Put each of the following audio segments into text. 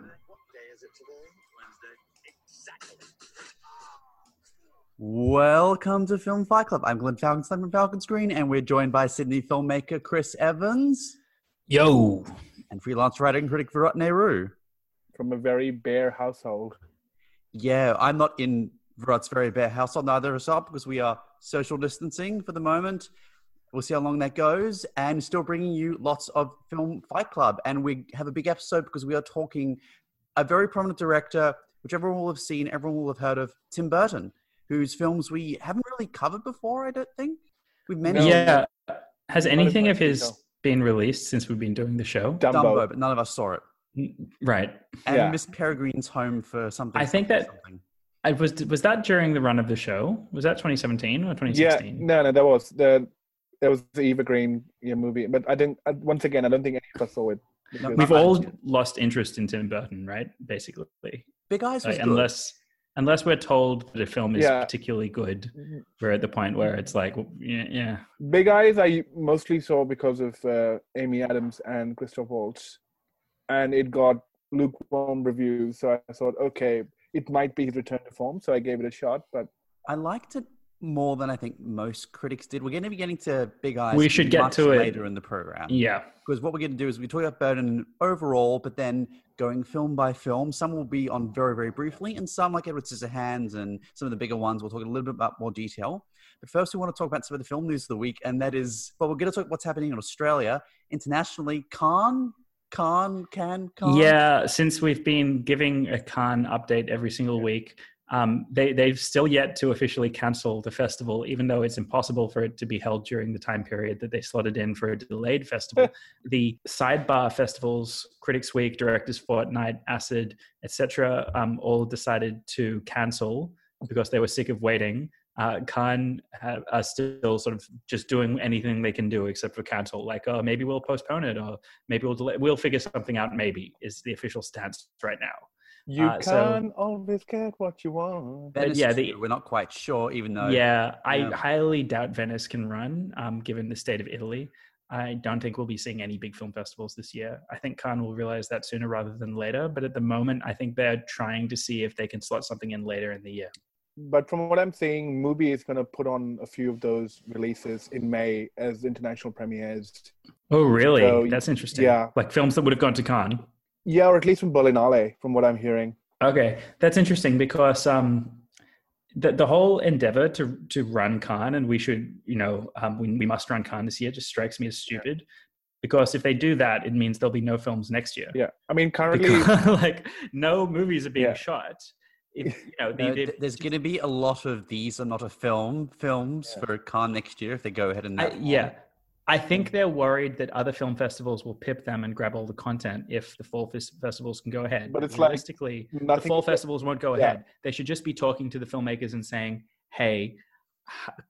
What day is it today? Wednesday. Exactly. Welcome to Film Fight Club. I'm Glenn Falcon from Falcon Screen, and we're joined by Sydney filmmaker Chris Evans Yo. and freelance writer and critic Virat Nehru. from a very bare household. Yeah, I'm not in Virat's very bare household, neither of us are, because we are social distancing for the moment. We'll see how long that goes, and still bringing you lots of Film Fight Club. And we have a big episode because we are talking a very prominent director, which everyone will have seen, everyone will have heard of, Tim Burton, whose films we haven't really covered before, I don't think. We've mentioned Yeah. Has anything of his been released since we've been doing the show? Dumbo. Dumbo, but none of us saw it. Right. And Yeah. Miss Peregrine's Home for something. I think that- something. I was was that during the run of the show? Was that 2017 or 2016? Yeah, 2016? no, no, that was the that was the Eva Green yeah, movie. But I didn't. I, once again, I don't think any of us saw it. Because- We've all lost interest in Tim Burton, right? Basically, Big Eyes was Like, good. unless unless we're told that a film is Yeah. particularly good, we're at the point where it's like, yeah, yeah. Big Eyes, I mostly saw because of uh, Amy Adams and Christoph Waltz, and it got lukewarm reviews. So I thought, okay, it might be his return to form. So I gave it a shot. But I liked it more than I think most critics did. We're going to be getting to Big Eyes. We should get much to it. later in the program. yeah. Because what we're going to do is we talk about Burton overall, but then going film by film. Some will be on very, very briefly, and some, like Edward Scissorhands and some of the bigger ones, we'll talk a little bit about more detail. But first, we want to talk about some of the film news of the week, and that is, well, we're going to talk what's happening in Australia. Internationally, Cannes, Cannes, can Cannes. Yeah, since we've been giving a Cannes update every single week, um, they, they've still yet to officially cancel the festival, even though it's impossible for it to be held during the time period that they slotted in for a delayed festival. the sidebar festivals, Critics Week, Directors Fortnight, Acid, etc., um, all decided to cancel because they were sick of waiting. Uh, Cannes ha- are still sort of just doing anything they can do except for cancel. Like, oh, maybe we'll postpone it, or maybe we'll delay. We'll figure something out. Maybe is the official stance right now. You Uh, so- can always get what you want. Venice yeah, too, the- we're not quite sure, even though. yeah, I yeah. highly doubt Venice can run, um, given the state of Italy. I don't think we'll be seeing any big film festivals this year. I think Cannes will realize that sooner rather than later. But at the moment, I think they're trying to see if they can slot something in later in the year. But from what I'm seeing, Mubi is going to put on a few of those releases in May as international premieres. Oh, really? So, That's interesting. yeah. like films that would have gone to Cannes. Yeah, or at least from Berlinale, from what I'm hearing. Okay, that's interesting because um, the the whole endeavor to to run Cannes and we should you know um, we we must run Cannes this year just strikes me as stupid because if they do that, it means there'll be no films next year. Yeah, I mean, currently, Because, like no movies are being Yeah. shot. If, you know, No, the, th- the, there's going to be a lot of these are not a film films for Cannes next year if they go ahead and I, yeah. I think they're worried that other film festivals will pip them and grab all the content if the fall fes- festivals can go ahead. But it's like realistically, the fall festivals won't go Yeah. ahead. They should just be talking to the filmmakers and saying, "Hey,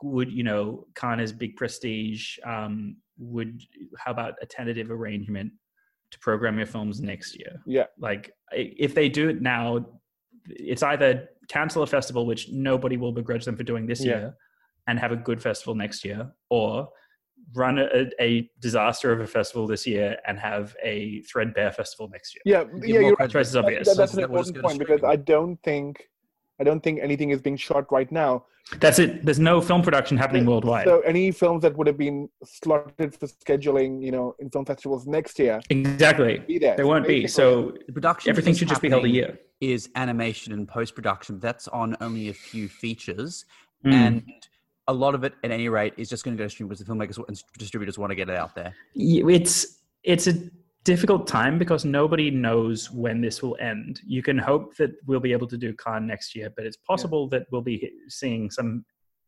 would you know Cannes big prestige? Um, would how about a tentative arrangement to program your films next year? Yeah, Like if they do it now, it's either cancel a festival, which nobody will begrudge them for doing this Yeah. year, and have a good festival next year, or run a, a disaster of a festival this year and have a threadbare festival next year. yeah, Give yeah. more You're credit Choice is obvious. that, that's an that we're just important point because. I don't think I don't think anything is being shot right now. That's it. There's no film production happening worldwide. So any films that would have been slotted for scheduling, you know, in film festivals next year, exactly. be there. There won't be. So The production everything should just be held a year. Is animation and post production. That's on only a few features, Mm. and a lot of it, at any rate, is just going to go to stream because the filmmakers and distributors want to get it out there. It's it's a difficult time because nobody knows when this will end. You can hope that we'll be able to do Cannes next year, but it's possible that we'll be seeing some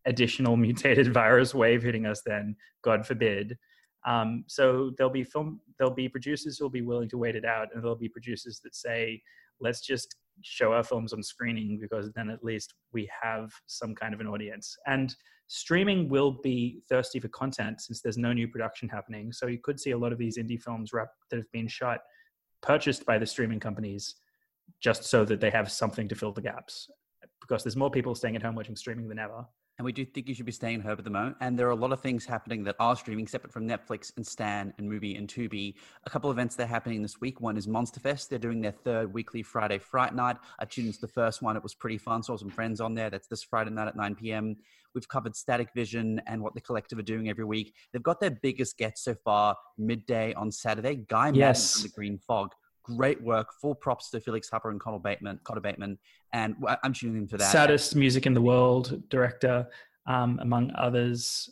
additional mutated virus wave hitting us then, God forbid. Um, so there'll be film, there'll be producers who'll be willing to wait it out, and there'll be producers that say, "Let's just show our films on screening because then at least we have some kind of an audience." And streaming will be thirsty for content since there's no new production happening. So you could see a lot of these indie films wrap, that have been shot purchased by the streaming companies just so that they have something to fill the gaps. Because there's more people staying at home watching streaming than ever. And we do think you should be staying home at the moment. And there are a lot of things happening that are streaming separate from Netflix and Stan and Mubi and Tubi. A couple of events that are happening this week. One is Monster Fest. They're doing their third weekly Friday Fright Night. I tuned into the first one. It was pretty fun. Saw some friends on there. That's this Friday night at 9 p.m. We've covered Static Vision and what the collective are doing every week. They've got their biggest get so far midday on Saturday. Guy Maddin from the Green Fog. Great work. Full props to Felix Harper and Connor Bateman. Connor Bateman. And I- I'm tuning in for that. Saddest music in the world director, um, among others.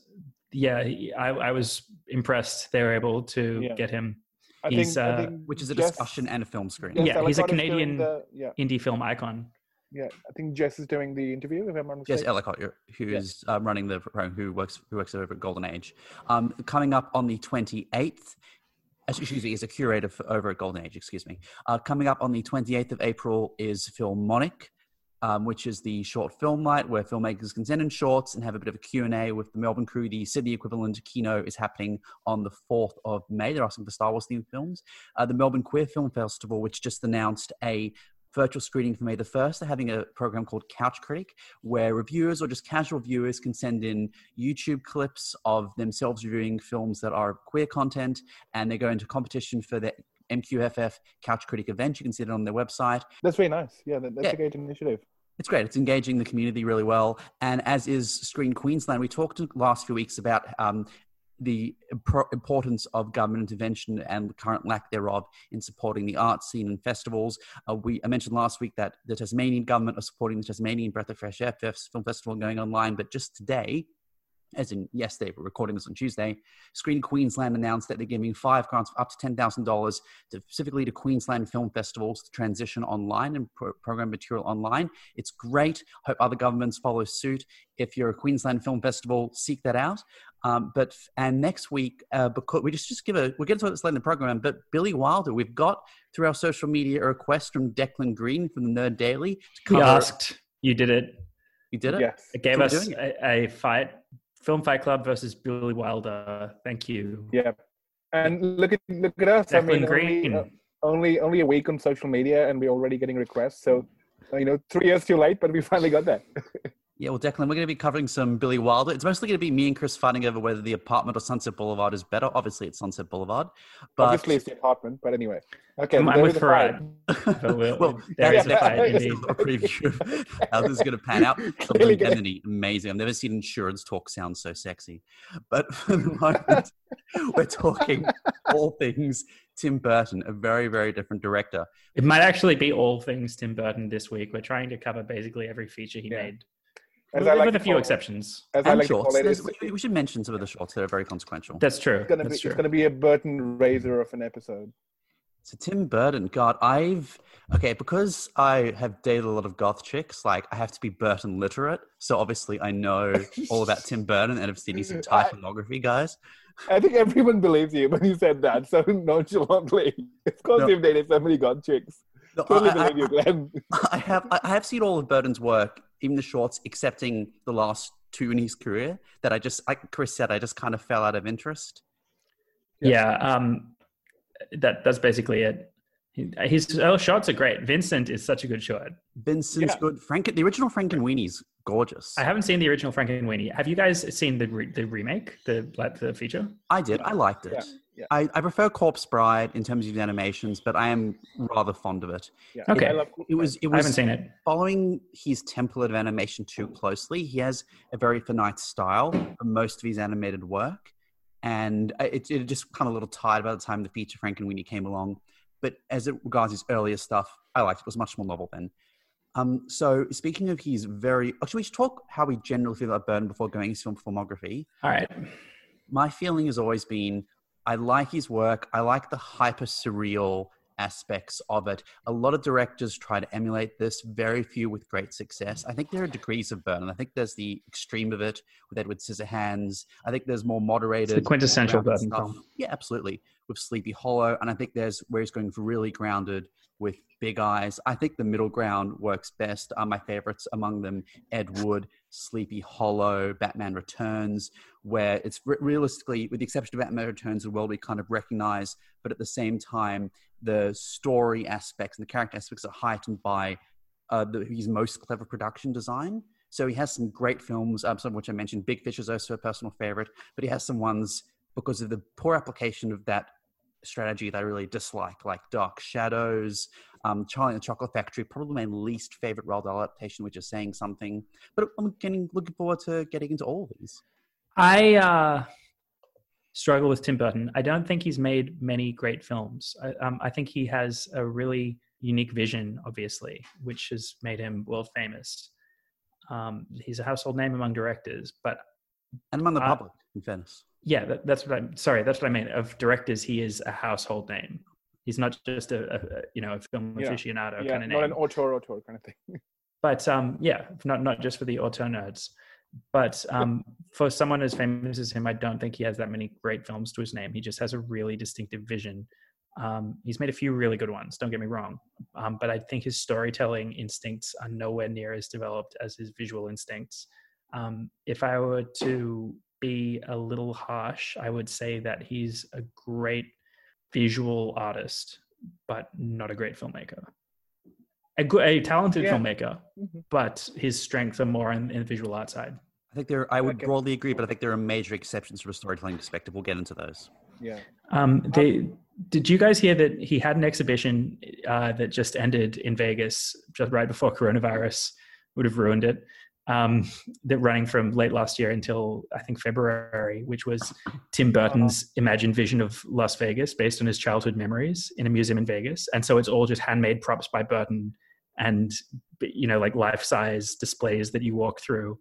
Yeah, he- I, I was impressed they were able to Yeah. get him. I He's, think, I uh, think which is a Jess- discussion and a film screen. Jess Yeah, he's a Ellicott is doing Canadian- the- yeah, Indie film icon. yeah. I think Jess is doing the interview. If I'm not Jess. Ellicott, who Yeah. is uh, running the program, who works who works over at Golden Age. Um, coming up on the twenty eighth. Excuse me, is a curator for, over at Golden Age. Excuse me. Uh, coming up on the twenty eighth of April is Filmonic, um, which is the short film night where filmmakers can send in shorts and have a bit of a Q and A with the Melbourne crew. The Sydney equivalent Kino is happening on the fourth of May. They're asking for Star Wars themed films. Uh, the Melbourne Queer Film Festival, which just announced a virtual screening for May the 1st. They're having a program called Couch Critic, where reviewers or just casual viewers can send in YouTube clips of themselves reviewing films that are queer content, and they go into competition for the MQFF Couch Critic event. You can see it on their website. That's very nice. Yeah, that's Yeah. a great initiative. It's great. It's engaging the community really well. And as is Screen Queensland, we talked last few weeks about um, the impor- importance of government intervention and the current lack thereof in supporting the art scene and festivals. Uh, we I mentioned last week that the Tasmanian government are supporting the Tasmanian Breath of Fresh Air Film Festival going online, but just today, as in yesterday, we're recording this on Tuesday, Screen Queensland announced that they're giving five grants of up to $10,000 specifically to Queensland film festivals to transition online and pro- program material online. It's great. Hope other governments follow suit. If you're a Queensland film festival, seek that out. Um, but and next week, uh, because we just just give a we'll get to this later in the program. But Billy Wilder, we've got through our social media a request from Declan Green from the Nerd Daily to He cover. asked, you did it. You did it. Yes. It gave So us doing a, a fight, Film Fight Club versus Billy Wilder. Thank you. Yeah. And look at look at us. I Declan mean, Green. only, uh, only only a week on social media, and we're already getting requests. So, you know, three years too late, but we finally got there. Yeah, well, Declan, we're going to be covering some Billy Wilder. It's mostly going to be me and Chris fighting over whether the apartment or Sunset Boulevard is better. Obviously, it's Sunset Boulevard. But Obviously, it's the apartment, but anyway. Okay, I'm, but I'm with is a. Farad. We'll, well, there that's a fight indeed. a preview of how this is going to pan out. Clearly gonna- amazing. I've never seen insurance talk sound so sexy. But for the moment, we're talking all things Tim Burton, a very, very different director. It might actually be all things Tim Burton this week. We're trying to cover basically every feature he Yeah. made, As with, I like with a few call it- exceptions. As I And like to shorts. call it, we we should mention some of the shorts that are very consequential. That's true. it's gonna be That's it's gonna be a Burton razor of an episode. So Tim Burton, God, I've okay because I have dated a lot of goth chicks. Like I have to be Burton literate, so obviously I know all about Tim Burton and have seen some I- typography, guys. I think everyone believes you when you said that so nonchalantly. Of course, No. you've dated so many goth chicks. No, Totally I, I- believe you, Glenn. I have I have seen all of Burton's work, even the shorts, excepting the last two in his career. That I just, like Chris said, I just kind of fell out of interest. Yeah, um, that that's basically it. He- His uh, shots are great. Vincent is such a good shot. Vincent's Yeah. good. Frank, the original Frankenweenie's gorgeous. I haven't seen the original Frankenweenie. Have you guys seen the re- the remake, the like the feature? I did. I liked it. Yeah, yeah. I, I prefer Corpse Bride in terms of the animations, but I am rather fond of it. Yeah. Okay. I love It was it I haven't was seen it. following his template of animation too closely. He has a very finite style for most of his animated work, and it, it just kind of a little tired by the time the feature Frank and Frankenweenie came along. But as it regards his earlier stuff, I liked it. It was much more novel then. Um, so speaking of his very, actually, we should talk how we generally feel about Burton before going into film filmography. All right. My feeling has always been I like his work. I like the hyper surreal aspects of it. A lot of directors try to emulate this, very few with great success. I think there are degrees of Burton. I think there's the extreme of it with Edward Scissorhands. I think there's more moderated. It's the quintessential Burton film. Yeah, absolutely. With Sleepy Hollow. And I think there's where he's going for really grounded with Big Eyes. I think the middle ground works best. Are my favorites among them Ed Wood, Sleepy Hollow, Batman Returns, where it's re- realistically, with the exception of Batman Returns, a world we kind of recognize, but at the same time, the story aspects and the character aspects are heightened by uh, the, his most clever production design. So he has some great films, um, some of which I mentioned. Big Fish is also a personal favorite, but he has some ones because of the poor application of that strategy that I really dislike, like Dark Shadows, um, Charlie and the Chocolate Factory, probably my least favorite Roald Dahl adaptation, which is saying something. But I'm getting looking forward to getting into all of these. I uh, struggle with Tim Burton. I don't think he's made many great films. I, um, I think he has a really unique vision, obviously, which has made him world famous. Um, he's a household name among directors, but And among the Uh, public, in fairness. Yeah, that, that's what I'm sorry. That's what I mean. Of directors, he is a household name. He's not just a, a you know a film Yeah. aficionado yeah, kind of name. not an auteur auteur kind of thing. but um, yeah, not not just for the auteur nerds, but um, for someone as famous as him, I don't think he has that many great films to his name. He just has a really distinctive vision. Um, he's made a few really good ones. Don't get me wrong, um, but I think his storytelling instincts are nowhere near as developed as his visual instincts. Um, if I were to be a little harsh, I would say that he's a great visual artist, but not a great filmmaker. A, good, a talented Yeah. filmmaker, Mhm. but his strengths are more in, in the visual art side. I think there. I would Okay. broadly agree, but I think there are major exceptions from a storytelling perspective. We'll get into those. Yeah. Um, they, did you guys hear that he had an exhibition uh, that just ended in Vegas just right before coronavirus would have ruined it? Um, that running from late last year until I think February, which was Tim Burton's imagined vision of Las Vegas based on his childhood memories in a museum in Vegas, and so it's all just handmade props by Burton and you know like life size displays that you walk through.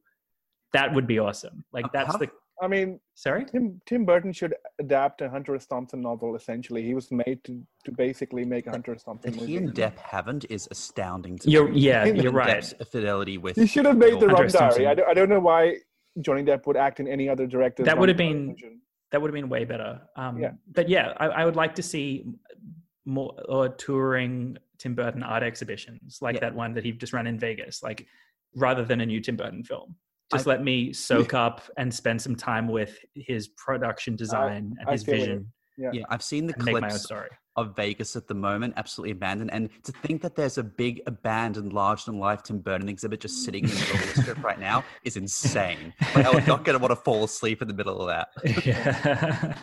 That would be awesome. Like that's How- the I mean, sorry. Tim Tim Burton should adapt a Hunter S. Thompson novel. Essentially, he was made to, to basically make a Hunter S. Thompson That movie. he and Depp haven't is astounding. To You're me. yeah, you're right. Depp's fidelity with. He should have made the Hunter Rum Diary. I don't, I don't know why Johnny Depp would act in any other director. That would have been- version. that would have been way better. Um, Yeah. But yeah, I, I would like to see more or touring Tim Burton art exhibitions like Yeah. that one that he just ran in Vegas, like rather than a new Tim Burton film. Just I- let me soak up and spend some time with his production design and his vision Yeah, I've seen the and make my own clips story. of Vegas at the moment, absolutely abandoned. And to think that there's a big abandoned, large than life Tim Burton exhibit just sitting in the middle of the strip right now is insane. Like, I was not going to want to fall asleep in the middle of that. yeah.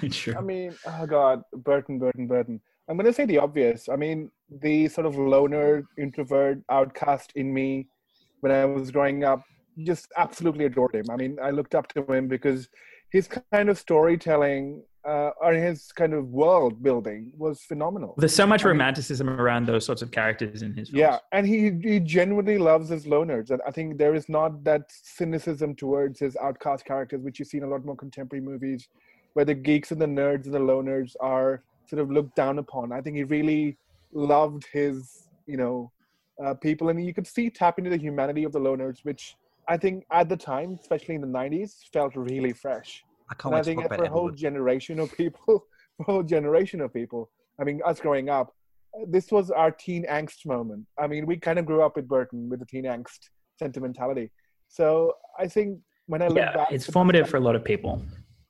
True. I mean, oh god, Burton, Burton, Burton. I'm gonna say the obvious. I mean, the sort of loner, introvert, outcast in me when I was growing up just absolutely adored him. I mean, I looked up to him because his kind of storytelling uh, or his kind of world building was phenomenal. There's so much I mean- romanticism around those sorts of characters in his films. Yeah, and he he genuinely loves his loners, and I think there is not that cynicism towards his outcast characters, which you see in a lot more contemporary movies, where the geeks and the nerds and the loners are sort of looked down upon. I think he really loved his, you know, uh, people, and you could see tap into the humanity of the loners, which I think at the time, especially in the '90s, felt really fresh. I can't And I wait to think talk for a whole Edward. generation of people, for a whole generation of people. I mean, us growing up, this was our teen angst moment. I mean, we kind of grew up with Burton with the teen angst sentimentality. So I think when I look Yeah, back, it's formative for a lot of people.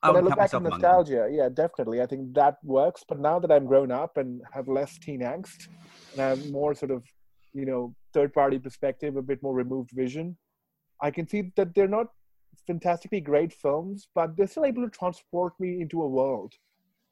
I when I look back at myself among nostalgia, yeah, definitely. I think that works. But now that I'm grown up and have less teen angst and I have more sort of, you know, third party perspective, a bit more removed vision, I can see that they're not fantastically great films, but they're still able to transport me into a world,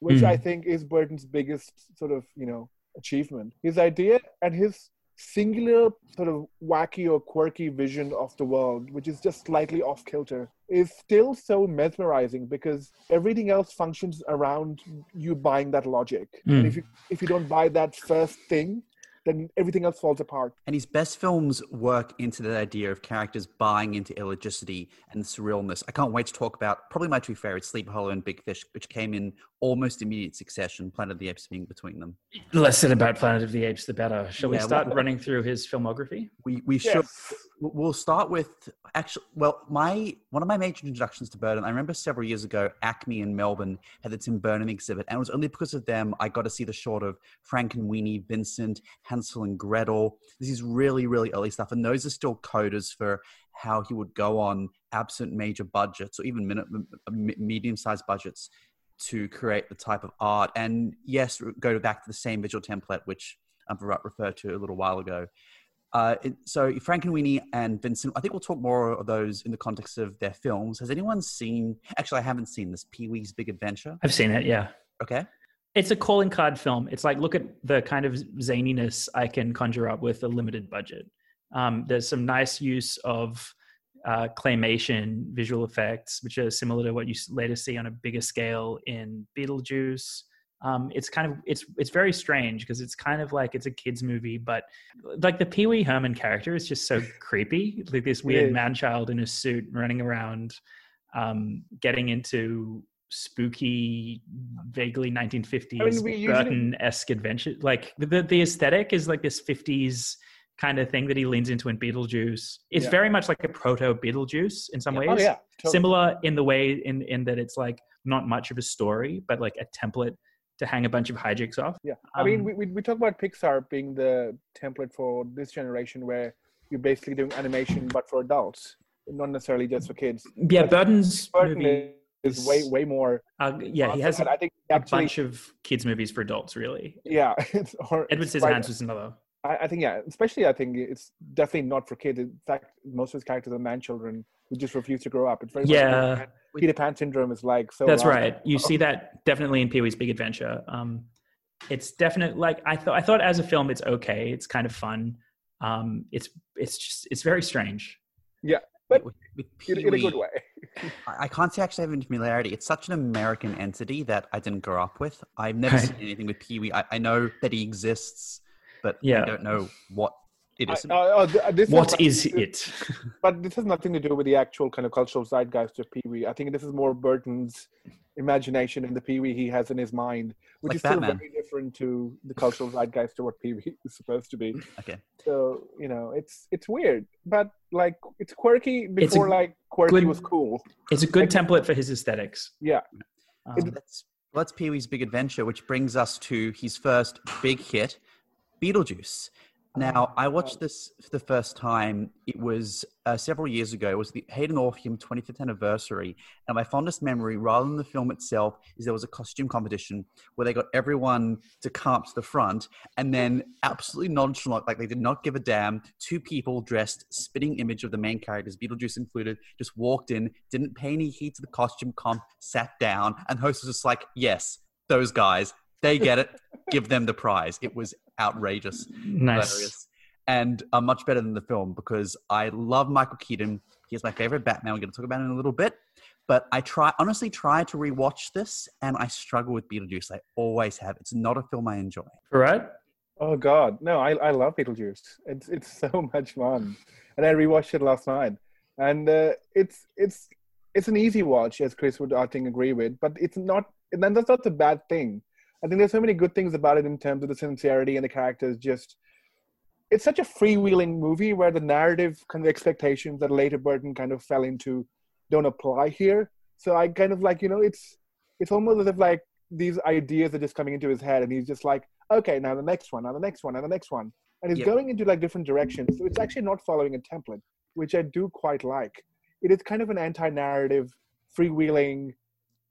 which Mm. I think is Burton's biggest sort of, you know, achievement. His idea and his singular sort of wacky or quirky vision of the world, which is just slightly off kilter, is still so mesmerizing because everything else functions around you buying that logic. And Mm. if you if you don't buy that first thing, then everything else falls apart. And his best films work into that idea of characters buying into illogicity and surrealness. I can't wait to talk about probably my two favorites, Sleepy Hollow and Big Fish, which came in almost immediate succession, Planet of the Apes being between them. Less said about Planet of the Apes, the better. Shall we Yeah, start what- running through his filmography? We we should we'll start with actually well my one of my major introductions to Burton I remember several years ago ACMI in Melbourne had the Tim Burton exhibit and it was only because of them I got to see the short of Frankenweenie Vincent Hansel and Gretel this is really really early stuff and those are still coders for how he would go on absent major budgets or even medium sized budgets to create the type of art and yes go back to the same visual template which I've referred to a little while ago Uh, it, so Frankenweenie and Vincent, I think we'll talk more of those in the context of their films. Has anyone seen? Actually, I haven't seen this Pee Wee's Big Adventure. I've seen it. Yeah, Okay, it's a calling card film. It's like look at the kind of zaniness I can conjure up with a limited budget. Um, there's some nice use of uh, claymation visual effects, which are similar to what you later see on a bigger scale in Beetlejuice. Um, it's kind of it's it's very strange because it's kind of like it's a kids movie, but like the Pee Wee Herman character is just so creepy, like this weird is. man child in a suit running around, um, getting into spooky, vaguely 1950s I mean, Burton esque adventure. Like the the aesthetic is like this 50s kind of thing that he leans into in Beetlejuice. It's Yeah. very much like a proto Beetlejuice in some Yeah. ways. Oh yeah, totally. Similar in the way in in that it's like not much of a story, but like a template to hang a bunch of hijinks off. Yeah, I mean, Um, we, we we talk about Pixar being the template for this generation, where you're basically doing animation but for adults, not necessarily just for kids. Yeah, But Burton's Burton movie. Is way way more. Uh, yeah, he has a, I think a bunch of kids movies for adults. Really, yeah. it's- or Edward Scissorhands was another. I, I think yeah, especially I think it's definitely not for kids. In fact, most of his characters are man children who just refuse to grow up. It's very Yeah. Peter Pan, Peter Pan syndrome is like so. That's right. You see that definitely in Pee Wee's Big Adventure. Um, it's definite. Like I thought. I thought as a film, it's okay. It's kind of fun. Um, it's it's just it's very strange. Yeah, but with, with in a good way. I can't say I actually have any familiarity. It's such an American entity that I didn't grow up with. I've never Right. seen anything with Pee Wee. I, I know that he exists, but Yeah. I don't know what it I- uh, uh, this What is, is it? But this has nothing to do with the actual kind of cultural zeitgeist of Pee Wee. I think this is more Burton's imagination and the Pee Wee he has in his mind, which Like is still very different to the cultural zeitgeist of what Pee Wee is supposed to be. Okay. So you know, it's it's weird, but like it's quirky before like quirky good- was cool. It's a good Like- template for his aesthetics. Yeah, Um, So that's well, that's Pee Wee's Big Adventure, which brings us to his first big hit, Beetlejuice. Now, I watched this for the first time. It was uh, several years ago. It was the Hayden Orpheum 25th anniversary. And my fondest memory, rather than the film itself, is there was a costume competition where they got everyone to come up to the front and then absolutely nonchalant, like they did not give a damn, two people dressed, spitting image of the main characters, Beetlejuice included, just walked in, didn't pay any heed to the costume comp, sat down, and the host was just like, yes, those guys, they get it. Give them the prize. It was outrageous nice. hilarious and uh, much better than the film because I love Michael Keaton. He's my favorite Batman. We're going to talk about it in a little bit. But I try, honestly, try to rewatch this, and I struggle with Beetlejuice. I always have. It's not a film I enjoy. Right? Oh God, no! I, I love Beetlejuice. It's it's so much fun, and I rewatched it last night, and uh, it's it's it's an easy watch, as Chris would I think agree with. But it's not, and then that's not a bad thing. I think there's so many good things about it in terms of the sincerity and the characters. Just it's such a freewheeling movie where the narrative kind of expectations that later Burton kind of fell into don't apply here. So I kind of like you know it's it's almost as if like these ideas are just coming into his head, and he's just like okay, now the next one, now the next one, now the next one. And he's Yeah. going into like different directions. So it's actually not following a template, which I do quite like. It is kind of an anti narrative, freewheeling,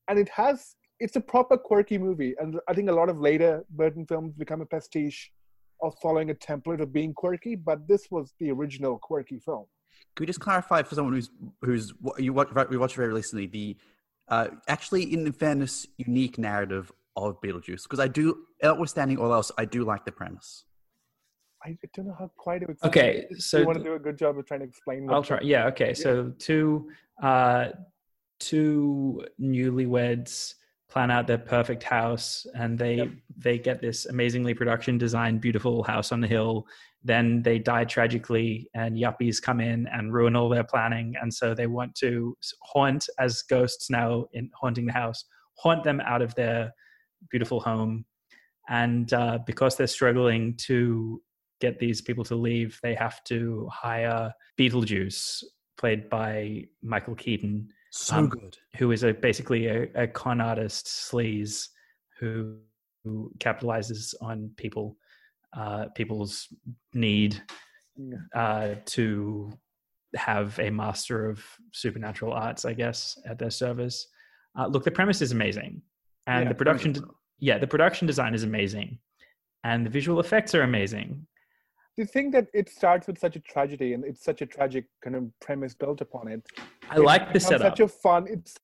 and it has, it's a proper quirky movie. And I think a lot of later Burton films become a pastiche of following a template of being quirky, but this was the original quirky film. Could we just clarify for someone who's who's what you watch, we watched very recently the uh, actually, in fairness, unique narrative of Beetlejuice because I do, notwithstanding all else, I do like the premise. I don't know how quite it would. Okay, so you want to do a good job of trying to explain? I'll try. Yeah. Okay. So two, uh, two newlyweds plan out their perfect house, and they Yep. they get this amazingly production designed, beautiful house on the hill. Then they die tragically, and yuppies come in and ruin all their planning. And so they want to haunt as ghosts now in haunting the house, haunt them out of their beautiful home. And uh, because they're struggling to get these people to leave, they have to hire Beetlejuice, played by Michael Keaton, So Um, good. who is a basically a, a con artist sleaze who, who capitalizes on people uh, people's need uh, to have a master of supernatural arts, I guess, at their service. Uh, look, the premise is amazing, and Yeah, the production, yeah, the production design is amazing, and the visual effects are amazing. Do you think that it starts with such a tragedy and it's such a tragic kind of premise built upon it? I like the setup. Such a fun. It's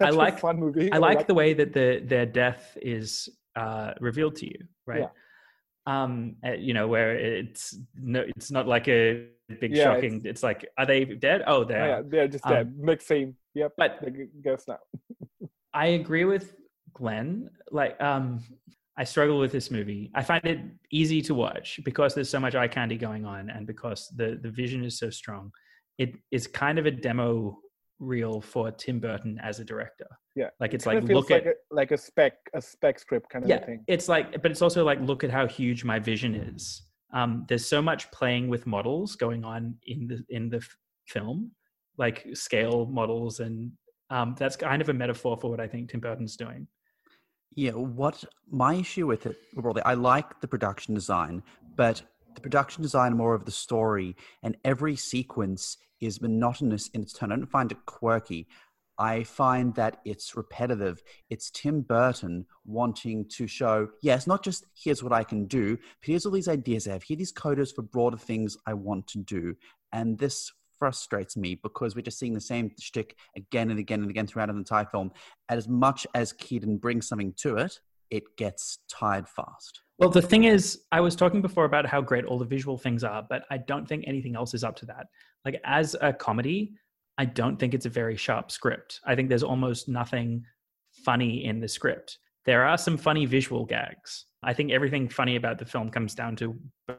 I such like- a fun movie. I like the way that the their death is uh, revealed to you, right? Um, uh, you know, where it's no, it's not like a big Yeah, shocking. It's, like, are they dead? Oh, Oh, they're. yeah, they're just Um, dead. Scene. Yep. But They g- now. I agree with Glenn. Like, um, I struggle with this movie. I find it easy to watch because there's so much eye candy going on, and because the the vision is so strong. It is kind of a demo reel for Tim Burton as a director. Yeah, like it's Kinda like feels look like at a, like a spec a spec script kind of yeah, thing. it's like, but it's also like look at how huge my vision is. Um, there's so much playing with models going on in the in the f- film, like scale models, and um, that's kind of a metaphor for what I think Tim Burton's doing. Yeah, what my issue with it, broadly, I like the production design, but the production design more of the story, and every sequence is monotonous in its tone. I don't find it quirky. I find that it's repetitive. It's Tim Burton wanting to show, yes, not just here's what I can do, but here's all these ideas I have. Here these coders for broader things I want to do. And this frustrates me because we're just seeing the same shtick again and again and again throughout an entire film. And as much as Keaton brings something to it, it gets tired fast. Well, the thing is, I was talking before about how great all the visual things are, but I don't think anything else is up to that. Like as a comedy, I don't think it's a very sharp script. I think there's almost nothing funny in the script. There are some funny visual gags. I think everything funny about the film comes down to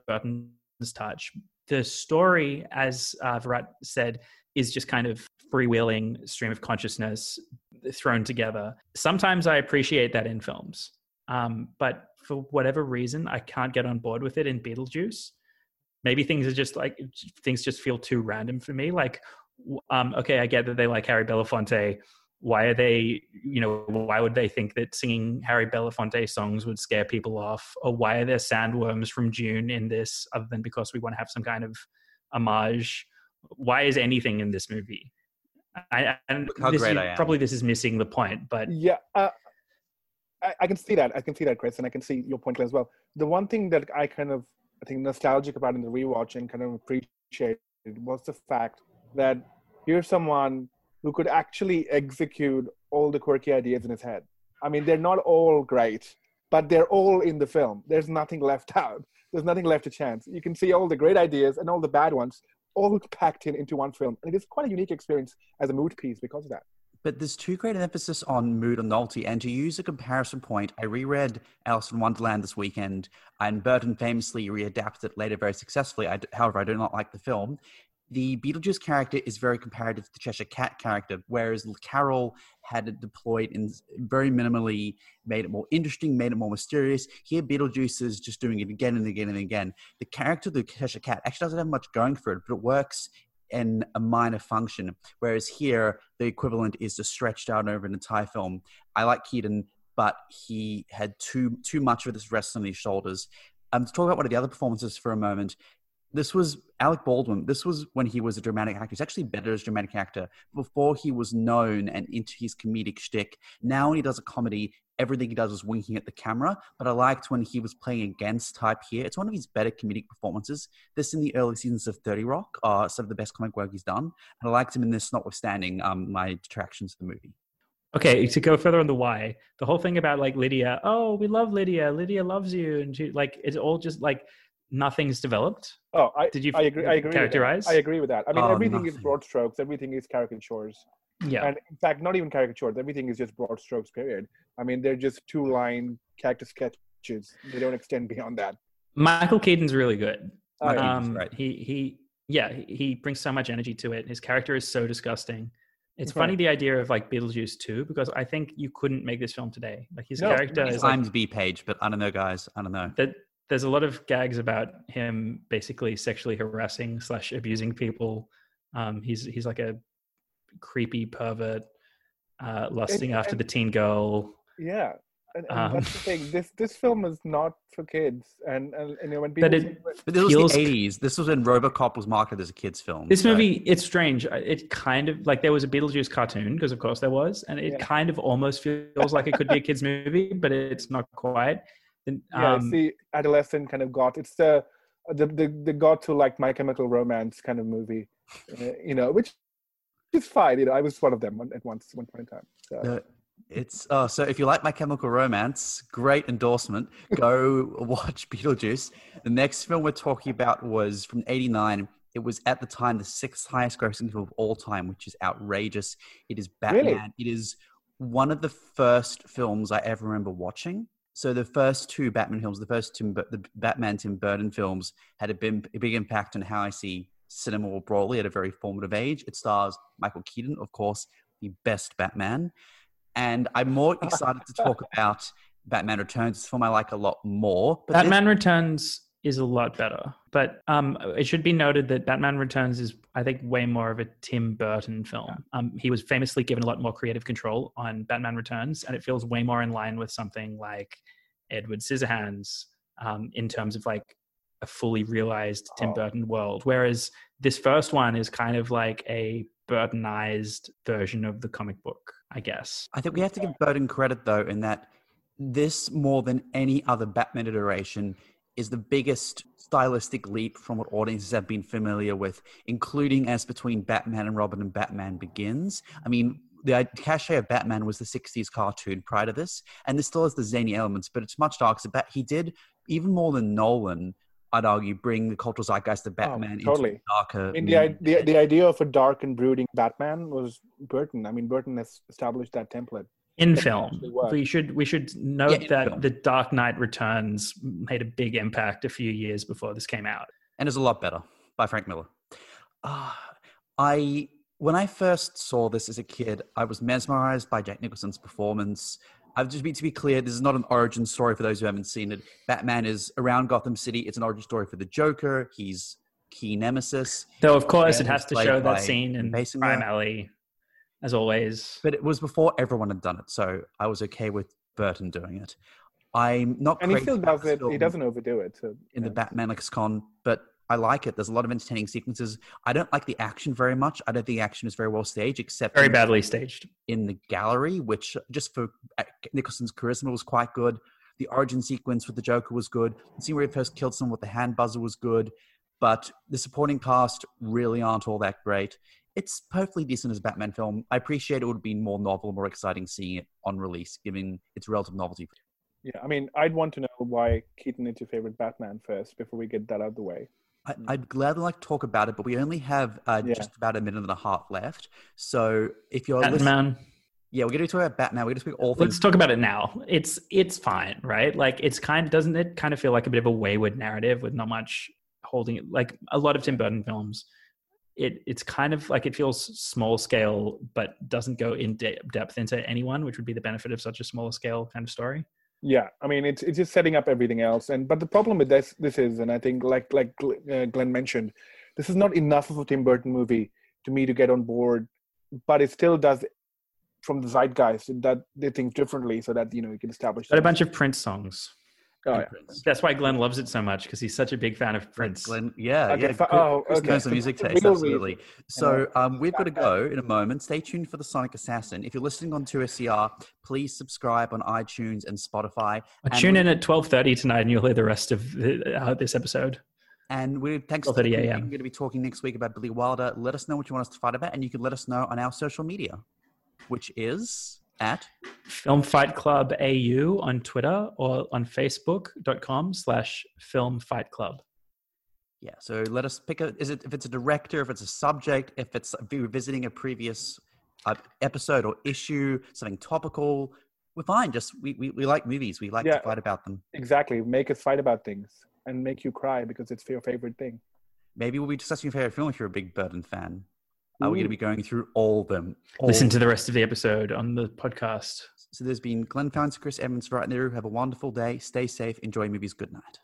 Burton's touch. The story, as uh, Virat said, is just kind of freewheeling stream of consciousness thrown together. Sometimes I appreciate that in films, um, but for whatever reason, I can't get on board with it in Beetlejuice. Maybe things are just like things just feel too random for me. Like, um, okay, I get that they like Harry Belafonte. Why are they, you know, why would they think that singing Harry Belafonte songs would scare people off? Or why are there sandworms from Dune in this, other than because we want to have some kind of homage? Why is anything in this movie? I, and how this great is- I am. probably this is missing the point, but Yeah, uh, I, I can see that. I can see that, Chris, and I can see your point as well. The one thing that I kind of, I think, nostalgic about in the rewatch and kind of appreciated was the fact that here's someone who could actually execute all the quirky ideas in his head. I mean, they're not all great, but they're all in the film. There's nothing left out. There's nothing left to chance. You can see all the great ideas and all the bad ones all packed in into one film. And it is quite a unique experience as a mood piece because of that. But there's too great an emphasis on mood and novelty. And to use a comparison point, I reread Alice in Wonderland this weekend, and Burton famously readapted it later very successfully. I however, I do not like the film. The Beetlejuice character is very comparative to the Cheshire Cat character, whereas Carroll had it deployed in very minimally, made it more interesting, made it more mysterious. Here, Beetlejuice is just doing it again and again and again. The character of the Cheshire Cat actually doesn't have much going for it, but it works in a minor function. Whereas here, the equivalent is just stretched out over an entire film. I like Keaton, but he had too too much of this rest on his shoulders. Um, to talk about one of the other performances for a moment. This was Alec Baldwin. This was when he was a dramatic actor. He's actually better as a dramatic actor. Before he was known and into his comedic shtick. Now when he does a comedy, everything he does is winking at the camera. But I liked when he was playing against type here. It's one of his better comedic performances. This in the early seasons of 30 Rock are some of the best comic work he's done. And I liked him in this, notwithstanding um, my detractions to the movie. okay to go further on the why the whole thing about like lydia oh we love lydia lydia loves you and she like it's all just like nothing's developed Oh, I Did you I agree. I agree. characterize? I agree with that. I mean, Oh, everything is broad strokes. Everything is caricatures, yeah and in fact, not even caricatures. Everything is just broad strokes. Period. I mean, they're just two line character sketches. They don't extend beyond that. michael keaton's really good Oh, yeah. Um great. he he yeah he, he brings so much energy to it his character is so disgusting it's Right. funny the idea of like beetlejuice too because i think you couldn't make this film today like his No, character His is like IMDb page, but I don't know, guys. I don't know. that there's a lot of gags about him basically sexually harassing slash abusing people. Um, he's he's like a creepy pervert, uh, lusting And- after and- the teen girl. Yeah, and, and Um, that's the thing. This this film is not for kids, and and, and you know, when people But it- say- But this was feels- the 80s. This was when Robocop was marketed as a kid's film. This so- movie, it's strange. It kind of like there was a Beetlejuice cartoon because of course there was, and it Yeah. kind of almost feels like it could be a kids movie, but it's not quite. And, yeah, um, it's the adolescent kind of got. It's the the the, the got to like My Chemical Romance kind of movie, uh, you know, which is fine. You know, I was one of them at once, one point in time. So. The- it's oh, so if you like My Chemical Romance, great endorsement. Go watch Beetlejuice. The next film we're talking about was from '89. It was at the time the sixth highest grossing film of all time, which is outrageous. It is Batman. Really? It is one of the first films I ever remember watching. So the first two Batman films, the first Tim, the Batman Tim Burton films, had a big, a big impact on how I see cinema more broadly at a very formative age. It stars Michael Keaton, of course, the best Batman, and I'm more excited to talk about Batman Returns. It's a film I like a lot more. But this- Batman Returns is a lot better, but um, it should be noted that Batman Returns is, I think, way more of a Tim Burton film. Um, he was famously given a lot more creative control on Batman Returns, and it feels way more in line with something like Edward Scissorhands um, in terms of like a fully realized Tim Oh. Burton world. Whereas this first one is kind of like a Burtonized version of the comic book, I guess. I think we have to give Burton credit though in that this more than any other Batman iteration is the biggest stylistic leap from what audiences have been familiar with, including as between Batman and Robin and Batman Begins. I mean, the cachet of Batman was the 60s cartoon prior to this, and this still has the zany elements, but it's much darker. So Bat- he did, even more than Nolan, I'd argue, bring the cultural zeitgeist of oh, Batman into totally. a darker. I mean, the, the the idea of a dark and brooding Batman was Burton. I mean, Burton has established that template. In film. We should we should note in that film. the Dark Knight Returns made a big impact a few years before this came out. and is a lot better by Frank Miller. Ah, I when I first saw this as a kid, I was mesmerized by Jack Nicholson's performance. I've just be to be clear, this is not an origin story for those who haven't seen it. Batman is around Gotham City. It's an origin story for the Joker. He's key nemesis, Though of course it has to show that scene in Basinger. Crime Alley, as always. but it was before everyone had done it, so I was okay with Burton doing it. I'm not. And he crazy still does it. He doesn't overdo it. So in the yeah. Batman lexicon, but I like it. There's a lot of entertaining sequences. I don't like the action very much. I don't think the action is very well staged, except Very in, badly staged. in the gallery, which just for uh, Nicholson's charisma was quite good. The origin sequence with the Joker was good. The scene where he first killed someone with the hand buzzer was good, but the supporting cast really aren't all that great. It's perfectly decent as a Batman film. I appreciate it would have been more novel, more exciting seeing it on release, given its relative novelty. Yeah, I mean, I'd want to know why Keaton is your favorite Batman first before we get that out of the way. I, I'd gladly like to talk about it, but we only have uh, Yeah. just about a minute and a half left. So if you're listening, Batman. yeah, we're going to talk about Batman. We're going to speak all things. Let's talk about it now. It's it's fine, right? Like it's kind of doesn't it kind of feel like a bit of a wayward narrative with not much holding it. Like a lot of Tim Burton films, it it's kind of like it feels small scale, but doesn't go in de- depth into anyone, which would be the benefit of such a smaller scale kind of story. Yeah, I mean, it's it's just setting up everything else. And but the problem with this this is, and I think like like uh, Glenn mentioned, this is not enough of a Tim Burton movie to me to get on board. But it still does from the zeitgeist that they think differently, so that you know you can establish. Got a bunch of Prince songs. Oh, yeah. Prince. That's why Glenn loves it so much because he's such a big fan of Prince. Glenn, yeah, Okay, yeah. fi- Chris- oh, Chris okay. knows the music The taste, absolutely. So um, we've got to go in a moment. Stay tuned for the Sonic Assassin. If you're listening on 2SER, please subscribe on iTunes and Spotify. Well, And tune in at twelve thirty tonight, and you'll hear the rest of the, uh, this episode. And we're thanks to 12:30 the a.m.. We're going to be talking next week about Billy Wilder. Let us know what you want us to fight about, and you can let us know on our social media, which is at Film Fight Club AU on Twitter or on Facebook.com slash Film Fight Club. Yeah, so let us pick a. Is it if it's a director, if it's a subject, if it's revisiting a previous uh, episode or issue, something topical. We're fine. Just we, we, we like movies. We like Yeah. to fight about them. exactly make us fight about things and make you cry because it's your favorite thing. Maybe we'll be discussing your favorite film if you're a big Burton fan. Uh, we're going to be going through all of them. Listen to the rest of the episode on the podcast. So there's been Glenn Founds, Chris Evans right there. Have a wonderful day. Stay safe. Enjoy movies. Good night.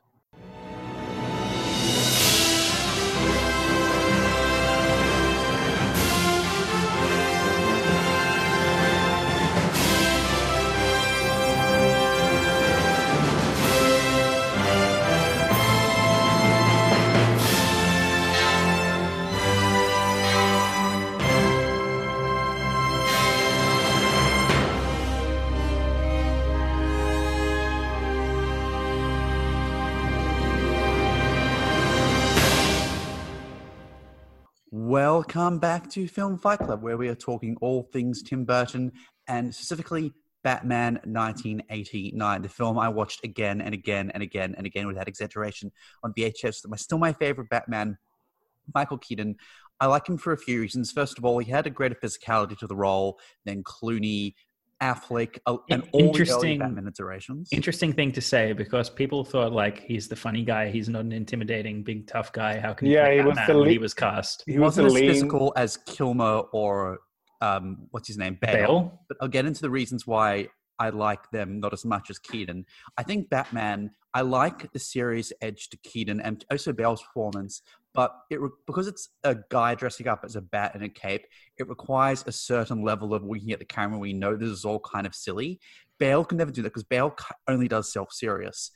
Welcome back to Film Fight Club, where we are talking all things Tim Burton and specifically Batman 1989, the film I watched again and again and again and again without exaggeration on VHS. Still my favorite Batman, Michael Keaton. I like him for a few reasons. First of all, he had a greater physicality to the role than Clooney, Affleck, uh, and all early Interesting- Batman iterations. Interesting thing to say because people thought like he's the funny guy. He's not an intimidating, big, tough guy. How can he Yeah, he was Batman the when he was cast? He He was wasn't the as lean. physical as Kilmer or um, what's his name, Bale. Bale? But I'll get into the reasons why I like them not as much as Keaton. I think Batman. I like the serious edge to Keaton and also Bale's performance, but it re- because it's a guy dressing up as a bat in a cape, it requires a certain level of looking at the camera. We know this is all kind of silly. Bale can never do that because Bale only does self serious.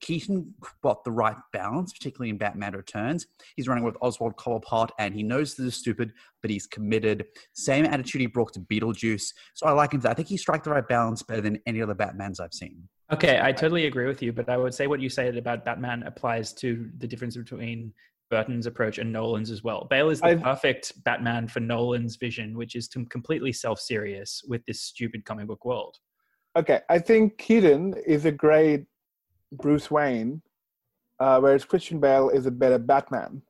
Keaton got the right balance, particularly in Batman Returns. He's running with Oswald Cobblepot, and he knows this is stupid, but he's committed. Same attitude he brought to Beetlejuice. So I like him. I think he struck the right balance better than any other Batmans I've seen. Okay, I totally agree with you, but I would say what you said about Batman applies to the difference between Burton's approach and Nolan's as well. Bale is the I've- perfect Batman for Nolan's vision, which is to completely self-serious with this stupid comic book world. Okay, I think Keaton is a great Bruce Wayne, uh, whereas Christian Bale is a better Batman.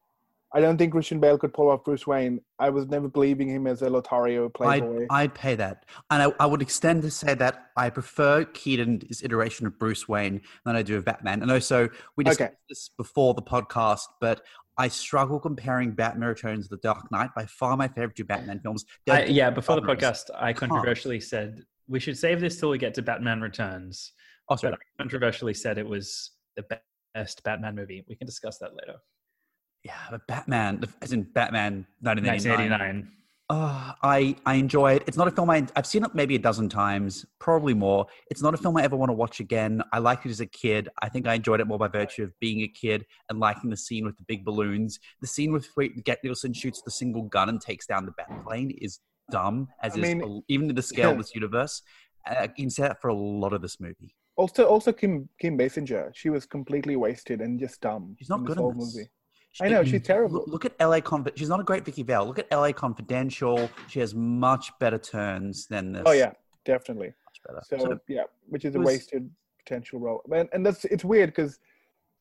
I don't think Christian Bale could pull off Bruce Wayne. I was never believing him as a Lothario I'd, playboy. I'd pay that. And I, I would extend to say that I prefer Keaton's iteration of Bruce Wayne than I do of Batman. And also, we discussed Okay. this before the podcast, but I struggle comparing Batman Returns to The Dark Knight. By far my favorite two Batman films. I, yeah, before the podcast, I controversially said we should save this till we get to Batman Returns. Oh, sorry. I controversially said it was the best Batman movie. We can discuss that later. Yeah, but Batman, the- as in Batman 1989. 1989. Oh, I I enjoy it. It's not a film I I've seen it maybe a dozen times, probably more. It's not a film I ever want to watch again. I liked it as a kid. I think I enjoyed it more by virtue of being a kid and liking the scene with the big balloons. The scene with where Jack Nicholson shoots the single gun and takes down the Batplane is dumb, as I is mean, even in the scale of this universe. Uh, you can say that for a lot of this movie. Also, also Kim Kim Basinger. She was completely wasted and just dumb. She's not in good this whole in this. movie. I know, she's terrible. Look, look at LA Conf- She's not a great Vicky Vale. Look at LA Confidential. She has much better turns than this. Oh yeah, definitely. much better. So, yeah, which is a wasted potential role. And, and that's it's weird because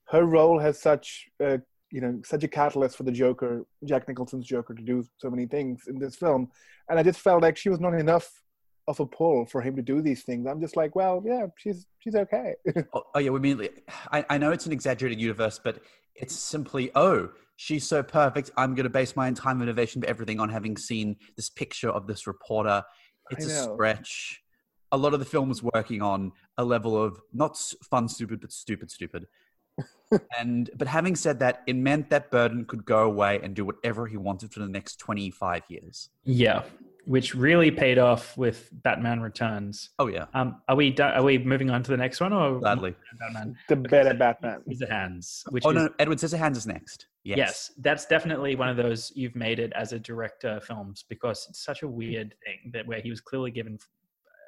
her role has such uh, you know such a catalyst for the Joker, Jack Nicholson's Joker, to do so many things in this film, and I just felt like she was not enough of a pull for him to do these things. I'm just like, well, yeah, she's she's okay. Oh, oh yeah, we mean I, I know it's an exaggerated universe, but it's simply oh, she's so perfect. I'm going to base my entire motivation for everything on having seen this picture of this reporter. It's a know. stretch. A lot of the film was working on a level of not fun, stupid, but stupid, stupid. and but having said that, it meant that Burton could go away and do whatever he wanted for the next 25 years. Yeah, which really paid off with Batman Returns. Oh yeah, Um, are we do- are we moving on to the next one or gladly. Batman? the better Batman. Hands, which Oh is no, Edward Scissorhands is next. Yes. yes. that's definitely one of those you've made it as a director films because it's such a weird thing that where he was clearly given,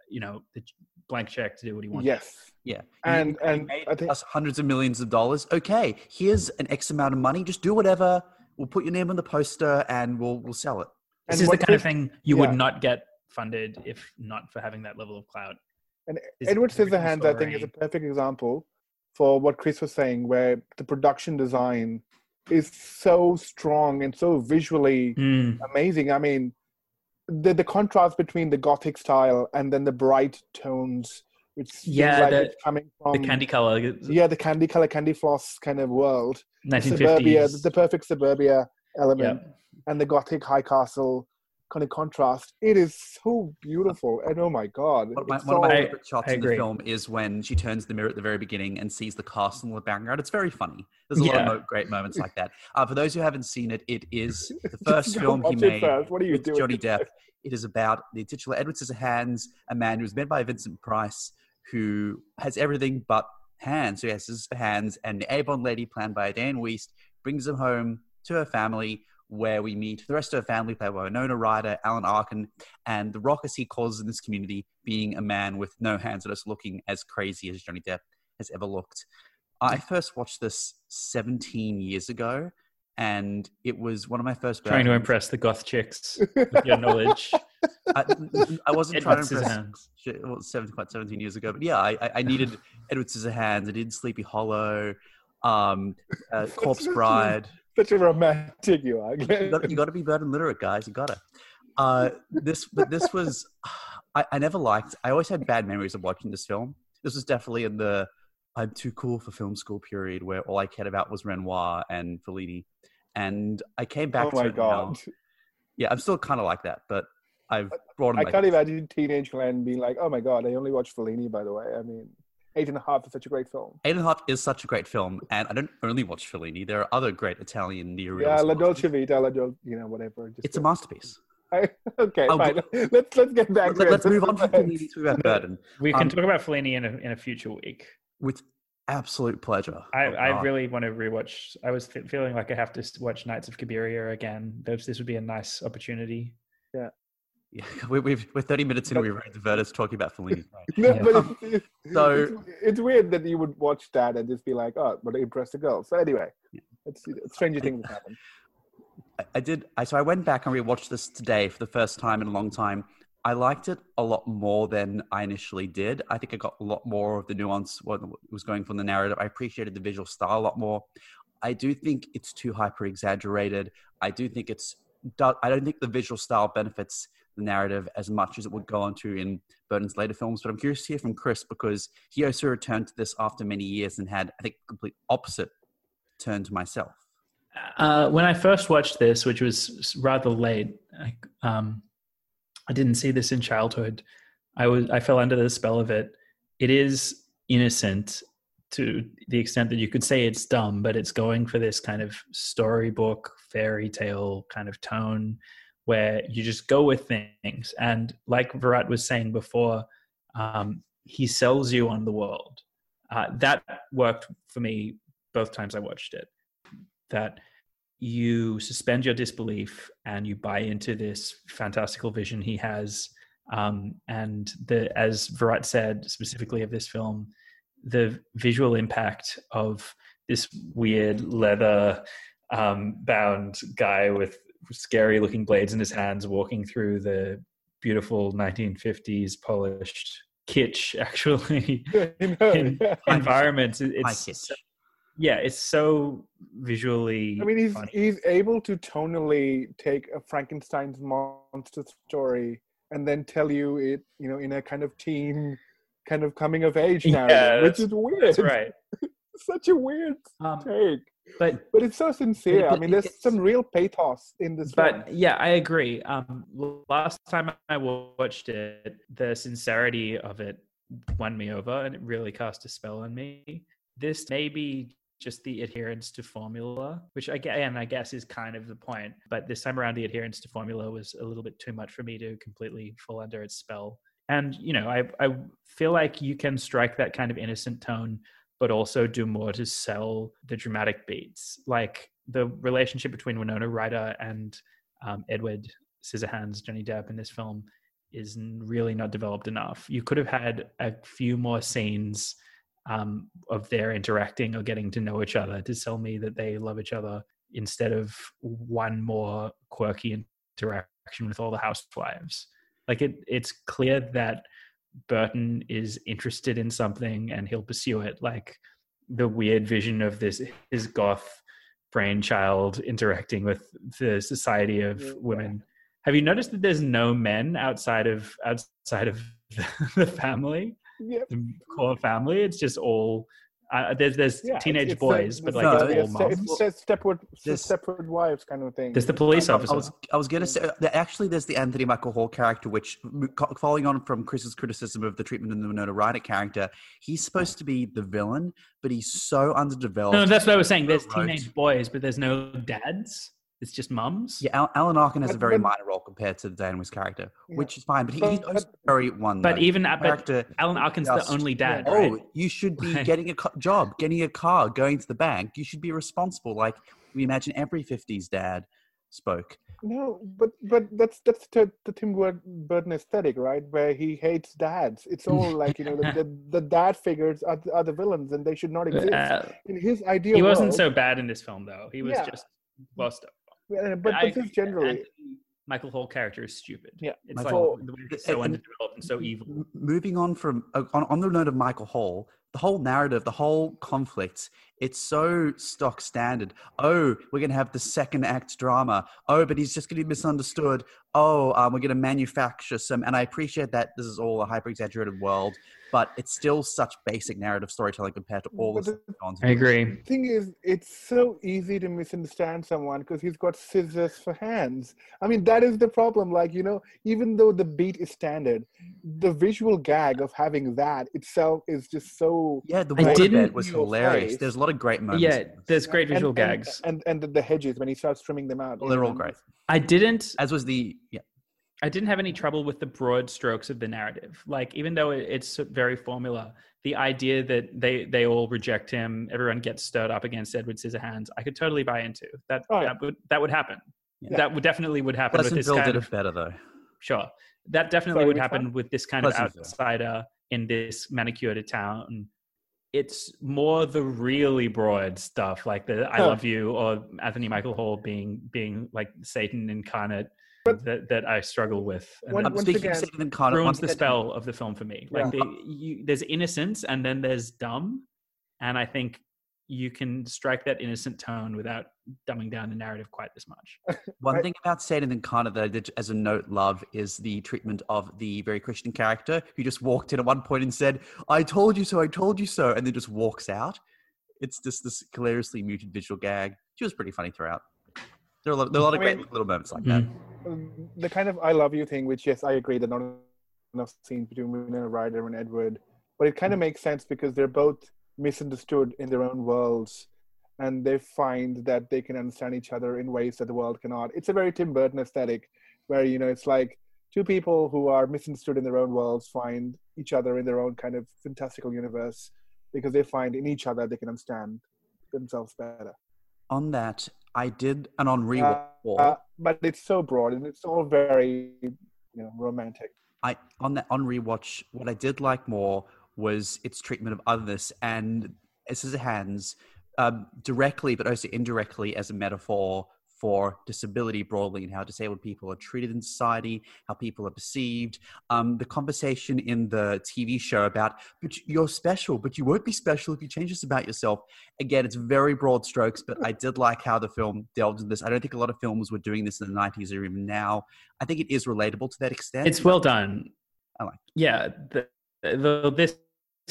you know, the blank check to do what he wanted. Yes, Yeah. and You and made I think us hundreds of millions of dollars. Okay, here's an X amount of money. Just do whatever. We'll put your name on the poster and we'll we'll sell it. This and is the kind of thing you would not get funded if not for having that level of clout. And Edward Scissorhands, I think, is a perfect example for what Chris was saying, where the production design is so strong and so visually Mm, amazing. I mean, the the contrast between the gothic style and then the bright tones, which Yeah, like the- it's coming from the candy color, yeah, the candy color, candy floss kind of world. Suburbia, the perfect suburbia yeah. element, and the gothic high castle kind of contrast. It is so beautiful, and oh my god, One of my, it's one of my favorite shots I in the film is when she turns the mirror at the very beginning and sees the castle in the background. It's very funny. There's a lot of mo- great moments like that. Uh, for those who haven't seen it, it is the first film he made first. What are you with doing? Johnny Depp. It is about the titular Edward Scissorhands, a man who was made by Vincent Price, who has everything but hands. So he has scissors for hands, and the Avon lady, planned by Dianne Wiest, brings him home to her family, where we meet the rest of her family, played by Winona Ryder, Alan Arkin, and the rock, as he calls in this community, being a man with no hands and just looking as crazy as Johnny Depp has ever looked. I first watched this 17 years ago, and it was one of my first. Trying to impress the goth chicks with your knowledge. I, I wasn't trying to impress. Scissorhands. Shit, well, it's seven, quite 17 years ago, but yeah, I, I- I needed Edward Scissorhands. I did Sleepy Hollow, um, uh, Corpse Bride. Such a romantic you are. you got, you got to be Burton literate, guys. You got to. Uh, this, but this was, I, I never liked. I always had bad memories of watching this film. This was definitely in the I'm too cool for film school period where all I cared about was Renoir and Fellini, and I came back oh to my it now. god! Yeah, I'm still kind of like that, but I've broadened. I can't imagine teenage Glenn being like, "Oh my god, I only watched Fellini." By the way, I mean, Eight and a Half is such a great film. Eight and a Half is such a great film, and I don't only watch Fellini. There are other great Italian neorealism. Yeah, La masters. Dolce Vita, La Dolce, you know, whatever. Just It's a go. masterpiece. I, okay, Oh, fine. let's let's get back Let, to us it. move on from Fellini to about Burton We can Um, talk about Fellini in a, in a future week. with absolute pleasure. I, Oh, I really want to rewatch. I was th- feeling like I have to watch Nights of Cabiria again. This, this would be a nice opportunity. Yeah, we, we've, we're 30 minutes in. We've already diverted to talking about Fellini. No, Yeah. but it's, it's, So- it's, it's weird that you would watch that and just be like, "Oh, but it impressed the girl." So anyway, it's stranger things happen. I, I did. I so I went back and rewatched this today for the first time in a long time. I liked it a lot more than I initially did. I think I got a lot more of the nuance what was going from the narrative. I appreciated the visual style a lot more. I do think it's too hyper exaggerated. I do think it's. I don't think the visual style benefits the narrative as much as it would go on to in Burton's later films. But I'm curious to hear from Chris because he also returned to this after many years and had, I think, complete opposite turn to myself. Uh, when I first watched this, which was rather late, I, um, I didn't see this in childhood. I was I fell under the spell of it. It is innocent to the extent that you could say it's dumb, but it's going for this kind of storybook fairy tale kind of tone where you just go with things. And like Virat was saying before, um, he sells you on the world. Uh, that worked for me both times I watched it. That you suspend your disbelief and you buy into this fantastical vision he has. Um, and the, as Virat said specifically of this film, the visual impact of this weird leather um, bound guy with scary looking blades in his hands walking through the beautiful 1950s polished kitsch actually You know, in yeah. environments it's kitsch. so- yeah it's so visually I mean, he's funny. he's able to tonally take a Frankenstein's monster story and then tell you it, you know, in a kind of teen, kind of coming of age Yeah, narrative, which is weird. that's right Such a weird um, take, but but it's so sincere. I mean, there's some real pathos in this film. but yeah i agree um last time i watched it the sincerity of it won me over and it really cast a spell on me this may be just the adherence to formula which again i guess is kind of the point but this time around the adherence to formula was a little bit too much for me to completely fall under its spell and you know i i feel like you can strike that kind of innocent tone but also do more to sell the dramatic beats like the relationship between winona ryder and um, Edward Scissorhands, Johnny Depp in this film is really not developed enough. You could have had a few more scenes um, of their interacting or getting to know each other to sell me that they love each other instead of one more quirky interaction with all the housewives. Like it, it's clear that Burton is interested in something and he'll pursue it. Like the weird vision of this his goth brainchild interacting with the society of Yeah. women. Have you noticed that there's no men outside of outside of the family, Yep. the core family? It's just all uh, there's there's Yeah, teenage it's boys, a- but like No, it's a- all it's, moms. it's, it's separate, This- separate wives kind of thing. There's the police I- officer. I was I was gonna say that actually there's the Anthony Michael Hall character, which following on from Chris's criticism of the treatment of the Winona Ryder character, he's supposed to be the villain, but he's so underdeveloped. no, that's what I was saying. There's teenage boys, but there's no dads. It's just mums. yeah, Al- Alan Arkin has a very but- minor role compared to Dianne Wiest's character, Yeah. which is fine. But he, But- he's also very one. But note. even at but. Alan Arkin's just- the only dad, Oh, right? you should be getting a co- job, getting a car, going to the bank. You should be responsible. Like we imagine every '50s dad spoke. No, but but that's that's the, the Tim Burton aesthetic, right? Where he hates dads. It's all like you know the, the, the dad figures are, the- are the villains, and they should not exist. Uh, In his idea, he wasn't world, so bad in this film, though. He was Yeah. just well, stuff. Uh, but, I but just generally, Anthony Michael Hall character is stupid. Yeah. it's Michael- like the way he's so underdeveloped and so evil. Moving on from uh, on, on the note of Michael Hall, the whole narrative, the whole conflict, it's so stock standard. Oh, we're gonna have the second act drama. Oh, but he's just gonna be misunderstood. Oh, um, we're gonna manufacture some, and I appreciate that this is all a hyper exaggerated world, but it's still such basic narrative storytelling compared to all But the the- I doing. agree. thing is, it's so easy to misunderstand someone because he's got scissors for hands. I mean, that is the problem. Like, you know, even though the beat is standard, the visual gag of having that itself is just so. Oh, yeah, the I waterbed didn't- was hilarious. face. There's a lot of great moments. Yeah, there's great visual and, gags. And, and, and the, the hedges when he starts trimming them out. Well, you they're know, all great. I didn't. As was the yeah. I didn't have any trouble with the broad strokes of the narrative. Like, even though it- it's very formula, the idea that they they all reject him, everyone gets stirred up against Edward Scissorhands, I could totally buy into. That Oh, yeah. that would that would happen. Yeah. That would definitely would happen with this Pleasantville kind did of it better though. Sure. That definitely Sorry, would happen one? with this kind of outsider in this manicured town. It's more the really broad stuff, like the "I love you" or Anthony Michael Hall being being like Satan incarnate, that that I struggle with. And When- that once speaking again, of Satan incarnate, ruins once the again- spell of the film for me. Like Yeah. the, you, there's innocence, and then there's dumb, and I think you can strike that innocent tone without dumbing down the narrative quite as much. One Right. thing about Satan Incarnate that I did as a note love is the treatment of the very Christian character who just walked in at one point and said, I told you so, I told you so, and then just walks out. It's just this hilariously muted visual gag. She was pretty funny throughout. There are a lot, there are a lot of I great mean- little moments like that. Mm. um, the kind of I love you thing, which yes, I agree that not enough scenes between Winona Ryder and Edward, but it kind of makes sense because they're both misunderstood in their own worlds, and they find that they can understand each other in ways that the world cannot. It's a very Tim Burton aesthetic, where you know it's like two people who are misunderstood in their own worlds find each other in their own kind of fantastical universe because they find in each other they can understand themselves better. On that, I did an on rewatch. Uh, but it's so broad and it's all very you know romantic. I on that on rewatch, what I did like more was its treatment of otherness and Scissorhands um, directly, but also indirectly as a metaphor for disability broadly and how disabled people are treated in society, how people are perceived. Um, the conversation in the TV show about, but you're special, but you won't be special if you change this about yourself. Again, it's very broad strokes, but I did like how the film delved into this. I don't think a lot of films were doing this in the 90s or even now. I think it is relatable to that extent. It's well done. I like Yeah, the, the, this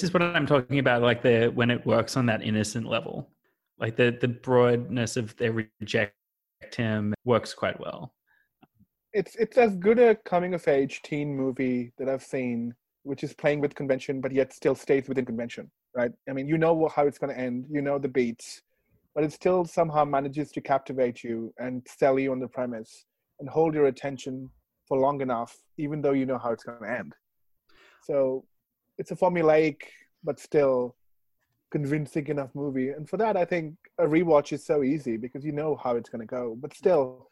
is what I'm talking about. Like the when it works on that innocent level, like the the broadness of they reject him works quite well. It's it's as good a coming of age teen movie that I've seen, which is playing with convention but yet still stays within convention. Right? I mean, you know how it's going to end, you know the beats, but it still somehow manages to captivate you and sell you on the premise and hold your attention for long enough, even though you know how it's going to end. So it's a formulaic but still convincing enough movie. And for that, I think a rewatch is so easy because you know how it's going to go. But still,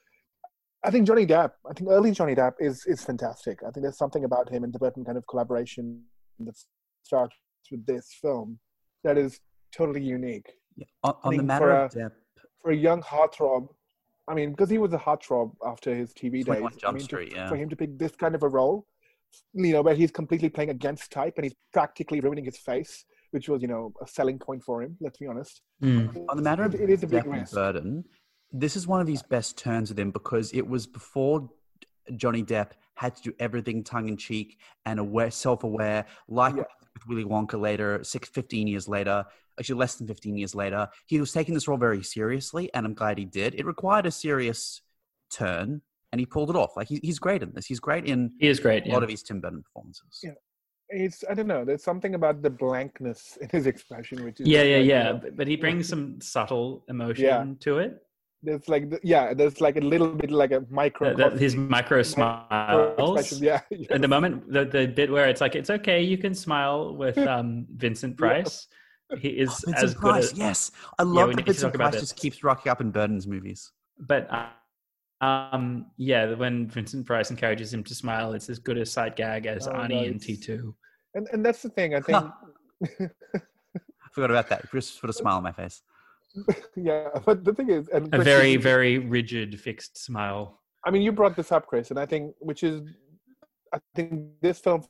I think Johnny Depp, I think early Johnny Depp is is fantastic. I think there's something about him and the Burton kind of collaboration that starts with this film that is totally unique. Yeah. On, on the matter for of a- Depp, For a young heartthrob, I mean, because he was a heartthrob after his TV days. 21 I Jump mean, to- Street, yeah. For him to pick this kind of a role, you know, where he's completely playing against type and he's practically ruining his face, which was, you know, a selling point for him, let's be honest. Mm. on the matter of It- it is a big Depp risk. Burton, this is one of his best turns with him because it was before Johnny Depp had to do everything tongue in cheek and aware, self-aware, like Yeah. with Willy Wonka later, six, 15 years later, actually less than 15 years later. He was taking this role very seriously, and I'm glad he did. It required a serious turn, and he pulled it off. Like he, he's great in this. He's great in He is great. a Yeah. lot of his Tim Burton performances. Yeah. It's, I don't know, there's something about the blankness in his expression, which is. yeah, yeah, like, you yeah. know, But, but he brings some subtle emotion Yeah. to it. There's like, the, yeah, there's like a little bit like a micro. That, that his micro smiles. expression, Yeah. At the moment, the, the bit where it's like it's okay, you can smile with um, Vincent Price. He is Oh, Vincent as good as yes, I we love need that to Vincent talk about Price just keeps rocking up in Burton's movies. but uh, um yeah when vincent price encourages him to smile it's as good a sight gag as Oh, arnie in nice. t2 And, and that's the thing, I think. I forgot about that. Chris put a smile on my face. yeah, but the thing is, and A Chris, very, very rigid, fixed smile. I mean, you brought this up, Chris, and I think, which is, I think this film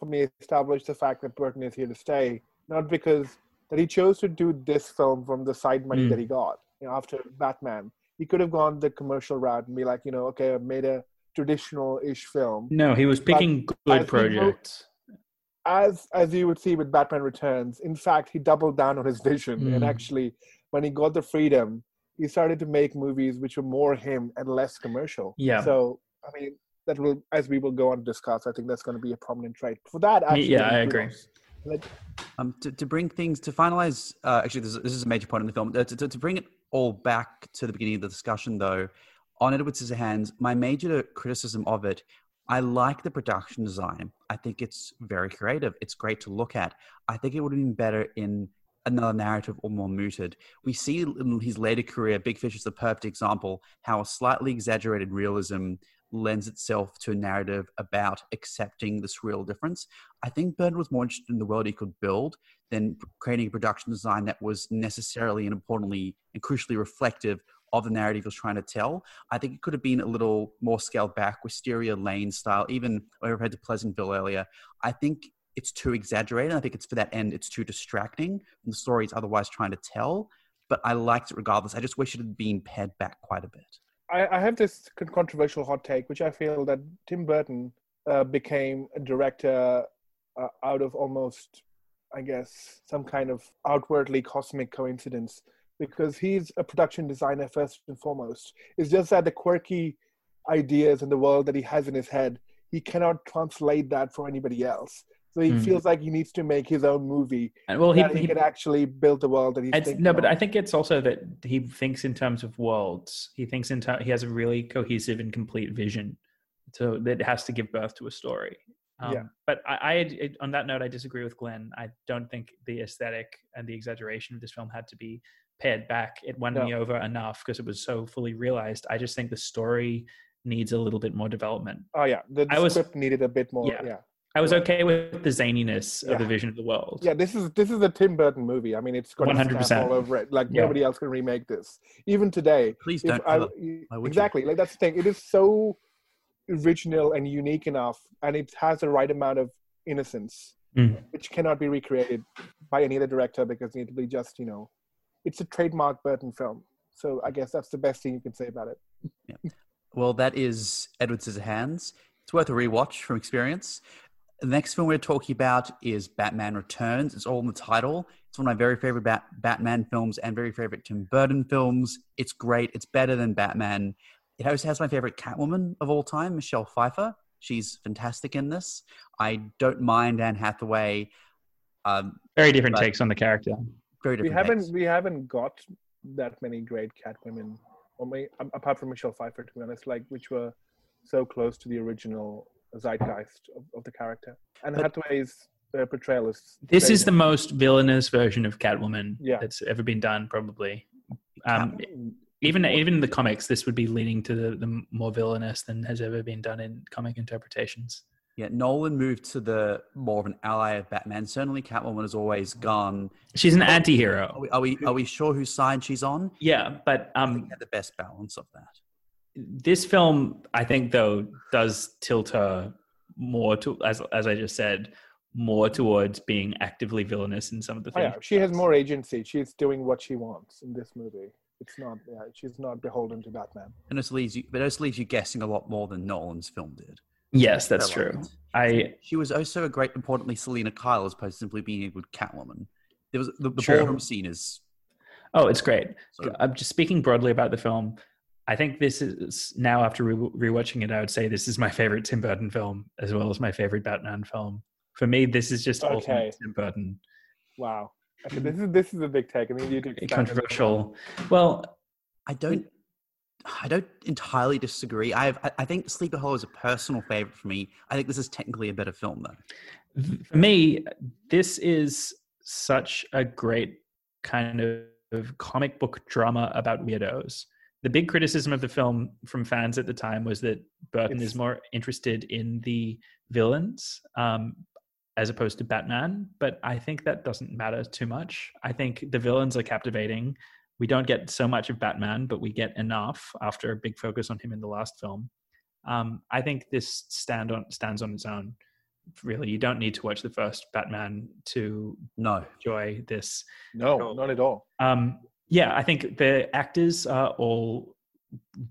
for me established the fact that Burton is here to stay, not because that he chose to do this film from the side money Mm. that he got you know, after Batman. He could have gone the commercial route and be like, you know, okay, I've made a traditional-ish film. No, he was picking as good he projects. As as you would see with Batman Returns, in fact, he doubled down on his vision, and Mm. actually, when he got the freedom, he started to make movies which were more him and less commercial. Yeah. So I mean, that will, as we will go on to discuss, I think that's going to be a prominent trait. For that, actually, yeah, I agree. kudos. Like, Um, to, to bring things to finalize, uh, actually, this is, this is a major point in the film. Uh, to, to, to bring it all back to the beginning of the discussion, though, on Edward Scissorhands, my major criticism of it, I like the production design. I think it's very creative. It's great to look at. I think it would have been better in another narrative or more mooted. We see in his later career, Big Fish is the perfect example, how a slightly exaggerated realism lends itself to a narrative about accepting this real difference. I think Burton was more interested in the world he could build than creating a production design that was necessarily and importantly and crucially reflective of the narrative he was trying to tell. I think it could have been a little more scaled back, Wisteria Lane style, even when we head to Pleasantville earlier. I think it's too exaggerated. I think it's for that end, it's too distracting from the story it's otherwise trying to tell. But I liked it regardless. I just wish it had been pared back quite a bit. I, I have this controversial hot take, which I feel that Tim Burton uh, became a director uh, out of almost, I guess, some kind of outwardly cosmic coincidence, because he's a production designer first and foremost. It's just that the quirky ideas in the world that he has in his head, he cannot translate that for anybody else. So he Mm. feels like he needs to make his own movie And well, he, he, he can actually build the world that he's no, but. I think it's also that he thinks in terms of worlds. He thinks in ter- he has a really cohesive and complete vision, so that has to give birth to a story. Um, Yeah. But I, I, on that note, I disagree with Glenn. I don't think the aesthetic and the exaggeration of this film had to be pared back. It won me over enough because it was so fully realized. I just think the story needs a little bit more development. oh yeah, the, the I was- script needed a bit more. Yeah. yeah. I was okay with the zaniness of the vision of the world. Yeah, this is this is a Tim Burton movie. I mean, it's got a 100%. stamp all over it. Like Yeah. nobody else can remake this, even today. Please don't. I- Philip. Why would you? exactly, like that's the thing. It is so original and unique enough, and it has the right amount of innocence, Mm. which cannot be recreated by any other director because it need to be just you know, it's a trademark Burton film. So I guess that's the best thing you can say about it. Well, that is Edward Scissorhands. It's worth a rewatch from experience. The next film we're talking about is Batman Returns. It's all in the title. It's one of my very favorite Bat- Batman films and very favorite Tim Burton films. It's great. It's better than Batman. It also has my favorite Catwoman of all time, Michelle Pfeiffer. She's fantastic in this. I don't mind Anne Hathaway. Um, Very different takes on the character. very We haven't takes. we haven't got that many great Catwomen, or may, a- apart from Michelle Pfeiffer, to be honest, like which were so close to the original zeitgeist of, of the character. And But- Hathaway's uh, portrayal is This very is the most villainous version of Catwoman Yeah. that's ever been done, probably. Um, Catwoman- even even in the comics, this would be leaning to the, the more villainous than has ever been done in comic interpretations. Yeah, Nolan moved to the more of an ally of Batman. Certainly, Catwoman has always gone. She's an Are anti-hero. we, are we, are we sure whose side she's on? Yeah, but I um, think the best balance of that. this film, I think, though, does tilt her more to, as as I just said, more towards being actively villainous in some of the Oh, things. yeah, she has more agency. She's doing what she wants in this movie. It's not. Yeah, she's not beholden to Batman. And it leaves you, but it also leaves you guessing a lot more than Nolan's film did. Yes, that's I true. liked. I She was also a great, importantly, Selena Kyle, as opposed to simply being a good Catwoman. There was the, the True. ballroom scene is. oh, it's great. So, I'm just speaking broadly about the film. I think this is now after re- rewatching it, I would say this is my favorite Tim Burton film as well as my favorite Batman film. For me, this is just Okay. ultimate Tim Burton. Wow. Okay, this is this is a big take. I mean, you to expand on this. Controversial. Well, I don't. I don't entirely disagree. I have. I- I think Sleepy Hollow is a personal favorite for me. I think this is technically a better film, though. for me, this is such a great kind of comic book drama about weirdos. The big criticism of the film from fans at the time was that Burton It's- is more interested in the villains um, as opposed to Batman. But I think that doesn't matter too much. I think the villains are captivating. we don't get so much of Batman, but we get enough after a big focus on him in the last film. Um, I think this stand on stands on its own. Really, you don't need to watch the first Batman to No. enjoy this. No, not at all. Um, yeah, I think the actors are all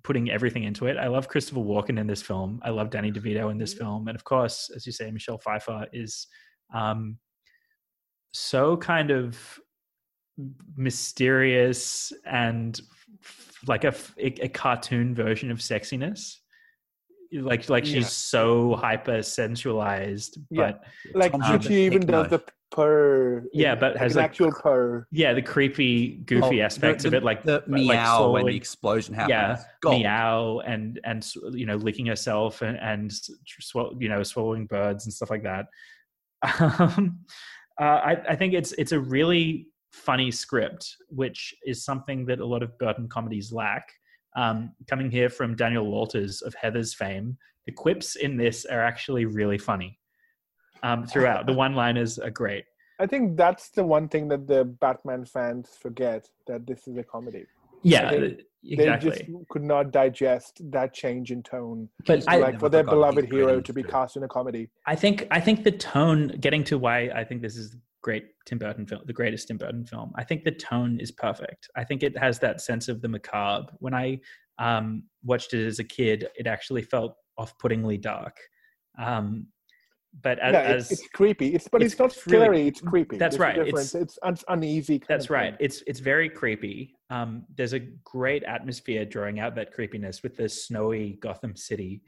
putting everything into it. I love Christopher Walken in this film. I love Danny DeVito in this film, and of course, as you say, Michelle Pfeiffer is um, so kind of mysterious and f- like a, f- a- cartoon version of sexiness. Like, like she's Yeah. so hyper sensualized, Yeah. but Like she, even does the purr. Yeah, but like has, an like, actual purr. yeah, the creepy, goofy Oh, aspects the, of it, like the like meow when the explosion happens. yeah, Gold. meow and and you know licking herself and and swall, you know swallowing birds and stuff like that. Um, uh, I I think it's it's a really funny script, which is something that a lot of Burton comedies lack. Um, coming here from Daniel Waters of Heathers fame, the quips in this are actually really funny. Um, throughout, the one-liners are great. I think that's the one thing that the Batman fans forget that this is a comedy. Yeah, exactly. They just could not digest that change in tone. But I- like for their beloved hero to be cast in a comedy. I think I think the tone, getting to why I think this is the great Tim Burton film, the greatest Tim Burton film. I think the tone is perfect. I think it has that sense of the macabre. When I um, watched it as a kid, it actually felt off-puttingly dark. Um, but as, yeah, as it's, it's creepy. It's but it's it's, not really- scary. it's creepy. that's There's right, it's- It's, un- uneasy. kind That's of thing. right. It's it's very creepy. Um, there's a great atmosphere drawing out that creepiness with the snowy Gotham City,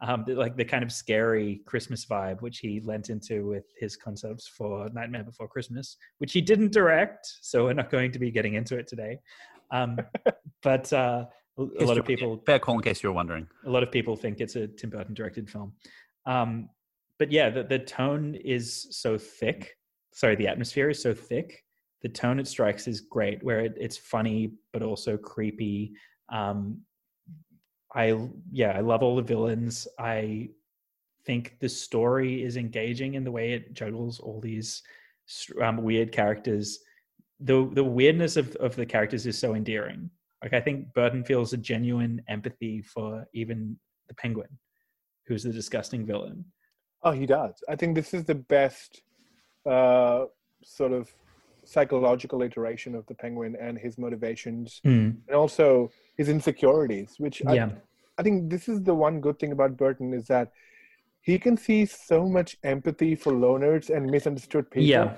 um, the- like the kind of scary Christmas vibe, which he lent into with his concepts for Nightmare Before Christmas, which he didn't direct. So we're not going to be getting into it today. Um, but uh, a a lot of people Fair call in case you're wondering. a lot of people think it's a Tim Burton directed film. Um, but yeah, the, the tone is so thick. Sorry, the atmosphere is so thick. The tone it strikes is great, where it, it's funny but also creepy. Um, I yeah, I love all the villains. I think the story is engaging in the way it juggles all these um, weird characters. The the weirdness of, of the characters is so endearing. Like I think Burton feels a genuine empathy for even the Penguin, who's the disgusting villain. Oh, he does. I think this is the best uh, sort of psychological iteration of the penguin and his motivations and also his insecurities, which Yeah, I, I think this is the one good thing about Burton is that he can see so much empathy for loners and misunderstood people. yeah,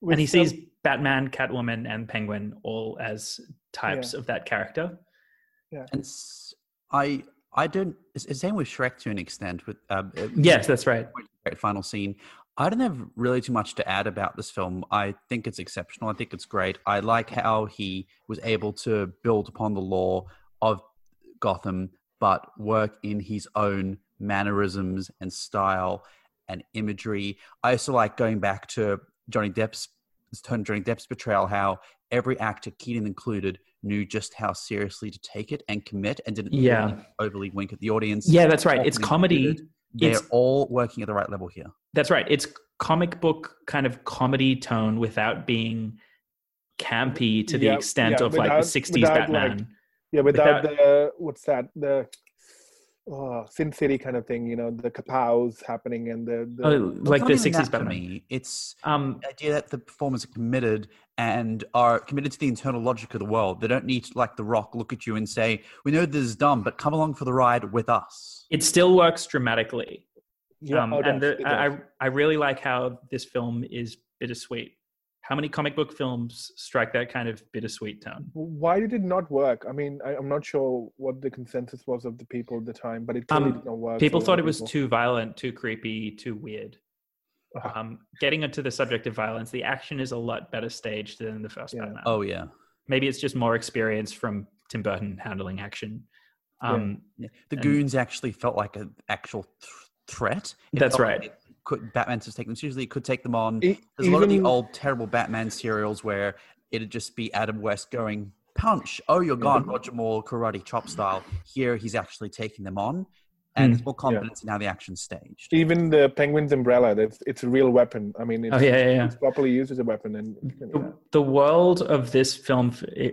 with and he some- sees Batman, Catwoman, and Penguin all as types of that character. Yeah. And s- I I don't. Same with Shreck to an extent. With um, Yes, that's right. great final scene. I don't have really too much to add about this film. I think it's exceptional. I think it's great. I like how he was able to build upon the lore of Gotham, but work in his own mannerisms and style and imagery. I also like going back to Johnny Depp's Johnny Depp's portrayal, how every actor, Keaton included, knew just how seriously to take it and commit, and didn't Yeah. really overly wink at the audience. Yeah, that's right. It's comedy. included. They're It's all working at the right level here. That's right. It's comic book kind of comedy tone without being campy to the Yeah, extent yeah, of like the 60s without, like, Batman. yeah, without, without- the what's that the oh, Sin City kind of thing, you know, the kapows happening and the, the Oh, like the 60s that for Batman. me. It's Um, the idea that the performers are committed and are committed to the internal logic of the world. They don't need to, like The Rock, look at you and say, "We know this is dumb, but come along for the ride with us." it still works dramatically. yeah, um, oh, and the, I. I really like how this film is bittersweet. How many comic book films strike that kind of bittersweet tone? Why did it not work? I mean, I, I'm not sure what the consensus was of the people at the time, but it clearly Um, did not work. People thought it of was people. too violent, too creepy, too weird. Uh-huh. Um, getting into the subject of violence, the action is a lot better staged than the first Yeah. Batman. Oh yeah, Maybe it's just more experience from Tim Burton handling action. Um, Yeah. the And- goons actually felt like an actual th- threat. It That's felt like right. it Could Batman to take them seriously? It could take them on. There's a lot of the old terrible Batman serials where it'd just be Adam West going punch. Oh, you're gone. Roger Moore karate chop style. Here, he's actually taking them on. and Mm. there's more confidence in how the action's staged. Even the penguin's umbrella, that's it's a real weapon. I mean, it's, Oh, yeah, yeah, yeah. it's properly used as a weapon, and yeah. the, the world of this film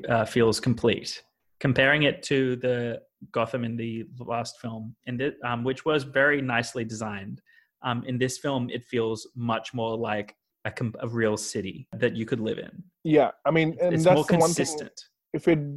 uh, feels complete. Comparing it to the Gotham in the last film, in the, um, which was very nicely designed, um, in this film it feels much more like a, com- a real city that you could live in. yeah. I mean, it's that's more one thing. consistent. If we're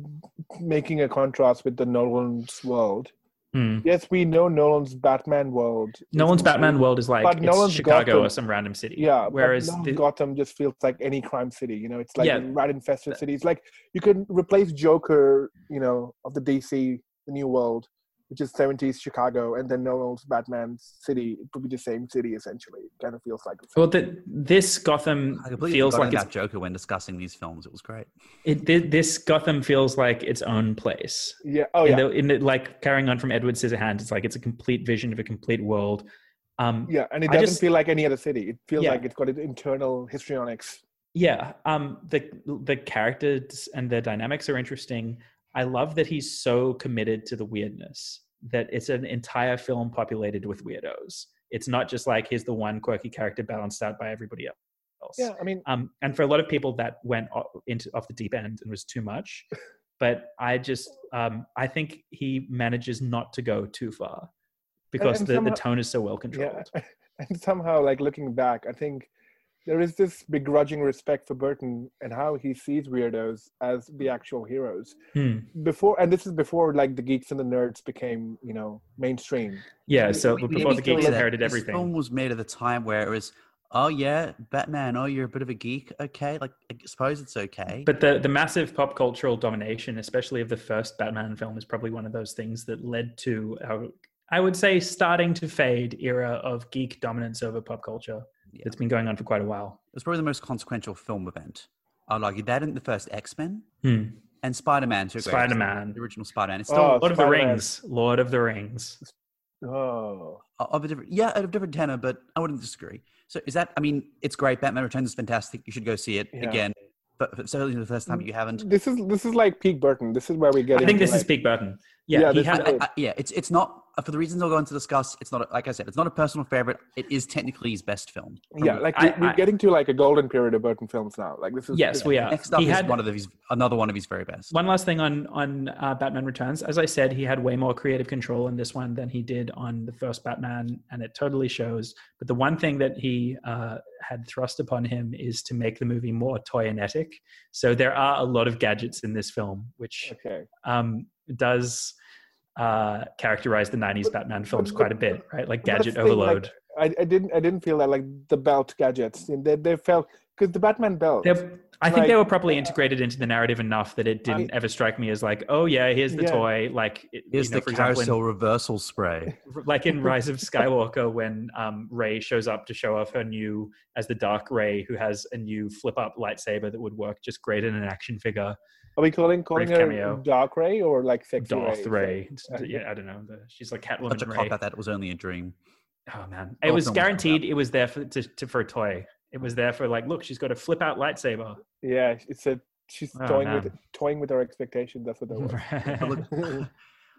making a contrast with the Nolan's world, Hmm. yes, we know Nolan's Batman world. Nolan's Batman world is like But it's Nolan's Chicago Gotham- or some random city. Yeah, Whereas the, Gotham just feels like any crime city. You know, it's like Yeah. a rat infested city. It's like you could replace Joker, you know, of the DC, the New World, which is 70s Chicago, and then Nolan's Batman city. It would be the same city essentially. It kind of feels like. the same. well, the, this Gotham I feels like it's Joker when discussing these films. It was great. it, this Gotham feels like its own place. Yeah. Oh in yeah. the, in the, like carrying on from Edward Scissorhands, it's like it's a complete vision of a complete world. Um, yeah, and it doesn't just- feel like any other city. It feels Yeah. like it's got its internal histrionics. yeah, um, the the characters and the dynamics are interesting. I love that he's so committed to the weirdness that it's an entire film populated with weirdos. It's not just like here's the one quirky character balanced out by everybody else. Yeah, I mean, Um, and for a lot of people, that went o- into off the deep end and was too much. But I just, um, I think he manages not to go too far because and the, the somehow- tone is so well controlled. yeah, controlled. and somehow, like looking back, I think there is this begrudging respect for Burton and how he sees weirdos as the actual heroes. Hmm. Before, and this is before like the geeks and the nerds became, you know, mainstream. Yeah. So We- we- before we the feel geeks that inherited this everything. film was made at a time where it was, oh yeah, Batman. Oh, you're a bit of a geek. Okay, like I suppose it's okay. But the, the massive pop cultural domination, especially of the first Batman film, is probably one of those things that led to our, I would say, starting to fade era of geek dominance over pop culture. Yeah. That's been going on for quite a while. It's probably the most consequential film event. I'd argue that in the first X Men Hmm. and Spider Man. Spider Man, the original Spider Man. It's still Oh, Lord of the Rings, Lord of the Rings. Oh, of a different, yeah, of a different tenor, but I wouldn't disagree. So is that? I mean, it's great. Batman Returns is fantastic. You should go see it Yeah. again. But, but certainly the first time you haven't. this is this is like peak Burton. This is where we get. I think into, this is peak Burton. Yeah, Yeah, he this had. is- I, I, yeah, it's it's not for the reasons I'll go into discuss. It's not a- like I said, it's not a personal favorite. It is technically his best film. Yeah, like I- we, we're I- getting to like a golden period of Burton films now. Like this is yes, we are. Next up he is had one of his another one of his very best. one last thing on on uh, Batman Returns. As I said, he had way more creative control in this one than he did on the first Batman, and it totally shows. But the one thing that he uh, had thrust upon him is to make the movie more toyetic. So there are a lot of gadgets in this film, which Okay. um, does uh, characterize the '90s Batman films but- quite a bit, right? Like gadget the thing, like, overload. I, I didn't I didn't feel that like the belt gadgets. They they felt because the Batman belt. They're- I think like- they were probably integrated into the narrative enough that it didn't ever strike me as like, oh yeah, here's the Yeah. toy. Like, it- Here's you know, the for example, in- reversal spray. like in Rise of Skywalker when um, Rey shows up to show off her new as the Dark Rey, who has a new flip up lightsaber that would work just great in an action figure. Are we calling calling her cameo. Dark Rey or like sexy Darth Rey? Rey. Uh, yeah, I don't know. She's like Such a Catwoman cop Rey. out that it was only a dream. Oh man, Oh, it was film was guaranteed. It was there for to, to, for a toy. It was there for like, look, she's got a flip out lightsaber. Yeah, it's a she's Oh, toying with man. toying with our expectations. That's what that was. But look-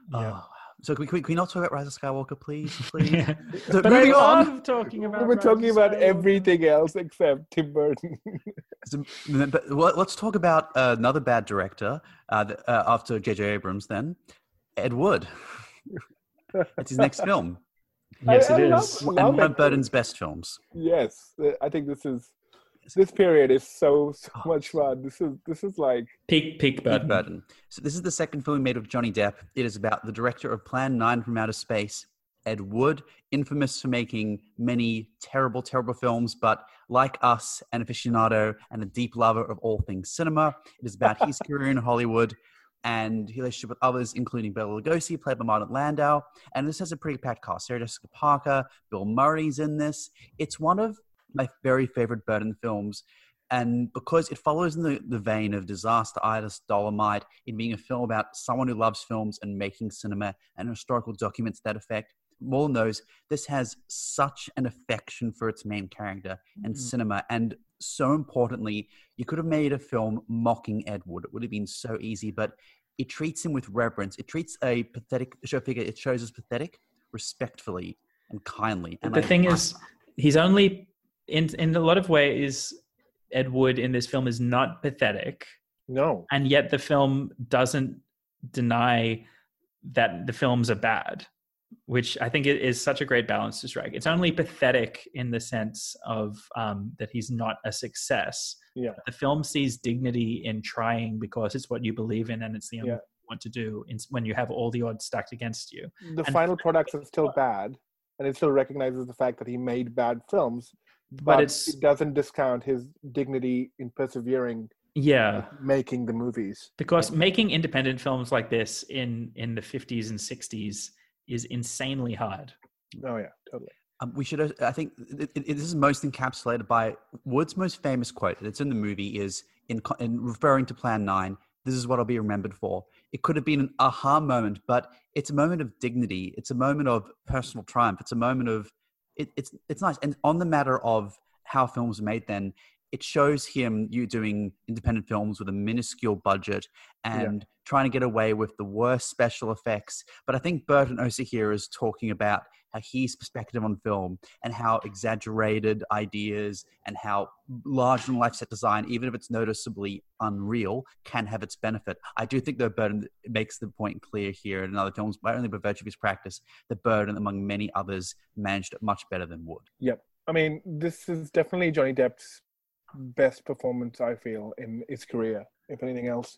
Yeah. Oh, wow. So can we, can we- not talk about Rise of Skywalker, please? Please. Yeah. So But I moving on. talking about. We're Rise talking about Skywalker. everything else except Tim Burton. So, but let's talk about another bad director uh, uh, after J.J. Abrams. Then Ed Wood. It's his next film. Yes, I- it I is. love- and one Ed of Burton's best films. yes, uh, I think this is this period is so so Oh, much fun. This is this is like Peak, peak Ed Burton. Burton. So this is the second film made with Johnny Depp. It is about the director of Plan 9 from Outer Space, Ed Wood, infamous for making many terrible, terrible films, but like us, an aficionado and a deep lover of all things cinema. It is about his career in Hollywood and his relationship with others, including Bela Lugosi, played by Martin Landau. And this has a pretty packed cast. Sarah Jessica Parker, Bill Murray's in this. It's one of my very favorite Burton films. And because it follows in the, the vein of Disaster Artist Dolemite, in being a film about someone who loves films and making cinema and historical documents that affect, more knows this has such an affection for its main character and Mhm. cinema. And so importantly, you could have made a film mocking Edward. It would have been so easy, but it treats him with reverence. It treats a pathetic show figure, it shows as pathetic, respectfully and kindly. And the I- thing I- is, he's only in in a lot of ways. Ed Wood in this film is not pathetic, No. and yet the film doesn't deny that the films are bad, which I think is such a great balance to strike. It's only pathetic in the sense of um, that he's not a success. Yeah. The film sees dignity in trying because it's what you believe in and it's the only Yeah. thing you want to do in, when you have all the odds stacked against you. The And- final products are still bad, and it still recognizes the fact that he made bad films, but, But it's- it doesn't discount his dignity in persevering Yeah. making the movies. because making independent films like this in in the 50s and 60s is insanely hard Oh yeah, totally. Um, we should. I think it, it, this is most encapsulated by Wood's most famous quote. That's in the movie is in, in referring to Plan Nine. This is what I'll be remembered for. It could have been an aha moment, but it's a moment of dignity. It's a moment of personal triumph. It's a moment of it, it's it's nice. And on the matter of how films are made, then it shows him you doing independent films with a minuscule budget Yeah. and trying to get away with the worst special effects. But I think Burton Osa here is talking about how his perspective on film and how exaggerated ideas and how large and life set design, even if it's noticeably unreal, can have its benefit. I do think that Burton makes the point clear here in other films, but only by virtue of his practice, that Burton, among many others, managed it much better than Wood. Yep. I mean, this is definitely Johnny Depp's best performance. I feel in his career, if anything else,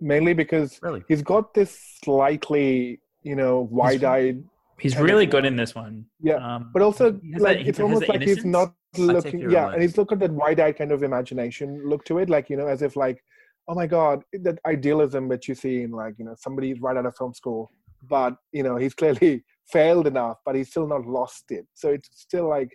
mainly because Really? he's got this slightly, you know, wide-eyed, he's And really good in this one Yeah, um, but also like that- it's almost the like he's not looking. Yeah, words. and he's got that wide-eyed kind of imagination look to it, like you know, as if like, oh my god, that idealism that you see in like you know somebody right out of film school, but you know he's clearly failed enough, but he's still not lost it. So it's still like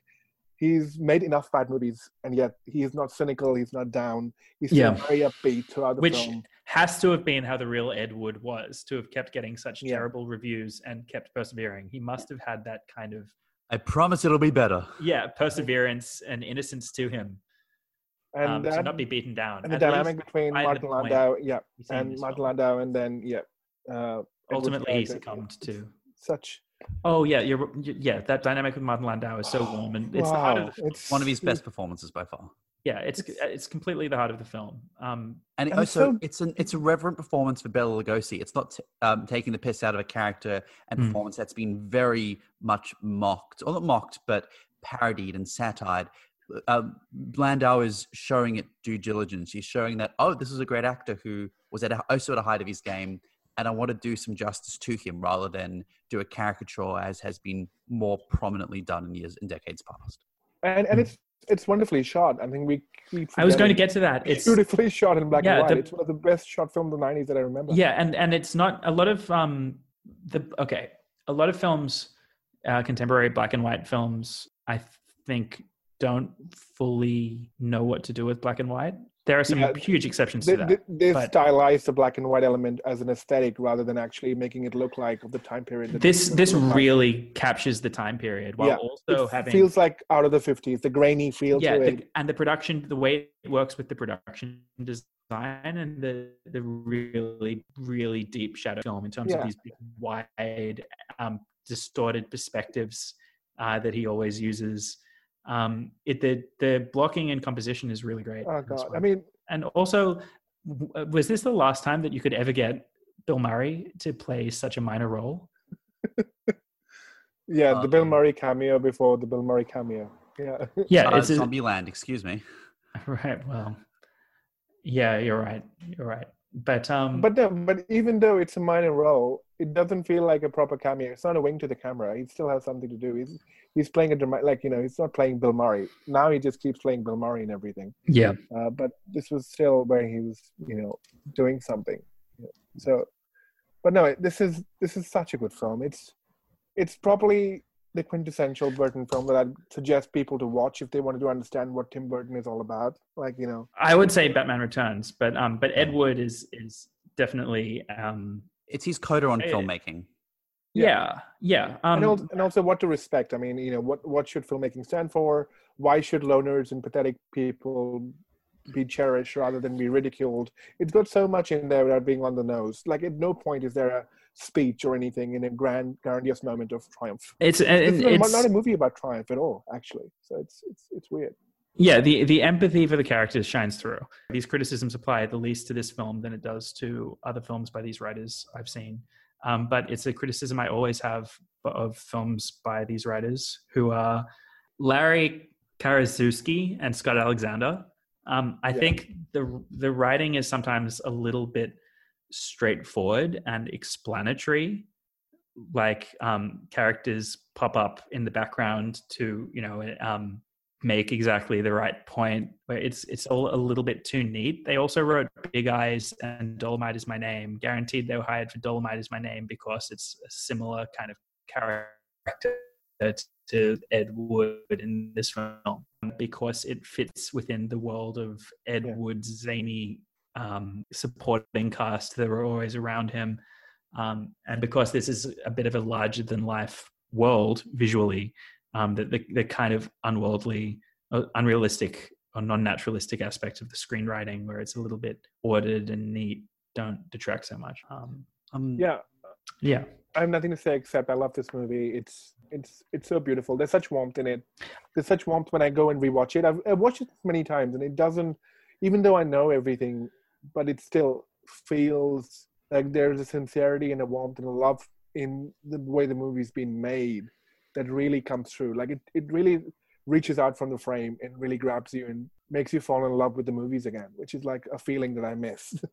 he's made enough bad movies, and yet he's not cynical. He's not down. He's still Yeah. very upbeat throughout the which film. has to have been how the real Ed Wood was to have kept getting such Yeah. terrible reviews and kept persevering. He must have had that kind of I promise it'll be better. yeah perseverance and innocence to him And um, that, to not be beaten down. and the dynamic between by the Martin point Landau, yeah, you see in and Martin film. Landau, and then yeah, uh, ultimately he succumbed to. Such Oh yeah, you're yeah. That dynamic with Martin Landau is so warm, and it's the heart of wow, the film. it's One of his best performances by far. Yeah, it's it's completely the heart of the film. Um, And, And also, so- it's an it's a reverent performance for Bela Lugosi. It's not t- um, taking the piss out of a character and Mm. performance that's been very much mocked, or not mocked, but parodied and satired. Um, Landau is showing it due diligence. He's showing that oh, this is a great actor who was at a, also at a height of his game, and I want to do some justice to him rather than do a caricature as has been more prominently done in years in decades past. and and it's it's wonderfully shot. I think we. keep I was going to get to that. It's beautifully shot in black Yeah, and white. the- it's one of the best shot films of the '90s that I remember. yeah, and and it's not a lot of um the okay a lot of films, uh, contemporary black and white films, I think don't fully know what to do with black and white. There are some Yeah, huge exceptions They, to that. they, they but- stylize the black and white element as an aesthetic rather than actually making it look like of the time period. this this looked like. really captures the time period while Yeah, also it having feels like out of the 50s. The grainy feel yeah to the, it. and the production the way it works with the production design and the the really really deep shadow film in terms of these big, wide um, distorted perspectives uh, that he always uses um, it the the blocking and composition is really great Oh in this god! I mean, and also uh, was this the last time that you could ever get bill murray to play such a minor role yeah, the Bill Um, Murray cameo before the Bill Murray cameo. Yeah, yeah Uh, it's a, Zombieland, excuse me. right well yeah you're right you're right but um but no, but even though it's a minor role, it doesn't feel like a proper cameo. It's not a wing to the camera. He still has something to do. He's he's playing a dramatic, like you know, he's not playing Bill Murray. Now he just keeps playing Bill Murray and everything. yeah Uh, but this was still where he was, you know, doing something. So, but no, this is this is such a good film. It's it's probably the quintessential Burton film that I'd suggest people to watch if they wanted to understand what Tim Burton is all about. Like you know, I would say Batman Returns, but um, but Ed Wood is is definitely um, It's his coda on Eh, filmmaking. yeah, yeah. Um, and, also, and also what to respect. I mean, you know, what what should filmmaking stand for? Why should loners and pathetic people be cherished rather than be ridiculed? It's got so much in there without being on the nose. Like at no point is there a speech or anything in a grand, grandiose moment of triumph. It's and It's, it's, not, not a movie about triumph at all, actually. So it's it's it's weird. Yeah the the empathy for the characters shines through. These criticisms apply at the least to this film than it does to other films by these writers I've seen. Um, but it's a criticism I always have of films by these writers who are Larry Karaszewski and Scott Alexander. Um, I Yeah. think the the writing is sometimes a little bit straightforward and explanatory. Like um, characters pop up in the background to you know um, make exactly the right point. Where it's it's all a little bit too neat. They also wrote Big Eyes and Dolemite is my name. Guaranteed they were hired for Dolemite is my name because it's a similar kind of character to Ed Wood in this film because it fits within the world of Ed Yeah. Wood's zany um, supporting cast that were always around him. Um, and because this is a bit of a larger than life world visually, um, the, the, the kind of unworldly, uh, unrealistic or non-naturalistic aspect of the screenwriting where it's a little bit ordered and neat don't detract so much. Um, Um, Yeah, yeah. I have nothing to say except I love this movie. It's it's it's so beautiful. There's such warmth in it. There's such warmth when I go and rewatch it. I've, I've watched it many times, and it doesn't. Even though I know everything, but it still feels like there's a sincerity and a warmth and a love in the way the movie's been made that really comes through. Like it, it really reaches out from the frame and really grabs you and makes you fall in love with the movies again, which is like a feeling that I miss.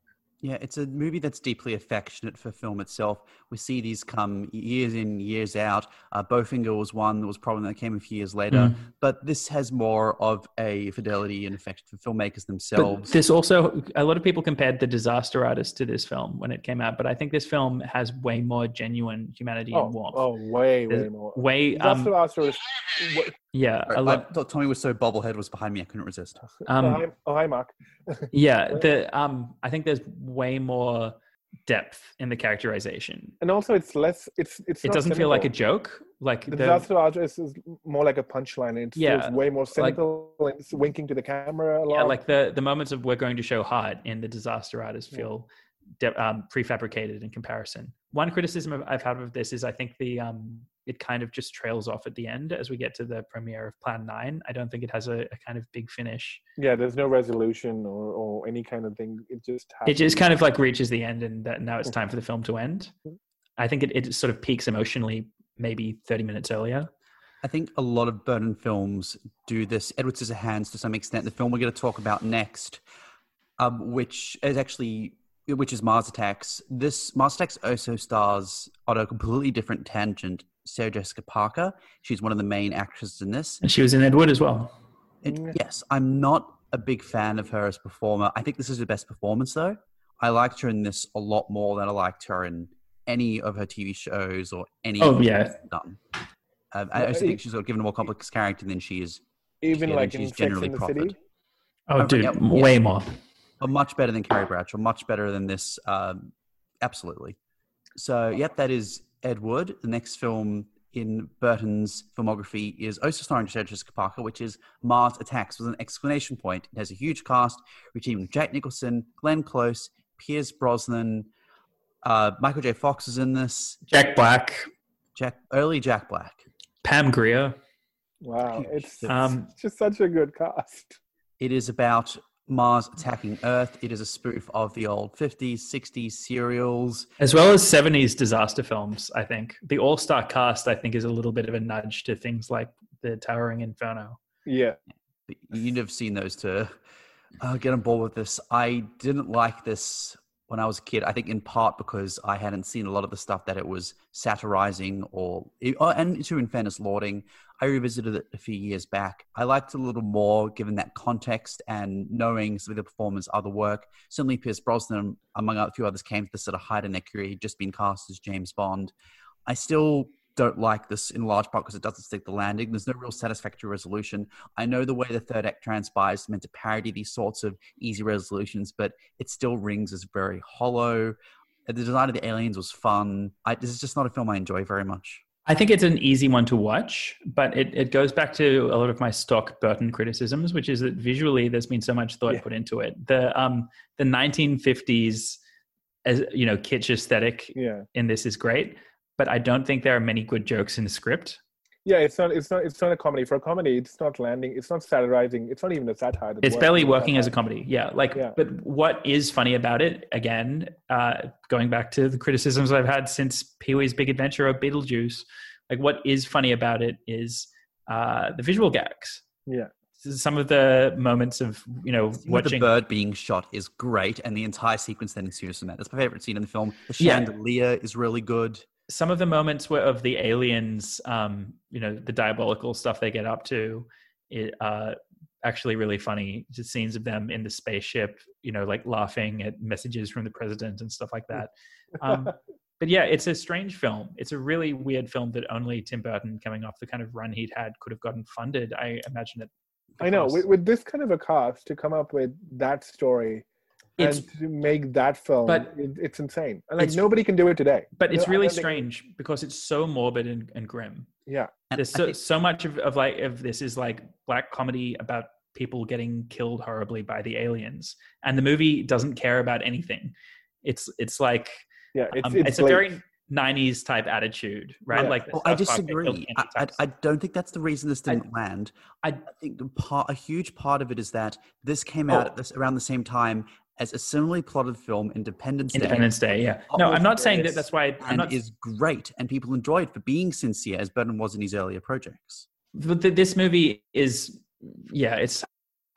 Yeah, it's a movie that's deeply affectionate for film itself. We see these come years in, years out. Uh, Bowfinger was one that was probably that came a few years later, Mm. but this has more of a fidelity and affection for filmmakers But themselves. this also, a lot of people compared The Disaster Artist to this film when it came out, but I think this film has way more genuine humanity oh, and warmth. oh, way, way more. Way, Disaster um, Artist yeah, Sorry, a I lot, thought Tommy was so bobblehead was behind me, I couldn't resist. oh, um, hi, oh, hi, Mark. yeah. The um, I think there's way more depth in the characterization. and also it's less it's it's It doesn't feel like a joke. Like the, the, disaster artist is more like a punchline it Yeah, feels way more cynical and it's winking to the camera a lot yeah, like the the moments of we're going to show heart in the disaster artist Yeah. feel de- um, prefabricated in comparison. One criticism I've- I've had of this is I think the um, it kind of just trails off at the end as we get to the premiere of Plan Nine. I don't think it has a, a kind of big finish. yeah there's no resolution or, or any kind of thing it just It just kind of like reaches the end, and that now it's time for the film to end. I think it, it sort of peaks emotionally maybe thirty minutes earlier. I think a lot of Burton films do this. Edward Scissorhands, to some extent, the film we're going to talk about next, um, which is actually which is Mars Attacks. This Mars Attacks also stars on a completely different tangent. Sarah Jessica Parker. She's one of the main actresses in this. And she was in Ed Wood as well. It, Mm. yes, I'm not a big fan of her as a performer. I think this is her best performance, though. I liked her in this a lot more than I liked her in any of her TV shows or any. Oh, of what yeah. she's done. Um, I Yeah, also think she's got given a more complex character than she is, even yeah, like then in she's Sex generally in the. City Oh, dude, yep, way yes. more. but much better than Carrie Bradshaw, much better than this. Um, absolutely. So, yep, that is Ed Wood. The next film in Burton's filmography is also starring Sarah Jessica Parker, which is Mars Attacks with an exclamation point. It has a huge cast, reaching Jack Nicholson, Glenn Close, Pierce Brosnan, uh, Michael J. Fox is in this, Jack Black, Jack early Jack Black. Pam Grier. wow Huge. it's, Um, it's just such a good cast It is about Mars attacking Earth. It is a spoof of the old 50s, 60s serials. as well as 70s disaster films i think the all-star cast i think is a little bit of a nudge to things like the towering inferno yeah You'd have seen those to uh, get on board with this. I didn't like this when I was a kid. I think in part because I hadn't seen a lot of the stuff that it was satirizing or, oh, and to in fairness, lauding. I revisited it a few years back. I liked it a little more given that context and knowing some of the performers' other work. Certainly, Pierce Brosnan, among a few others, came to this at a height in their career. He'd just been cast as James Bond. I still don't like this in large part because it doesn't stick the landing. There's no real satisfactory resolution. I know the way the third act transpires is meant to parody these sorts of easy resolutions, but it still rings as very hollow. The design of the aliens was fun. I, this is just not a film I enjoy very much. I think it's an easy one to watch but it, it goes back to a lot of my stock burton criticisms which is that visually there's been so much thought Yeah. put into it the um the 1950s as you know kitsch aesthetic Yeah, in this is great, but I don't think there are many good jokes in the script. Yeah. It's not. It's not. It's not a comedy. For a comedy, it's not landing. It's not satirizing. It's not even a satire. It's barely as working as a comedy. Yeah, like Yeah. but what is funny about it? Again, uh, going back to the criticisms I've had since Pee Wee's Big Adventure of Beetlejuice, like what is funny about it is uh, the visual gags. Yeah. Some of the moments of you know Watching the bird being shot is great, and the entire sequence that ensues from that. That's my favorite scene in the film. The Yeah. chandelier is really good. Some of the moments where of the aliens, um, you know, the diabolical stuff they get up to, it uh, actually really funny. Just scenes of them in the spaceship, you know, like laughing at messages from the president and stuff like that. Um, but yeah, it's a strange film. It's a really weird film that only Tim Burton, coming off the kind of run he'd had, could have gotten funded. I imagine it. I know. With, with this kind of a cast to come up with that story It's and to make that film, But- it, it's insane. And like It's- nobody can do it today. but it's really don't think- strange because it's so morbid and, and grim. Yeah, And There's so, think- so much of, of like of this is like black comedy about people getting killed horribly by the aliens, and the movie doesn't care about anything. It's it's like yeah. It's um, it's, it's, a very '90s type attitude, right? Yeah. Like Well, I South Park, they killed disagree. I, I, I don't think that's the reason this didn't land. I- I think part, a huge part of it is that this came out Oh. at this, around the same time as a similarly plotted film, Independence Day. Independence Day, yeah. No, I'm not saying that. That's why I'm and not. is great, and people enjoy it for being sincere, as Burton was in his earlier projects. but th- this movie is yeah it's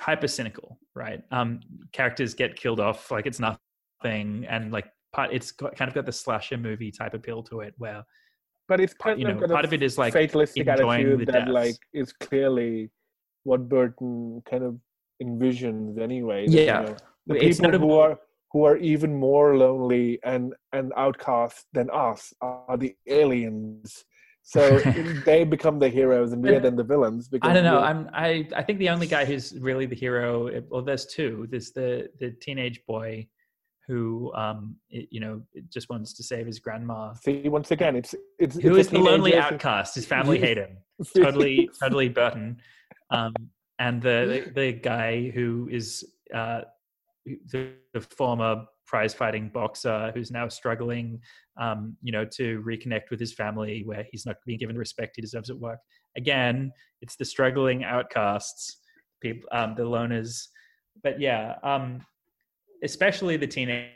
hyper cynical right um characters get killed off like it's nothing and like part it's got, kind of got the slasher movie type appeal to it where but it's kind you know part a of it is like fatalistic attitude that deaths. like is clearly what Burton kind of envisions anyway. that, you Yeah. know, the people who are who are even more lonely and and outcast than us are the aliens. So they become the heroes and we're then the villains. Because I don't know. I'm I I think the only guy who's really the hero. Well, there's two. There's the the teenage boy who um you know just wants to save his grandma. See, once again, it's it's Who it's is the lonely outcast? His family hate him. totally totally burton um and the, the the guy who is uh the, the former prize fighting boxer who's now struggling um you know to reconnect with his family where he's not being given the respect he deserves at work again it's the struggling outcasts people um the loners but yeah um especially the teenage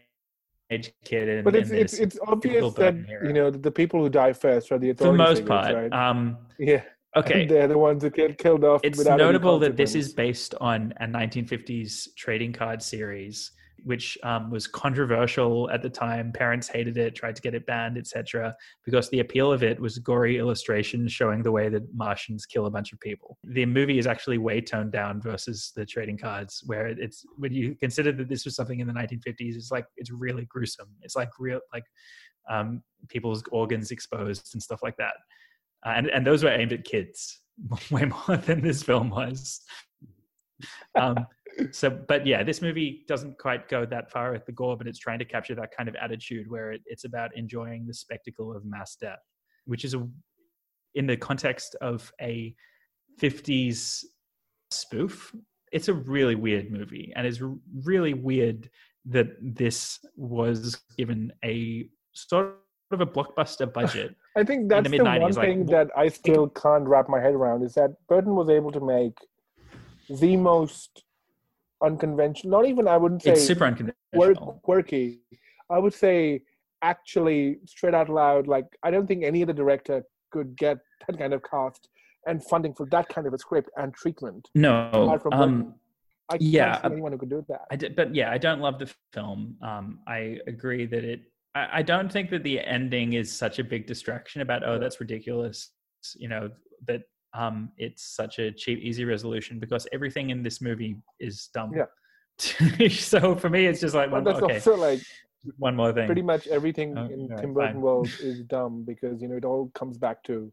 kid in, But it's it's it's obvious that era. you know the people who die first are the authorities. for the most figures, part right? um yeah, okay. And they're the ones who get killed off. it's notable that this is based on a 1950s trading card series which um, was controversial at the time. Parents hated it tried to get it banned etc because the appeal of it was gory illustrations showing the way that martians kill a bunch of people. The movie is actually way toned down versus the trading cards where it's when you consider that this was something in the 1950s it's like it's really gruesome. It's like real like um, people's organs exposed and stuff like that and and those were aimed at kids way more than this film was. Um, so, but yeah, this movie doesn't quite go that far with the gore, but it's trying to capture that kind of attitude where it, it's about enjoying the spectacle of mass death, which is a in the context of a 50s spoof. It's a really weird movie, and it's really weird that this was given a sort of a blockbuster budget. I think the that's the, mid-nineties, one like, thing that I still can't wrap my head around is that Burton was able to make the most unconventional, not even I wouldn't say it's super unconventional. quirky. I would say actually straight out loud, like I don't think any other director could get that kind of cast and funding for that kind of a script and treatment. No, Apart from um, I yeah, can't see uh, anyone who could do that. I did, but yeah, I don't love the film. Um, I agree that it. I, I don't think that the ending is such a big distraction about. Oh, that's ridiculous. You know that um, it's such a cheap, easy resolution because everything in this movie is dumb. Yeah. so for me, it's just like But one, that's okay, also like one more thing. pretty much everything Oh, in alright, Tim Burton fine. world is dumb because you know it all comes back to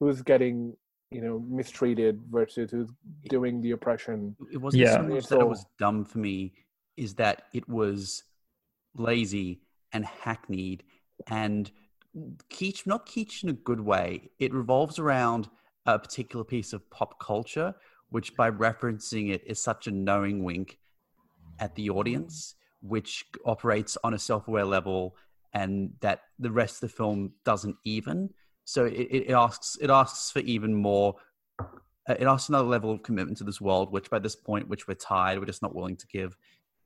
who's getting you know mistreated versus who's doing the oppression. It wasn't Yeah. so much that it was dumb for me, is that it was lazy and hackneyed and kitsch, not kitsch in a good way. It revolves around a particular piece of pop culture, which by referencing it is such a knowing wink at the audience, which operates on a self-aware level, and that the rest of the film doesn't even. So it, it asks it asks for even more. uh, It asks another level of commitment to this world, which by this point, which we're tired, we're just not willing to give.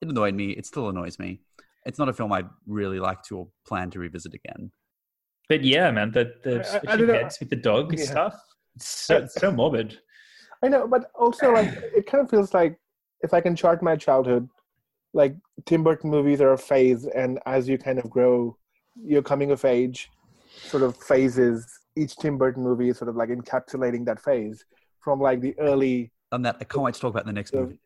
It annoyed me. It still annoys me. It's not a film I'd really like to or plan to revisit again. But yeah, man, the the I- I- I switching don't know. heads with the dog Yeah. stuff. It's so, it's so morbid. I know, but also like it kind of feels like if I can chart my childhood, like Tim Burton movies are a phase, and as you kind of grow, your coming of age sort of phases. Each Tim Burton movie is sort of like encapsulating that phase from like the early, On that, I can't wait to talk about in the next movie.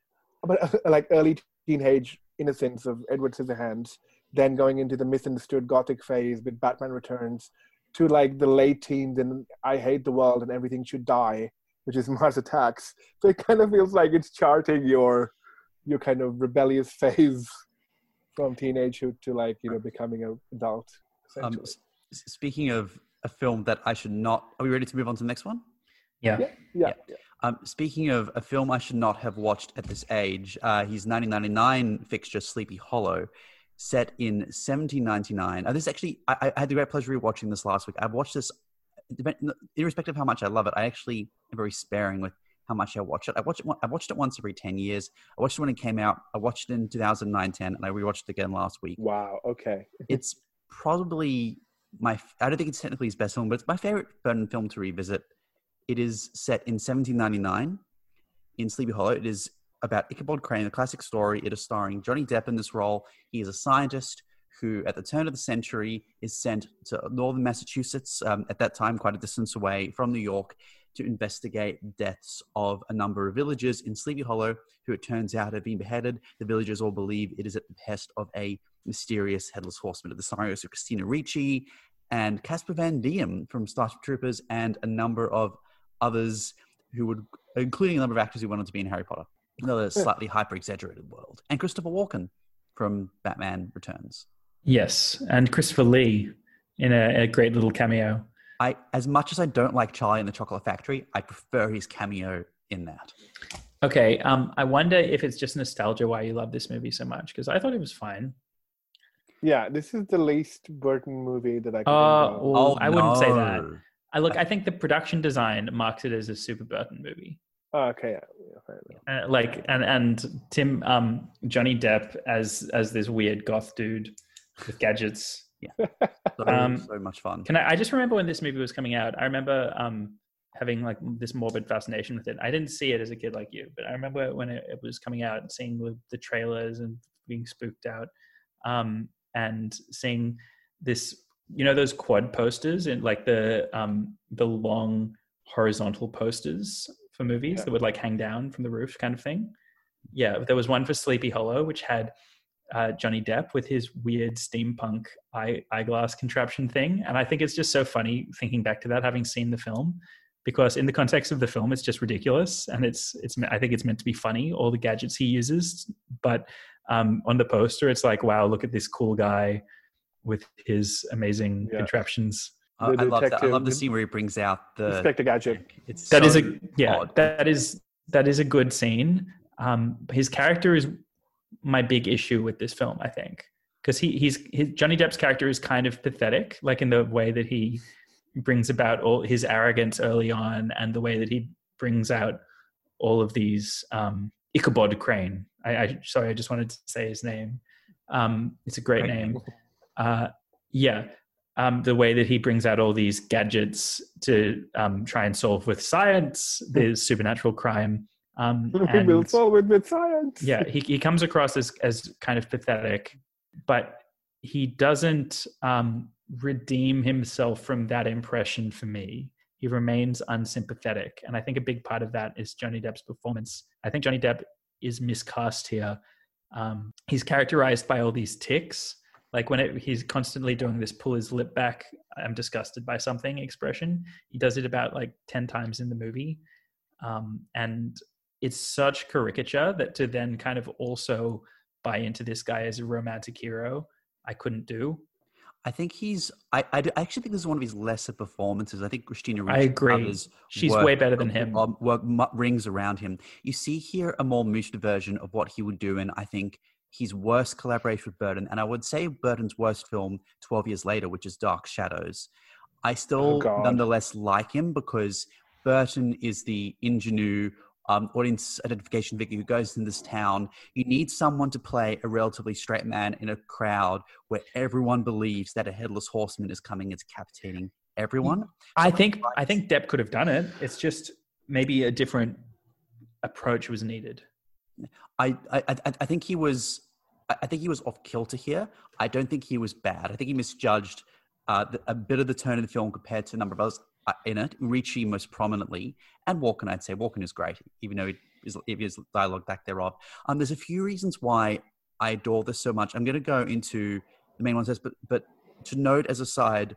but like early teenage innocence of Edward Scissorhands, then going into the misunderstood gothic phase with Batman Returns, to like the late teens and I hate the world and everything should die, which is Mars Attacks. So it kind of feels like it's charting your your kind of rebellious phase from teenagehood to like you know becoming an adult. Um, speaking of a film that I should not, are we ready to move on to the next one? Yeah. yeah, yeah, yeah. Um, speaking of a film I should not have watched at this age, uh, his 1999 fixture Sleepy Hollow, set in 1799. Uh, this actually, I, I had the great pleasure of watching this last week. I've watched this, irrespective of how much I love it. I actually am very sparing with how much I watch it. I watch it. I watched it once every 10 years. I watched it when it came out. I watched it in 2009, 10, and I rewatched it again last week. Wow. Okay. It's probably my. I don't think it's technically his best film, but it's my favorite Burton film to revisit. It is set in 1799 in Sleepy Hollow. It is about Ichabod Crane, a classic story. It is starring Johnny Depp in this role. He is a scientist who, at the turn of the century, is sent to northern Massachusetts, um, at that time quite a distance away from New York, to investigate deaths of a number of villagers in Sleepy Hollow, who it turns out have been beheaded. The villagers all believe it is at the behest of a mysterious headless horseman. Of the scenarios of Christina Ricci and Casper Van Dien from Starship Troopers, and a number of others who would, including a number of actors who wanted to be in Harry Potter. Another slightly hyper exaggerated world. And Christopher Walken from Batman Returns. Yes, and Christopher Lee in a, a great little cameo. I, as much as I don't like Charlie in the Chocolate Factory, I prefer his cameo in that. Okay, um, I wonder if it's just nostalgia why you love this movie so much because I thought it was fine. Yeah, this is the least Burton movie that I can Uh, think of. I wouldn't say that. No. I look, I think the production design marks it as a super Burton movie. Oh, okay, yeah, yeah, fair. Uh, like and and Tim um Johnny Depp as as this weird goth dude with gadgets. So, Um, so much fun. Can I? I just remember when this movie was coming out. I remember um, having like this morbid fascination with it. I didn't see it as a kid like you, but I remember when it, it was coming out and seeing the, the trailers and being spooked out, um, and seeing this. You know those quad posters and like the um, the long horizontal posters for movies Yeah. that would like hang down from the roof, kind of thing. Yeah, there was one for Sleepy Hollow, which had uh, Johnny Depp with his weird steampunk eye, eyeglass contraption thing. And I think it's just so funny thinking back to that, having seen the film, because in the context of the film, it's just ridiculous. And it's, it's, I think it's meant to be funny, all the gadgets he uses. But um, on the poster, it's like, wow, look at this cool guy with his amazing Yeah. contraptions. I, The I love that. I love the scene where he brings out the. Inspector Gadget. It's That is so a yeah odd. that is that is a good scene um his character is my big issue with this film i think because he he's his, johnny depp's character is kind of pathetic like in the way that he brings about all his arrogance early on and the way that he brings out all of these um ichabod crane i, I sorry i just wanted to say his name um it's a great, Great name name. Uh, yeah, um, the way that he brings out all these gadgets to um, try and solve with science the supernatural crime. Um, we will solve it with science. yeah, he, he comes across as, as kind of pathetic, but he doesn't um, redeem himself from that impression for me. He remains unsympathetic. And I think a big part of that is Johnny Depp's performance. I think Johnny Depp is miscast here. Um, he's characterized by all these ticks. Like when it, he's constantly doing this pull his lip back, I'm disgusted by something expression. He does it about like 10 times in the movie. Um, and it's such caricature that to then kind of also buy into this guy as a romantic hero, I couldn't do. I think he's. I, I, I actually think this is one of his lesser performances. I think Christina Ricci I agree. She's work- way better than him. um, work rings around him. You see here a more muted version of what he would do, and I think his worst collaboration with Burton, and I would say Burton's worst film 12 years later, which is Dark Shadows. I still God. nonetheless like him because Burton is the ingenue um, audience identification figure who goes in this town. You need someone to play a relatively straight man in a crowd where everyone believes that a headless horseman is coming. It's decapitating everyone. I think I think Depp could have done it. It's just maybe a different approach was needed. I, I, I I think he was, I think he was off kilter here. I don't think he was bad. I think he misjudged uh, a bit of the tone of the film compared to a number of others uh, in it. Ricci most prominently, and Walken. I'd say Walken is great, even though it is, dialogue back thereof. Um, there's a few reasons why I adore this so much. I'm going to go into the main ones, but but to note as a side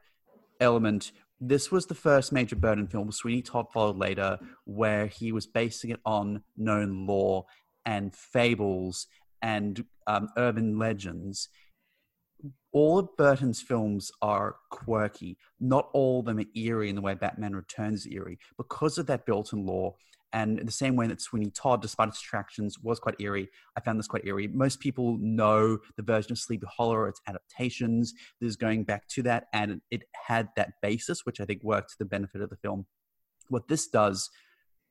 element, this was the first major Burton film. Sweeney Todd followed later, where he was basing it on known lore and fables and um, urban legends. All of Burton's films are quirky. Not all of them are eerie in the way Batman Returns is eerie because of that built-in lore. And in the same way that Sweeney Todd, despite its attractions, was quite eerie, I found this quite eerie. Most people know the version of Sleepy Hollow, or its adaptations. There's going back to that, and it had that basis, which I think worked to the benefit of the film. What this does,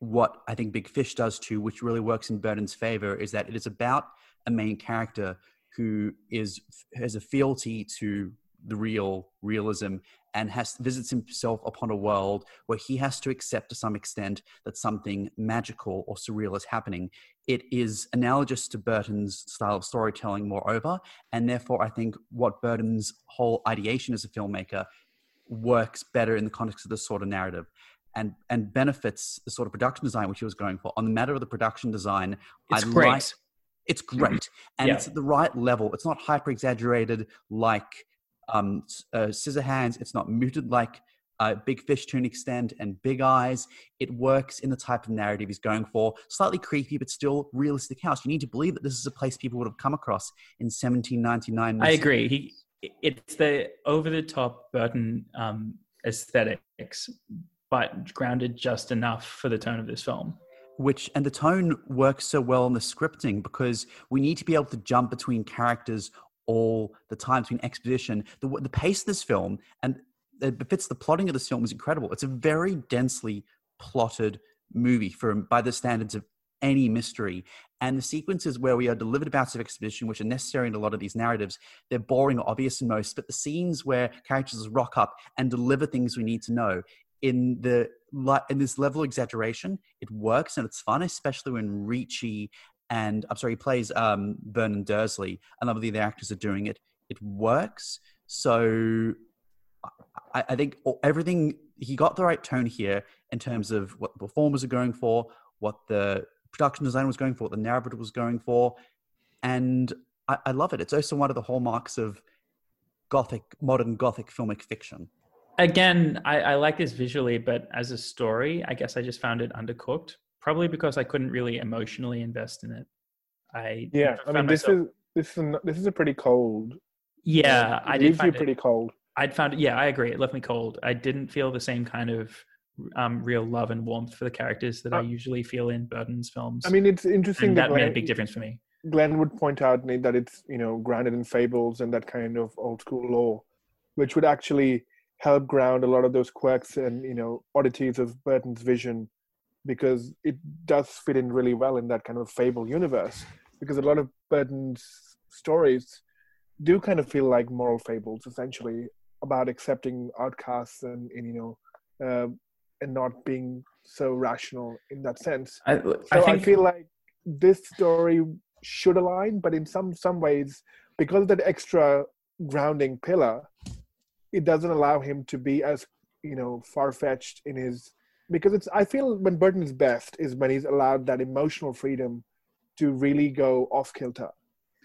what I think Big Fish does too, which really works in Burton's favor, is that it is about a main character who is has a fealty to the real realism and has visits himself upon a world where he has to accept to some extent that something magical or surreal is happening. It is analogous to Burton's style of storytelling, moreover, and therefore I think what Burton's whole ideation as a filmmaker works better in the context of this sort of narrative. And, and benefits the sort of production design which he was going for. On the matter of the production design, It's I great. like it's great. And Yeah. it's at the right level. It's not hyper exaggerated like um uh, scissorhands it's not muted like uh, big fish to an extent and big eyes. It works in the type of narrative he's going for. Slightly creepy but still realistic house. You need to believe that this is a place people would have come across in 1799 I agree. He it's the over the top Burton um, aesthetics, but grounded just enough for the tone of this film. Which and the tone works so well in the scripting because we need to be able to jump between characters all the time between exposition. The, the pace of this film and it befits the plotting of this film is incredible. It's a very densely plotted movie for by the standards of any mystery. And the sequences where we are delivered bouts of exposition which are necessary in a lot of these narratives they're boring or obvious in most but the scenes where characters rock up and deliver things we need to know in the in this level of exaggeration, it works and it's fun, especially when Ricci and I'm sorry, he plays um, Vernon Dursley. A number of the other actors are doing it. It works. So I, I think everything he got the right tone here in terms of what the performers are going for, what the production design was going for, what the narrative was going for, and I, I love it. It's also one of the hallmarks of gothic, modern gothic filmic fiction. Again, I, I like this visually, but as a story, I guess I just found it undercooked. Probably because I couldn't really emotionally invest in it. I Yeah, I mean, this myself- is this is this is a pretty cold. yeah, it I did find it, pretty cold. I'd found it. Yeah, I agree. It left me cold. I didn't feel the same kind of um, real love and warmth for the characters that I Uh, usually feel in Burton's films. I mean, it's interesting that that made a big difference for me. Glenn would point out Nate, that it's you know grounded in fables and that kind of old school lore, which would actually help ground a lot of those quirks and you know oddities of Burton's vision, because it does fit in really well in that kind of fable universe. Because a lot of Burton's stories do kind of feel like moral fables, essentially about accepting outcasts and, and you know, uh, and not being so rational in that sense. I, So I I, feel like this story should align, but in some some ways, because of that extra grounding pillar, it doesn't allow him to be as you know far fetched in his. Because it's I feel when Burton is best is when he's allowed that emotional freedom to really go off kilter,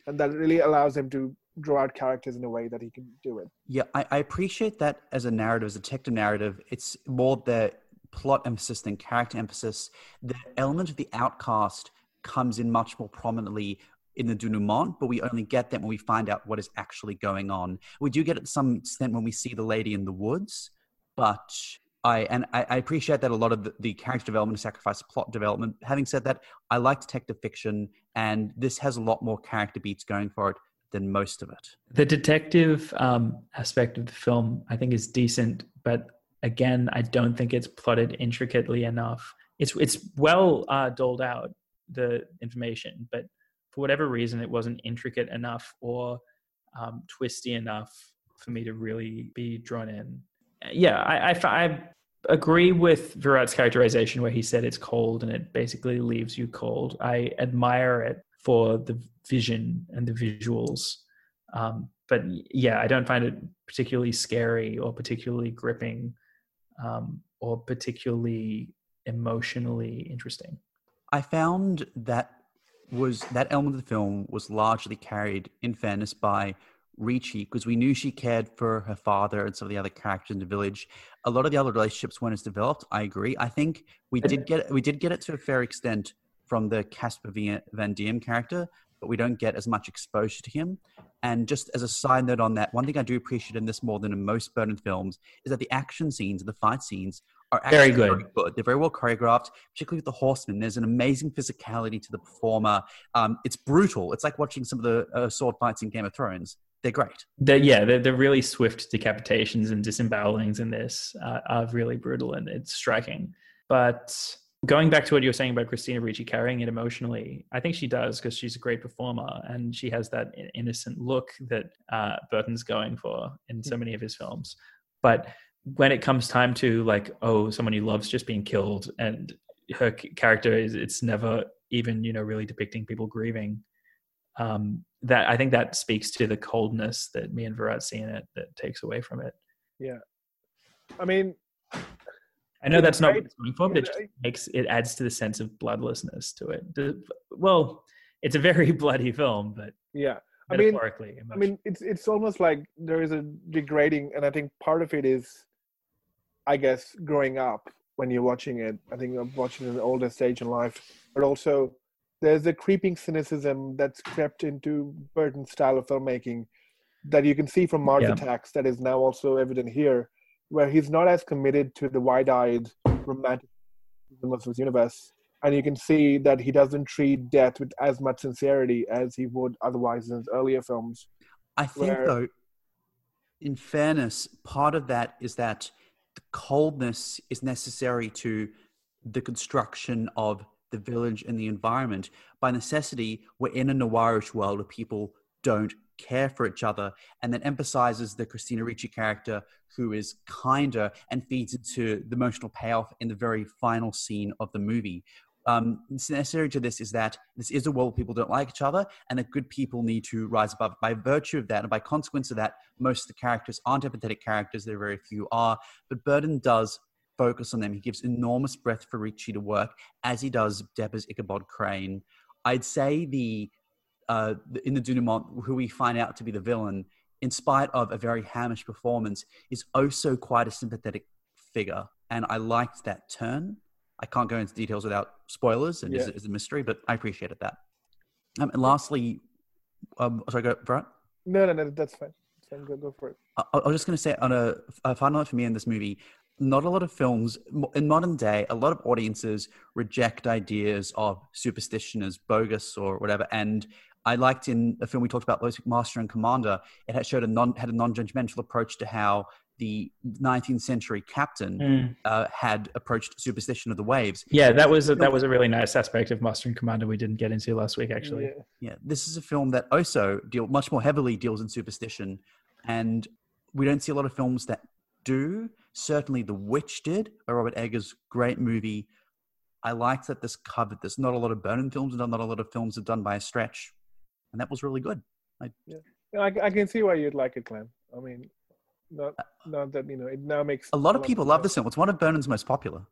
and that really allows him to draw out characters in a way that he can do it. Yeah, I, I appreciate that as a narrative, as a detective narrative. It's more the plot emphasis than character emphasis. The element of the outcast comes in much more prominently in the denouement, but we only get that when we find out what is actually going on. We do get it to some extent when we see the lady in the woods, but I and I, I appreciate that a lot of the, the character development sacrifice plot development. Having said that, I like detective fiction, and this has a lot more character beats going for it than most of it. The detective um, aspect of the film, I think, is decent, but again, I don't think it's plotted intricately enough. It's it's well uh, doled out the information, but for whatever reason, it wasn't intricate enough or um, twisty enough for me to really be drawn in. Yeah, I, I, I agree with Virat's characterization where he said it's cold and it basically leaves you cold. I admire it for the vision and the visuals. Um, but yeah, I don't find it particularly scary or particularly gripping um, or particularly emotionally interesting. I found that was that element of the film was largely carried, in fairness, by Ricci because we knew she cared for her father and some of the other characters in the village. A lot of the other relationships weren't as developed. I agree. I think we did get we did get it to a fair extent from the Casper Van Dien character, but we don't get as much exposure to him. And just as a side note on that, one thing I do appreciate in this more than in most Burton films is that the action scenes and the fight scenes are very good. very good. They're very well choreographed, particularly with the horsemen. There's an amazing physicality to the performer. Um, it's brutal. It's like watching some of the uh, sword fights in Game of Thrones. They're great. They're, yeah, they're, they're really swift decapitations and disembowelings in this uh, are really brutal and it's striking. But going back to what you were saying about Christina Ricci carrying it emotionally, I think she does because she's a great performer and she has that innocent look that uh, Burton's going for in so many of his films. But when it comes time to like, oh, someone you love's just being killed, and her character is it's never even you know really depicting people grieving. Um, that I think that speaks to the coldness that me and Virat see in it that takes away from it. Yeah, I mean, I know that's not what it's going for, but it just makes it adds to the sense of bloodlessness to it. Well, it's a very bloody film, but yeah, I mean, I mean, it's it's almost like there is a degrading, and I think part of it is, I guess, growing up when you're watching it. I think I'm watching it at an older stage in life, but also there's a creeping cynicism that's crept into Burton's style of filmmaking that you can see from Mars Yeah. Attacks that is now also evident here, where he's not as committed to the wide-eyed romanticism of his universe, and you can see that he doesn't treat death with as much sincerity as he would otherwise in his earlier films. I think Where- though, in fairness, part of that is that the coldness is necessary to the construction of the village and the environment. By necessity, we're in a noirish world where people don't care for each other, and that emphasizes the Christina Ricci character, who is kinder and feeds into the emotional payoff in the very final scene of the movie. Um, necessary to this is that this is a world where people don't like each other, and that good people need to rise above. By virtue of that, and by consequence of that, most of the characters aren't empathetic characters. There are very few are, but Burton does focus on them. He gives enormous breadth for Ricci to work, as he does Deborah's Ichabod Crane. I'd say the uh, in the denouement, who we find out to be the villain, in spite of a very Hamish performance, is also quite a sympathetic figure, and I liked that turn. I can't go into details without spoilers, and Yeah. it's, it's a mystery, but I appreciated that. Um, and lastly, um, sorry, go Brett. No, no, no, that's fine. That's fine. Go, go for it. I, I was just going to say on a, a final note for me in this movie, not a lot of films in modern day, a lot of audiences reject ideas of superstition as bogus or whatever. And I liked in a film we talked about, Master and Commander, it had showed a non had a non-judgmental approach to how the 19th century captain Mm. uh, had approached superstition of the waves. Yeah, that was a, that was a really nice aspect of Master and Commander we didn't get into last week. Actually, Yeah. Yeah, this is a film that also deal much more heavily deals in superstition, and we don't see a lot of films that do. Certainly, The Witch did, by Robert Eggers, great movie. I liked that this covered this. Not a lot of Burton films, and not a lot of films are done by a stretch, and that was really good. Yeah, I, I can see why you'd like it, Clem. I mean, not not that you know it now makes A lot of people love this film. It's one of Burton's most popular.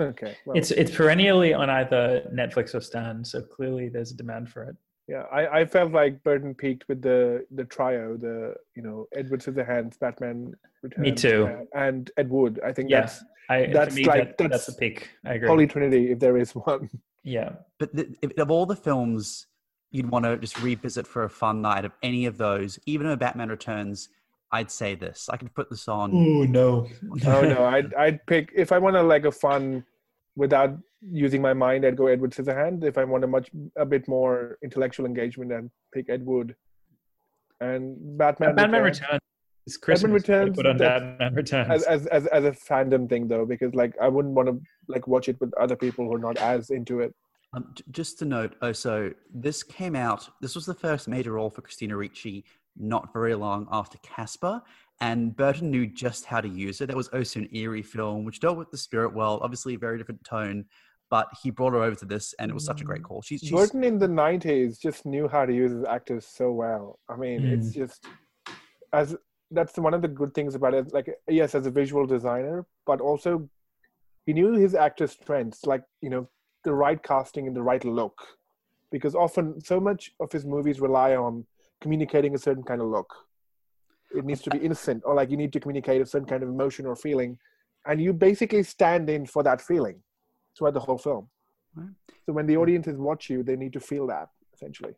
Okay, well, it's it's perennially on either Netflix or Stan, so clearly there's a demand for it. yeah, I, I felt like Burton peaked with the the trio, the you know Edward Scissorhands, Batman Returns, me too. uh, and Ed Wood. I think Yeah, that's I, That's me, like- that, that's that's a peak. I agree. Holy Trinity, if there is one. yeah, But the, if, of all the films you'd want to just revisit for a fun night, of any of those, even though Batman Returns, I'd say this. I could put this on. Oh no. no, no, I'd I'd pick if I want to like a fun without using my mind, I'd go Edward Scissorhands. If I want a much a bit more intellectual engagement, I'd pick Ed Wood. And Batman. Batman Returns. Returns. It's Christmas. Returns, Put on Batman Returns. as, as as as a fandom thing though because like i wouldn't want to like watch it with other people who are not as into it Um, just to note, oh, so this came out. This was the first major role for Christina Ricci, not very long after Casper, and Burton knew just how to use it. That was also an eerie film, which dealt with the spirit world, obviously a very different tone. But he brought her over to this, and it was such a great mm. call. She's, she's burton in the 90s just knew how to use his actors so well i mean it's mm. just as that's one of the good things about it like yes as a visual designer but also he knew his actors strengths like you know the right casting and the right look because often so much of his movies rely on communicating a certain kind of look it needs to be innocent or like you need to communicate a certain kind of emotion or feeling and you basically stand in for that feeling throughout the whole film Right. so when the audiences watch you they need to feel that essentially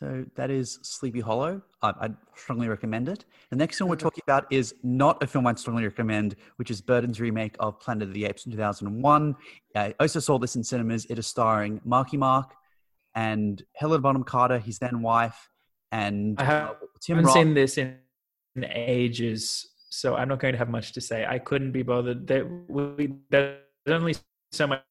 So that is Sleepy Hollow. I, I'd strongly recommend it. The next one we're talking about is not a film I'd strongly recommend, which is Burton's remake of Planet of the Apes in 2001. I also saw this in cinemas. It is starring Marky Mark and Helen Bonham Carter, his then wife, and I have- uh, I Tim haven't Roth. seen this in, in ages, so I'm not going to have much to say. I couldn't be bothered. There, we, there's only so much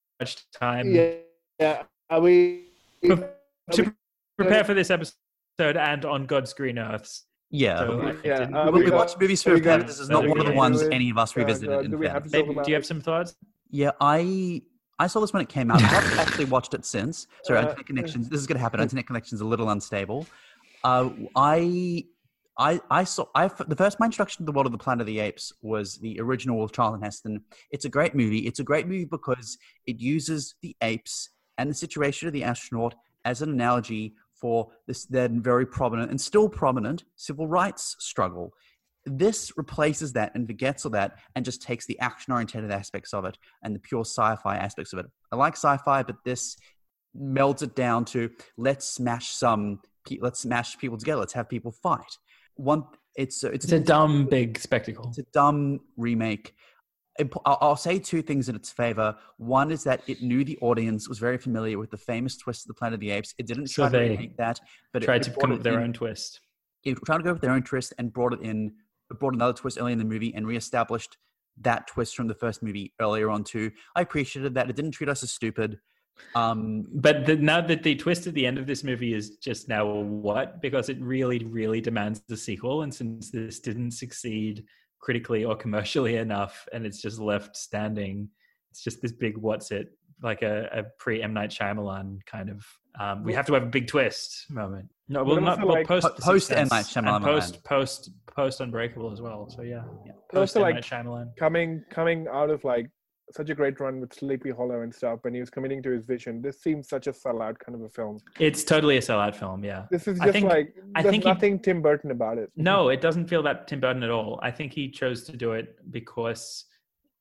time yeah yeah are we to are we- prepare for this episode and on God's green earths. Yeah. So I Yeah, uh, we, we uh, watch movies for we. This is not one of the ones any of us Uh, revisited uh, in do we have fairness. Maybe, do you have some thoughts? Yeah, I I saw this when it came out. I haven't actually watched it since. Sorry, Uh, internet connections. This is going to happen. Internet connection's a little unstable. Uh, I. I, I saw I the first my introduction to the world of the Planet of the Apes was the original with Charlton Heston. It's a great movie. It's a great movie because it uses the apes and the situation of the astronaut as an analogy for this then very prominent and still prominent civil rights struggle. This replaces that and forgets all that and just takes the action oriented aspects of it and the pure sci-fi aspects of it. I like sci-fi, but this melds it down to let's smash some let's smash people together. Let's have people fight. One it's it's, It's a dumb big spectacle. it's a dumb remake. I'll I'll say two things in its favor. One is that it knew the audience was very familiar with the famous twist of the Planet of the Apes. It didn't So try to they remake that, but Tried it, to come up with their in- own twist. it tried to go with their own twist and brought it in, brought another twist early in the movie and reestablished that twist from the first movie earlier on too. I appreciated that. It didn't treat us as stupid. Um, But the, now that the twist at the end of this movie is just now what? Because it really, really demands the sequel. And since this didn't succeed critically or commercially enough, and it's just left standing, it's just this big what's it like a, a pre M Night Shyamalan kind of. Um, we have to have a big twist moment. No, well, not well, like- post Po- post M. Night Shyamalan. post post post Unbreakable as well. So yeah, Yeah. Post M like, Night Shyamalan. coming coming out of like such a great run with Sleepy Hollow and stuff, and he was committing to his vision. This seems such a sellout kind of a film. It's totally a sellout film. Yeah. This is I just think- like I there's think he- nothing Tim Burton about it. No, it doesn't feel that Tim Burton at all. I think he chose to do it because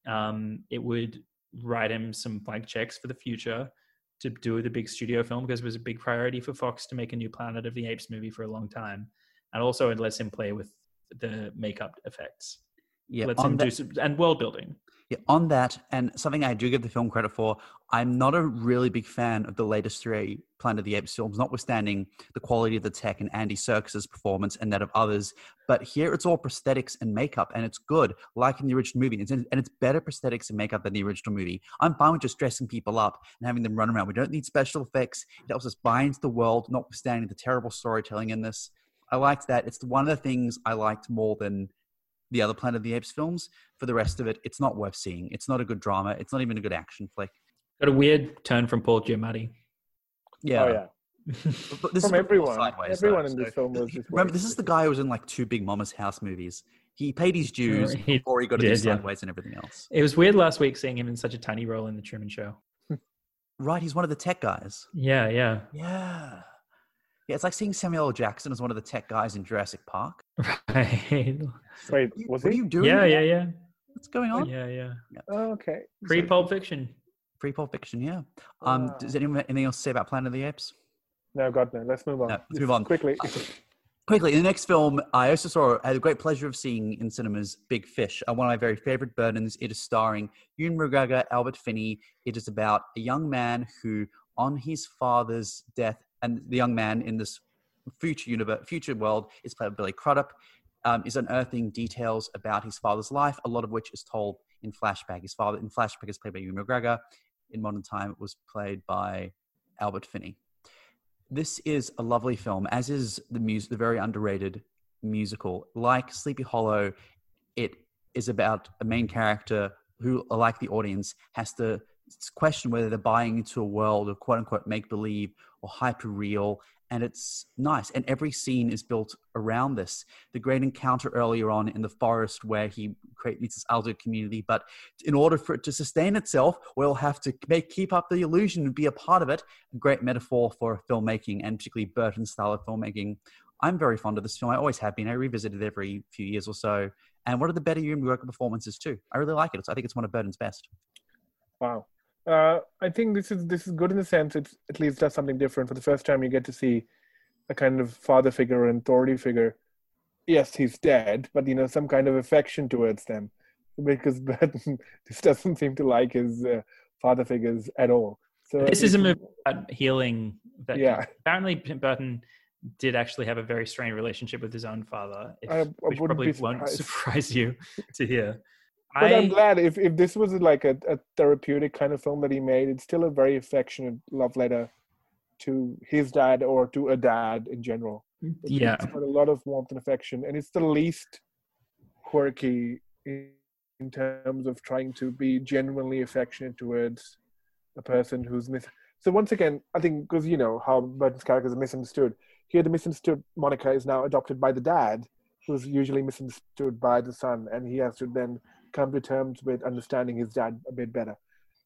um, it would write him some blank checks for the future to do the big studio film because it was a big priority for Fox to make a new Planet of the Apes movie for a long time, and also it lets him play with the makeup effects. yeah, lets on him that- do some, and world building. Yeah, on that, and something I do give the film credit for, I'm not a really big fan of the latest three Planet of the Apes films, notwithstanding the quality of the tech and Andy Serkis's performance and that of others. But here it's all prosthetics and makeup, and it's good, like in the original movie. It's, and it's better prosthetics and makeup than the original movie. I'm fine with just dressing people up and having them run around. We don't need special effects. It helps us buy into the world, notwithstanding the terrible storytelling in this. I liked that. It's one of the things I liked more than the other Planet of the Apes films. For the rest of it, it's not worth seeing. It's not a good drama. It's not even a good action flick. Got a weird turn from Paul Giamatti. Yeah. Oh yeah, But- but this from is everyone. sideways, everyone though, in so- this film was just Remember, this is the guy who was in like two Big Mama's House movies. He paid his dues He before he got to do did, yeah. Sideways and everything else. It was weird last week seeing him in such a tiny role in the Truman Show. Right, he's one of the tech guys. Yeah, yeah, Yeah. Yeah, it's like seeing Samuel L. Jackson as one of the tech guys in Jurassic Park. right. Wait, What are you- was what are you doing? Yeah, yeah, yeah, What's going on? yeah, yeah. Oh, okay. Pre Pulp Fiction. Free Pulp Fiction, yeah. Um, Wow. does anyone anything else to say about Planet of the Apes? No, God no. Let's move on. No, let's Just move on. quickly. quickly, in the next film, I also saw, I had the great pleasure of seeing in cinemas Big Fish, uh, one of my very favorite Burtons. It is starring Ewan McGregor, Albert Finney. It is about a young man who, on his father's death, and the young man in this future universe, future world is played by Billy Crudup, um, is unearthing details about his father's life, a lot of which is told in flashback. His father in flashback is played by Ewan McGregor. In modern time, it was played by Albert Finney. This is a lovely film, as is the the very underrated musical. Like Sleepy Hollow, it is about a main character who, like the audience, has to question whether they're buying into a world of quote unquote make believe or hyper real. And it's nice. And every scene is built around this. The great encounter earlier on in the forest where he create, meets this alter community. But in order for it to sustain itself, we'll have to make, keep up the illusion and be a part of it. A great metaphor for filmmaking and particularly Burton style of filmmaking. I'm very fond of this film. I always have been. I revisit it every few years or so. And one of the better Ewan McGregor performances too. I really like it. I think it's one of Burton's best. Wow. Uh, I think this is this is good in the sense it at least does something different. For the first time, you get to see a kind of father figure or authority figure. Yes, he's dead, but you know some kind of affection towards them, because Burton just doesn't seem to like his uh, father figures at all. So This is a movie about healing. That Yeah. Apparently, Burton did actually have a very strained relationship with his own father, if, I- I which probably won't surprise you to hear. But I, I'm glad if, if this was like a, a therapeutic kind of film that he made, it's still a very affectionate love letter to his dad or to a dad in general. It's- yeah, It's got a lot of warmth and affection, and it's the least quirky in, in terms of trying to be genuinely affectionate towards a person who's mis. So once again, I think because you know how Burton's characters are misunderstood. Here, the misunderstood Monica is now adopted by the dad, who's usually misunderstood by the son, and he has to then come to terms with understanding his dad a bit better.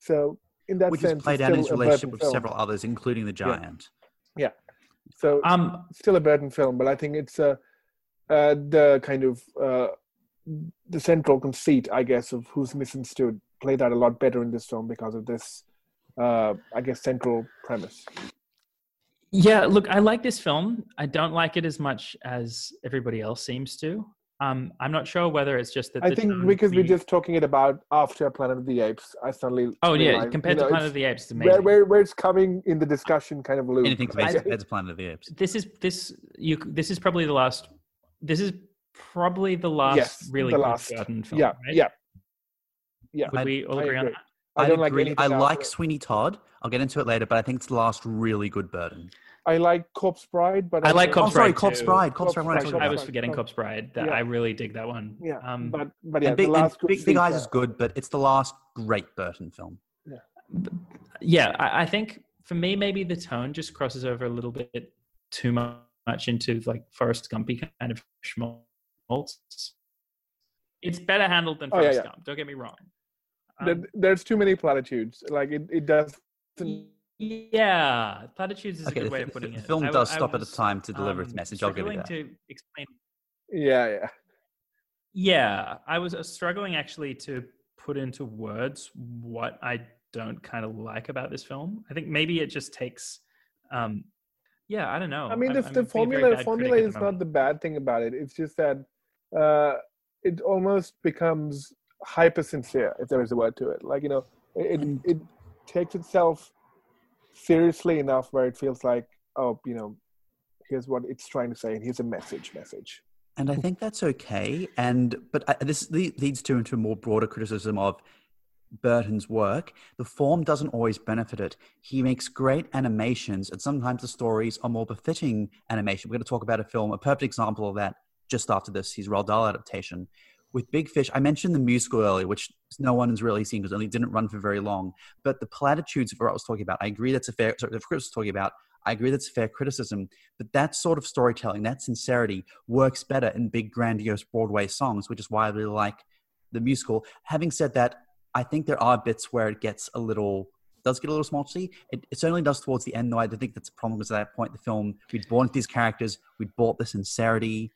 So in that Which sense, is it's played out in his relationship with film. several others, including the giant. Yeah. So um, still a Burton film, but I think it's uh, uh, the kind of uh, the central conceit, I guess, of who's misunderstood played out a lot better in this film because of this, uh, I guess, central premise. yeah. Look, I like this film. I don't like it as much as everybody else seems to. Um, I'm not sure whether it's just that I the think because we're just talking it about after Planet of the Apes, I suddenly Oh yeah, compared you know, to Planet of the Apes, it's amazing. where, where where it's coming in the discussion kind of loop. Anything to I- base compared to Planet of the Apes. this is this you. This is probably the last. This is probably the last Yes, really the good last. Burton film. yeah, right? yeah, yeah. Would I- we all I agree on agree. that? I don't like agree. anything I like it. Sweeney Todd. I'll get into it later, but I think it's the last really good Burton. I like Corpse Bride, but I like don't- Oh, Corpse sorry, Bride Corpse too. Bride. Corpse Corpse Bride. What I Bride, I was forgetting Corpse- Corpse Bride. That Yeah. I really dig that one. Yeah, Um, but but yeah, and Big, the last Big, Big Eyes feature- is good, but it's the last great Burton film. yeah, I, I think for me, maybe the tone just crosses over a little bit too much into like Forrest Gumpy kind of schmaltz. It's better handled than Oh, yeah, yeah. Gump. Don't get me wrong. Um, There- there's too many platitudes. Like it, it does. Yeah, platitudes is Okay, a good the, way the- of putting the it. The film I- does I stop at a time to deliver its um, message. I'll give you struggling that. to explain Yeah, yeah. Yeah, I was uh, struggling actually to put into words what I don't kind of like about this film. I think maybe it just takes, um, yeah, I don't know. I mean, I'm- the, I'm the being a very formula formula is the not the bad thing about it. It's just that uh, it almost becomes hyper sincere, if there is a word to it. Like you know, it Mm. it takes itself seriously enough where it feels like, oh, you know, here's what it's trying to say, and here's a message. Message. And I think that's okay. And but I, this le- leads to into a more broader criticism of Burton's work. The form doesn't always benefit it. He makes great animations, and sometimes the stories are more befitting animation. We're going to talk about a film, a perfect example of that, just after this. His Roald Dahl adaptation. With Big Fish, I mentioned the musical earlier, which no one has really seen because it only didn't run for very long. But the platitudes of what I was talking about, I agree that's a fair. Sorry, Chris was talking about. I agree that's fair criticism, but that sort of storytelling, that sincerity, works better in big, grandiose Broadway songs, which is why I really like the musical. Having said that, I think there are bits where it gets a little, does get a little smolty. It, it certainly does towards the end, though. I think that's a problem because at that point, the film, we'd born these characters, we'd bought the sincerity.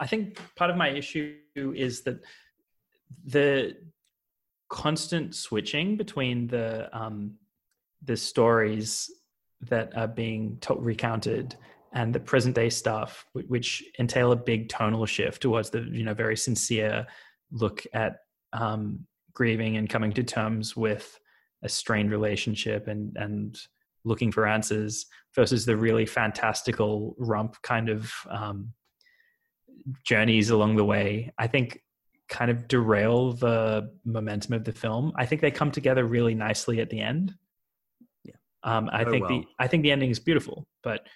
I think part of my issue is that the constant switching between the um, the stories that are being to- recounted and the present day stuff, which entail a big tonal shift towards the you know very sincere look at um, grieving and coming to terms with a strained relationship and and looking for answers versus the really fantastical rump kind of um, journeys along the way. I think kind of derail the momentum of the film. I think they come together really nicely at the end. Yeah. Um, I Very think the. I think the ending is beautiful, but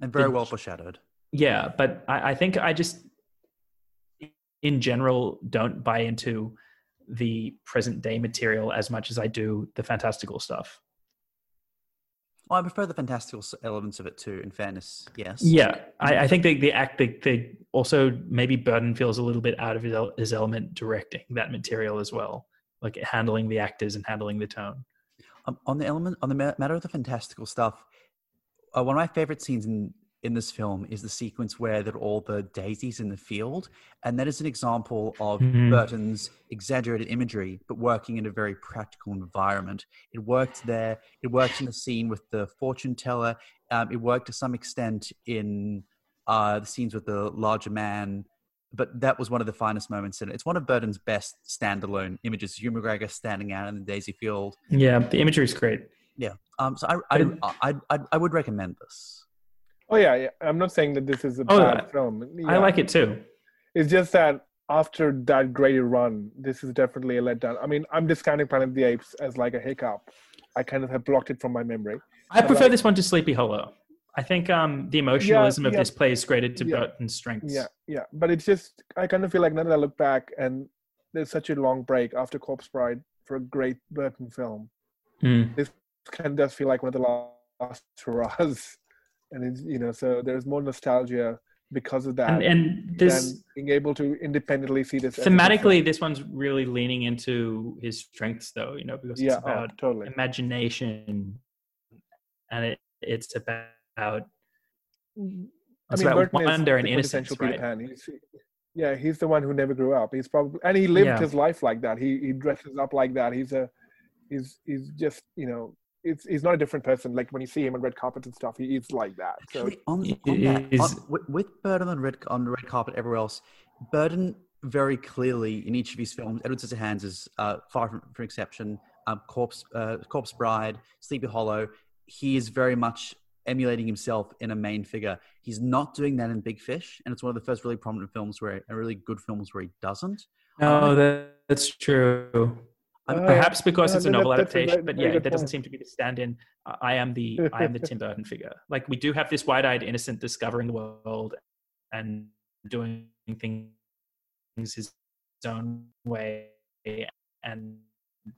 and very the- well foreshadowed. yeah, but I, I think I just, in general, don't buy into the present day material as much as I do the fantastical stuff. Oh, I prefer the fantastical elements of it too. In fairness, yes. Yeah, I, I think the the act the, the also maybe Burton feels a little bit out of his, his element directing that material as well, like handling the actors and handling the tone. Um, on the element on the matter of the fantastical stuff, uh, one of my favorite scenes in in this film is the sequence where there are all the daisies in the field, and that is an example of Mhm. Burton's exaggerated imagery, but working in a very practical environment. It worked there. It worked in the scene with the fortune teller. Um, it worked to some extent in uh, the scenes with the larger man. But that was one of the finest moments in it. It's one of Burton's best standalone images. Ewan McGregor standing out in the daisy field. Yeah, the imagery is great. Yeah. Um, so I, I, I, I, I would recommend this. Oh yeah, yeah. I'm not saying that this is a Oh, bad I- film. I like it too. It's just that after that great run, this is definitely a letdown. I mean, I'm discounting Planet of the Apes as like a hiccup. I kind of have blocked it from my memory. I prefer like- this one to Sleepy Hollow. I think um, the emotionalism of yeah. this plays greater to Yeah. Burton's strengths. Yeah, yeah. But it's just I kind of feel like now that I look back and there's such a long break after Corpse Bride for a great Burton film. Mm. This kind of does feel like one of the last hurrahs, and it's you know so there's more nostalgia because of that And, and this being able to independently see this as a good thematically, this one's really leaning into his strengths, though. You know, because film. it's yeah, oh, about totally. imagination, and it, it's about I it's mean, about Burton wonder and the innocence, right? Pan. He's, yeah, he's the one who never grew up. He's probably and he lived Yeah. his life like that. He he dresses up like that. He's a he's he's just you know it's he's not a different person. Like when you see him on red carpets and stuff, he is like that. So Actually, on, it on that, is- on- with, with Burton on red on the red carpet, everywhere else, Burton very clearly in each of his films, Edward Scissorhands is uh, far from, from exception. Um, Corpse, uh, Corpse Bride, Sleepy Hollow. He is very much emulating himself in a main figure. He's not doing that in Big Fish, and it's one of the first really prominent films where, and really good films where he doesn't. No, that, that's true. Uh, Perhaps because it's a novel that's a adaptation, very- but yeah, good that doesn't seem to be the stand-in. I- I am the I am the Tim Burton figure. Like we do have this wide-eyed, innocent, discovering the world and doing things his own way and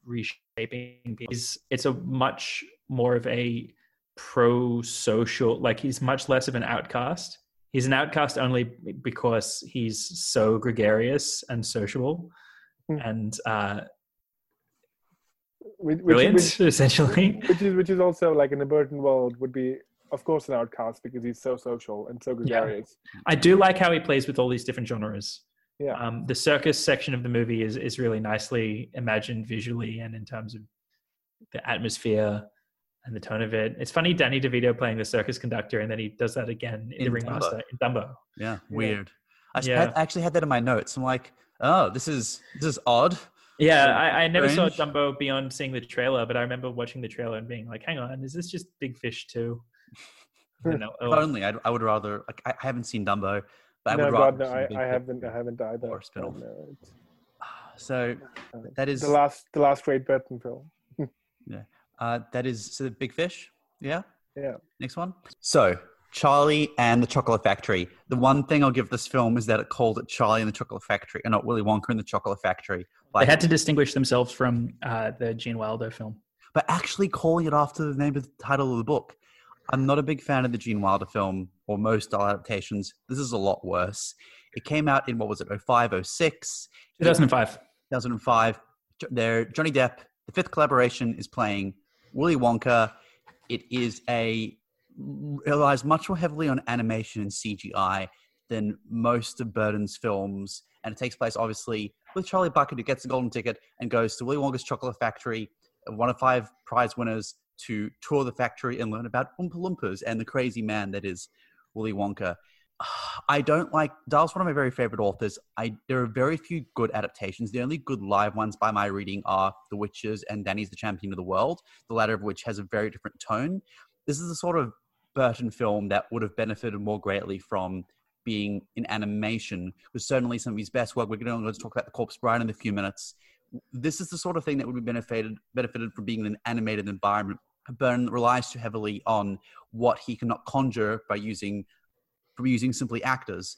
reshaping. It's it's a much more of a pro-social. Like he's much less of an outcast. He's an outcast only because he's so gregarious and sociable, Hmm. and uh, which, which, brilliant, which, essentially. which is which is also like in the Burton world would be of course an outcast because he's so social and so gregarious. I do like how he plays with all these different genres. Yeah. Um, the circus section of the movie is is really nicely imagined visually and in terms of the atmosphere and the tone of it. It's funny, Danny DeVito playing the circus conductor, and then he does that again in, In The Ringmaster in Dumbo. Yeah, weird. I, s- Yeah. had- I actually had that in my notes. I'm like, oh, this is this is odd. Yeah, Yeah, I, I never saw. Dumbo beyond seeing the trailer, but I remember watching the trailer and being like, "Hang on, is this just Big Fish too?" You know, If oh, only I'd, I would rather. Like, I I haven't seen Dumbo, but I no, would God, rather. no, see I, I haven't, I haven't either. or spin-off. No, So uh, that is the last, the last great Burton film. uh, that is so the Big Fish. Yeah. Yeah. Next one. So Charlie and the Chocolate Factory. The one thing I'll give this film is that it called it Charlie and the Chocolate Factory, and not Willy Wonka and the Chocolate Factory. They had to distinguish themselves from uh, the Gene Wilder film. but actually calling it after the name of the title of the book. I'm not a big fan of the Gene Wilder film or most adaptations. This is a lot worse. It came out in what was it, 05, 06, 2005. 2005. There, Johnny Depp, the fifth collaboration, is playing Willy Wonka. It is a relies much more heavily on animation and CGI than most of Burton's films, and it takes place obviously with Charlie Bucket, who gets the golden ticket and goes to Willy Wonka's Chocolate Factory, one of five prize winners, to tour the factory and learn about Oompa Loompas and the crazy man that is Willy Wonka. I don't like Dahl's one of my very favorite authors. I there are very few good adaptations. The only good live ones by my reading are The Witches and Danny's the Champion of the World, the latter of which has a very different tone. This is the sort of Burton film that would have benefited more greatly from being in animation, was certainly some of his best work. We're going to talk about The Corpse Bride in a few minutes. This is the sort of thing that would be benefited benefited from being in an animated environment. Burton relies too heavily on what he cannot conjure by using from using simply actors,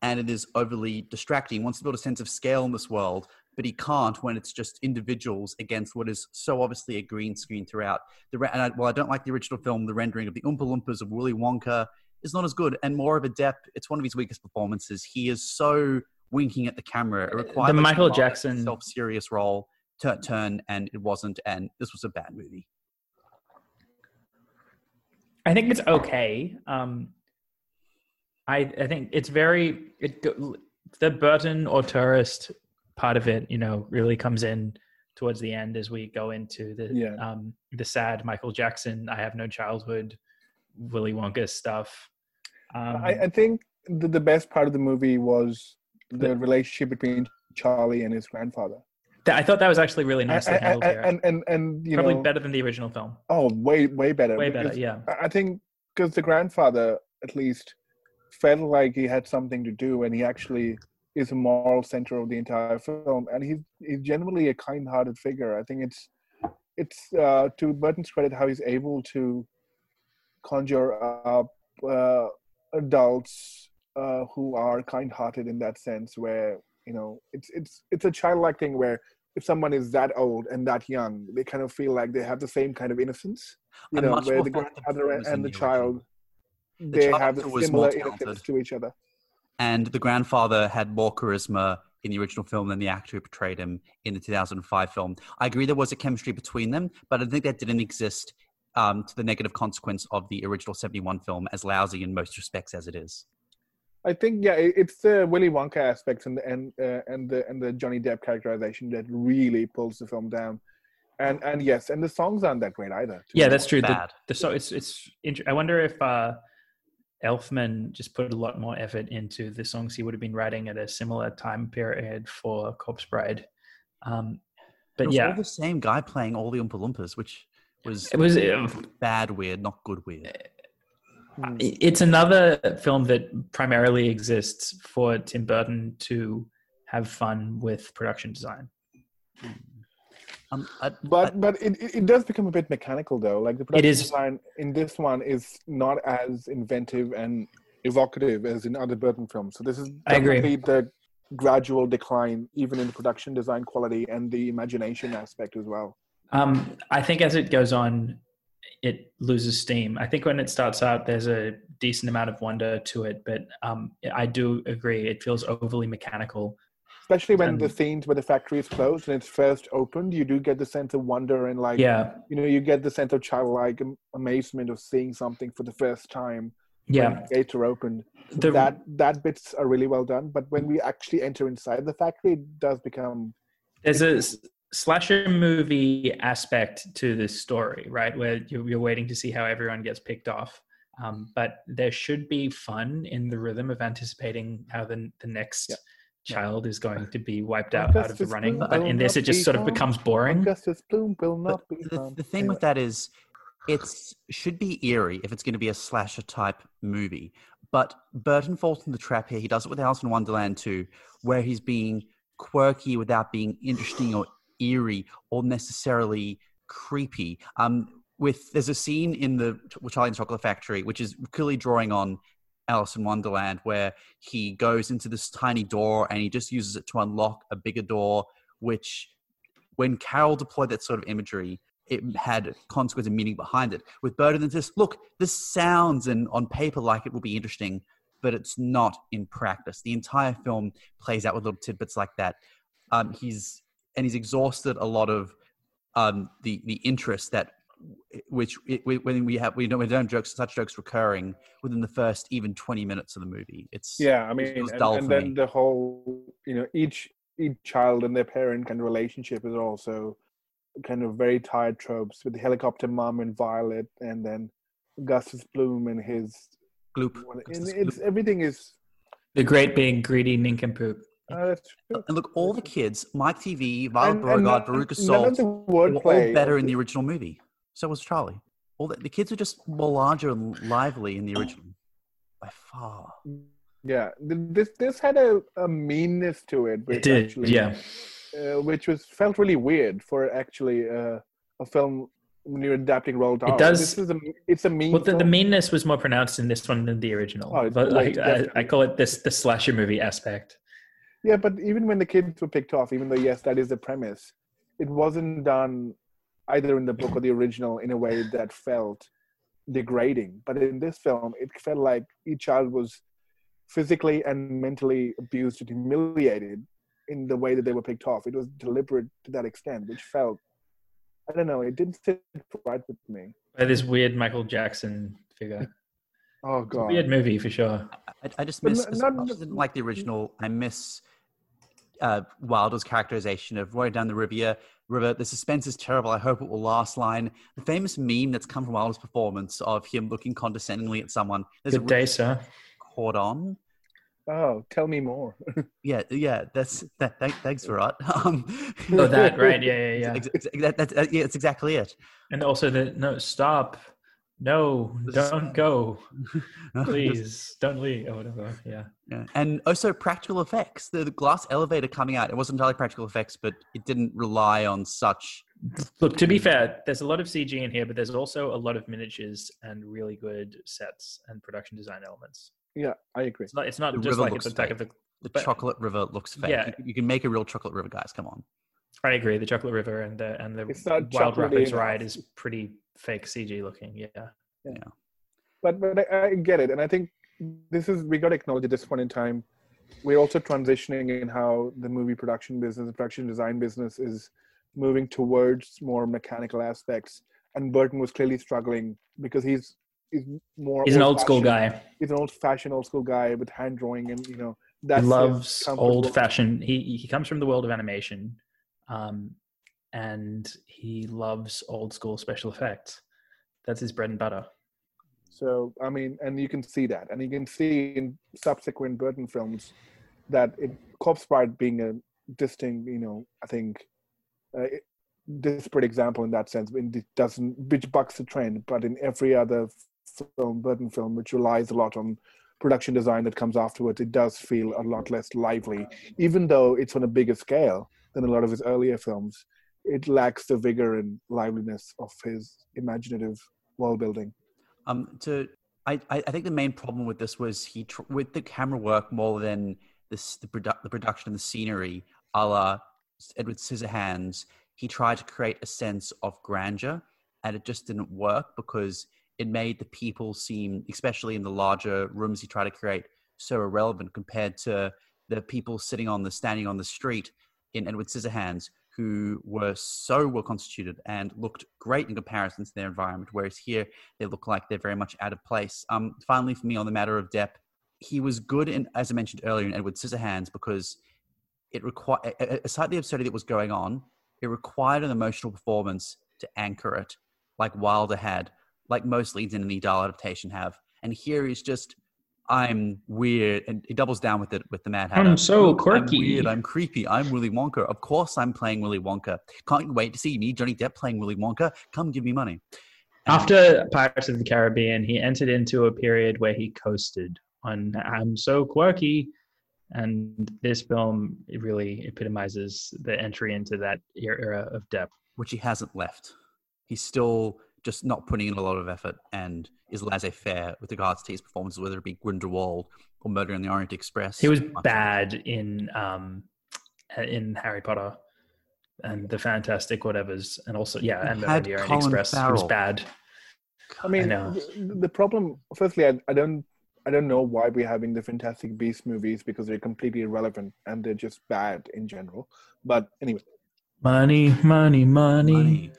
and it is overly distracting. He wants to build a sense of scale in this world, but he can't when it's just individuals against what is so obviously a green screen throughout. The and I, while I don't like the original film, the rendering of the Oompa Loompas of Willy Wonka is not as good and more of a Depp. It's one of his weakest performances. He is so winking at the camera. It required the Michael a Jackson self-serious role to turn, and it wasn't. And this was a bad movie. I think it's okay. Um, I I think it's very it the Burton auteurist part of it, you know, really comes in towards the end as we go into the Yeah. um the sad Michael Jackson I have no childhood Willy Wonka stuff. Um, I, I think the, the best part of the movie was the relationship between Charlie and his grandfather. th- I thought that was actually really nicely and, handled here. and, and and you Probably know, better than the original film. oh, way way better. Way better, yeah. I I think because the grandfather at least felt like he had something to do, and he actually is a moral center of the entire film, and he's he's generally a kind-hearted figure. I think it's it's uh, to Burton's credit how he's able to conjure up uh, adults uh, who are kind-hearted in that sense, where you know it's it's it's a childlike thing where if someone is that old and that young, they kind of feel like they have the same kind of innocence. You know, where the grandfather and, and the the child, The they child have a similar innocence to each other. and the grandfather had more charisma in the original film than the actor who portrayed him in the 2005 film. I agree there was a chemistry between them, but I think that didn't exist um, to the negative consequence of the original 71 film, as lousy in most respects as it is. I think yeah, it's the Willy Wonka aspects and the, and uh, and the and the Johnny Depp characterization that really pulls the film down. And and yes, and the songs aren't that great either. Yeah, be that's true. The, Bad. the, so it's it's. int- I wonder if uh, Elfman just put a lot more effort into the songs he would have been writing at a similar time period for Corpse Bride. Um, It but was all yeah, the same guy playing all the Oompa Loompas, which was it was. uh, bad weird, not good weird. It's another film that primarily exists for Tim Burton to have fun with production design. Um, I, But but it, it it does become a bit mechanical though. Like the production is. design in this one is not as inventive and evocative as in other Burton films. So this is I agree. definitely the gradual decline, even in the production design quality and the imagination aspect as well. Um, I think as it goes on, it loses steam. I think when it starts out, there's a decent amount of wonder to it, but um, I do agree it feels overly mechanical. Especially when the scenes where the factory is closed and it's first opened, you do get the sense of wonder and like Yeah, you know you get the sense of childlike amazement of seeing something for the first time yeah. gates are opened. The, that that bits are really well done. But when we actually enter inside the factory, it does become there's a slasher movie aspect to this story, right? Where you're, you're waiting to see how everyone gets picked off. Um, but there should be fun in the rhythm of anticipating how the, the next Yeah. child is going to be wiped out, out of the running. Bloom But in this, it just be sort of found. becomes boring. Augustus Bloom will But be the, found. the thing Anyway. with that is, it should be eerie if it's going to be a slasher type movie. But Burton falls in the trap here. He does it with Alice in Wonderland too, where he's being quirky without being interesting or eerie or necessarily creepy. Um, with there's a scene in the the Chocolate Factory which is clearly drawing on Alice in Wonderland, where he goes into this tiny door and he just uses it to unlock a bigger door, which when Carroll deployed that sort of imagery, it had consequence and meaning behind it. With Burton, it's just look, this sounds and on paper like it will be interesting, but it's not in practice. The entire film plays out with little tidbits like that. Um, he's and he's exhausted a lot of um, the the interest that which it, we- when we have we don't we don't jokes such jokes recurring within the first even 20 minutes of the movie it's yeah, I mean, feels and, dull and for then me. the whole you know each each child and their parent kind of relationship is also kind of very tired tropes with the helicopter mom and Violet, and then Gus's Bloom and his. Gloop. And it's Gloop. everything is. The great big greedy nincompoop. Uh, true. And look, all the kids, Mike TV, Violet And- and Beauregard, none- Veruca none of Salt, the were all wordplay better in the- the original movie. So was Charlie. All the, the kids were just more larger and lively in the original, by far. Yeah, this this had a, a meanness to it, which It did, actually, yeah. uh, which was felt really weird for actually uh, a film when you're adapting Roald Dahl. It does- This is a it's a mean. Well, the, the meanness was more pronounced in this one than the original. Oh, but like, I, I, I call it this the slasher movie aspect. Yeah, but even when the kids were picked off, even though yes, that is the premise, it wasn't done either in the book or the original in a way that felt degrading. But in this film, it felt like each child was physically and mentally abused and humiliated in the way that they were picked off. It was deliberate to that extent, which felt I don't know, it didn't sit right with me. By this weird Michael Jackson figure. Oh It's a god. weird movie for sure. I, I just miss, n- as not- much as I didn't like the original, I miss uh, Wilder's characterization of rolling down the river. River, the suspense is terrible. I hope it will last. Line, the famous meme that's come from Wilder's performance of him looking condescendingly at someone. There's Good a day, sir. caught on. Oh, tell me more. Yeah, yeah. That's that. Thank, thanks for it. Um, Oh, that right? Yeah, yeah, yeah. ex- ex- that, that, that- yeah, it's exactly it. And also the no stop, no, don't go, please, don't leave, or whatever. Yeah. Yeah. And oh, also practical effects. The, the glass elevator coming out, it wasn't entirely practical effects, but it didn't rely on such. Look, to be fair, there's a lot of CG in here, but there's also a lot of miniatures and really good sets and production design elements. yeah, I agree. It's not. It's not The just like it's the back of the. The But- chocolate river looks fake. Yeah. You, you can make a real chocolate river, guys. Come on. I agree. The Chocolate River and the and the Wild Rapids ride is pretty fake CG looking. Yeah. Yeah. But but I, I get it, and I think this is we got to acknowledge at this point in time, we're also transitioning in how the movie production business, the production design business, is moving towards more mechanical aspects. And Burton was clearly struggling because he's he's more. He's an old school guy. He's an old-fashioned old school guy with hand drawing, and you know that that's his loves old fashioned. He he comes from the world of animation, um, and he loves old school special effects. That's his bread and butter. So I mean, and you can see that, and you can see in subsequent Burton films that it Corpse Bride being a distinct, you know, I think uh, disparate example in that sense. It doesn't, which bucks the trend, but in every other film, Burton film, which relies a lot on production design that comes afterwards, it does feel a lot less lively, even though it's on a bigger scale than a lot of his earlier films. It lacks the vigor and liveliness of his imaginative world building. Um, to I, I think the main problem with this was he tr- with the camera work more than this the produ- the production and the scenery, a la Edward Scissorhands. He tried to create a sense of grandeur, and it just didn't work because it made the people seem, especially in the larger rooms he tried to create, so irrelevant compared to the people sitting on the standing on the street in Edward Scissorhands who were so well constituted and looked great in comparison to their environment. Whereas here, they look like they're very much out of place. Um, finally, for me, on the matter of Depp, he was good in, as I mentioned earlier, in Edward Scissorhands because it required, aside the absurdity that was going on, it required an emotional performance to anchor it, like Wilder had, like most leads in a Dahl adaptation have. And here he's just, I'm weird, and he doubles down with it with the Mad Hatter. I'm so Look, quirky. I'm weird. I'm creepy. I'm Willy Wonka. Of course, I'm playing Willy Wonka. Can't wait to see me, Johnny Depp, playing Willy Wonka? Come give me money. And- After Pirates of the Caribbean, he entered into a period where he coasted on "I'm so quirky," and this film it really epitomizes the entry into that era era of Depp. which he hasn't left. He's still just not putting in a lot of effort and is laissez-faire with regards to his performances, whether it be Grindelwald or Murder on the Orient Express. He was Much- bad in um in Harry Potter and the Fantastic Whatevers, and also yeah, and the Orient Colin Express. He was bad. I mean, know. the, the problem. Firstly, I, I don't, I don't know why we're having the Fantastic Beast movies because they're completely irrelevant and they're just bad in general. But anyway, Money, money, money. money.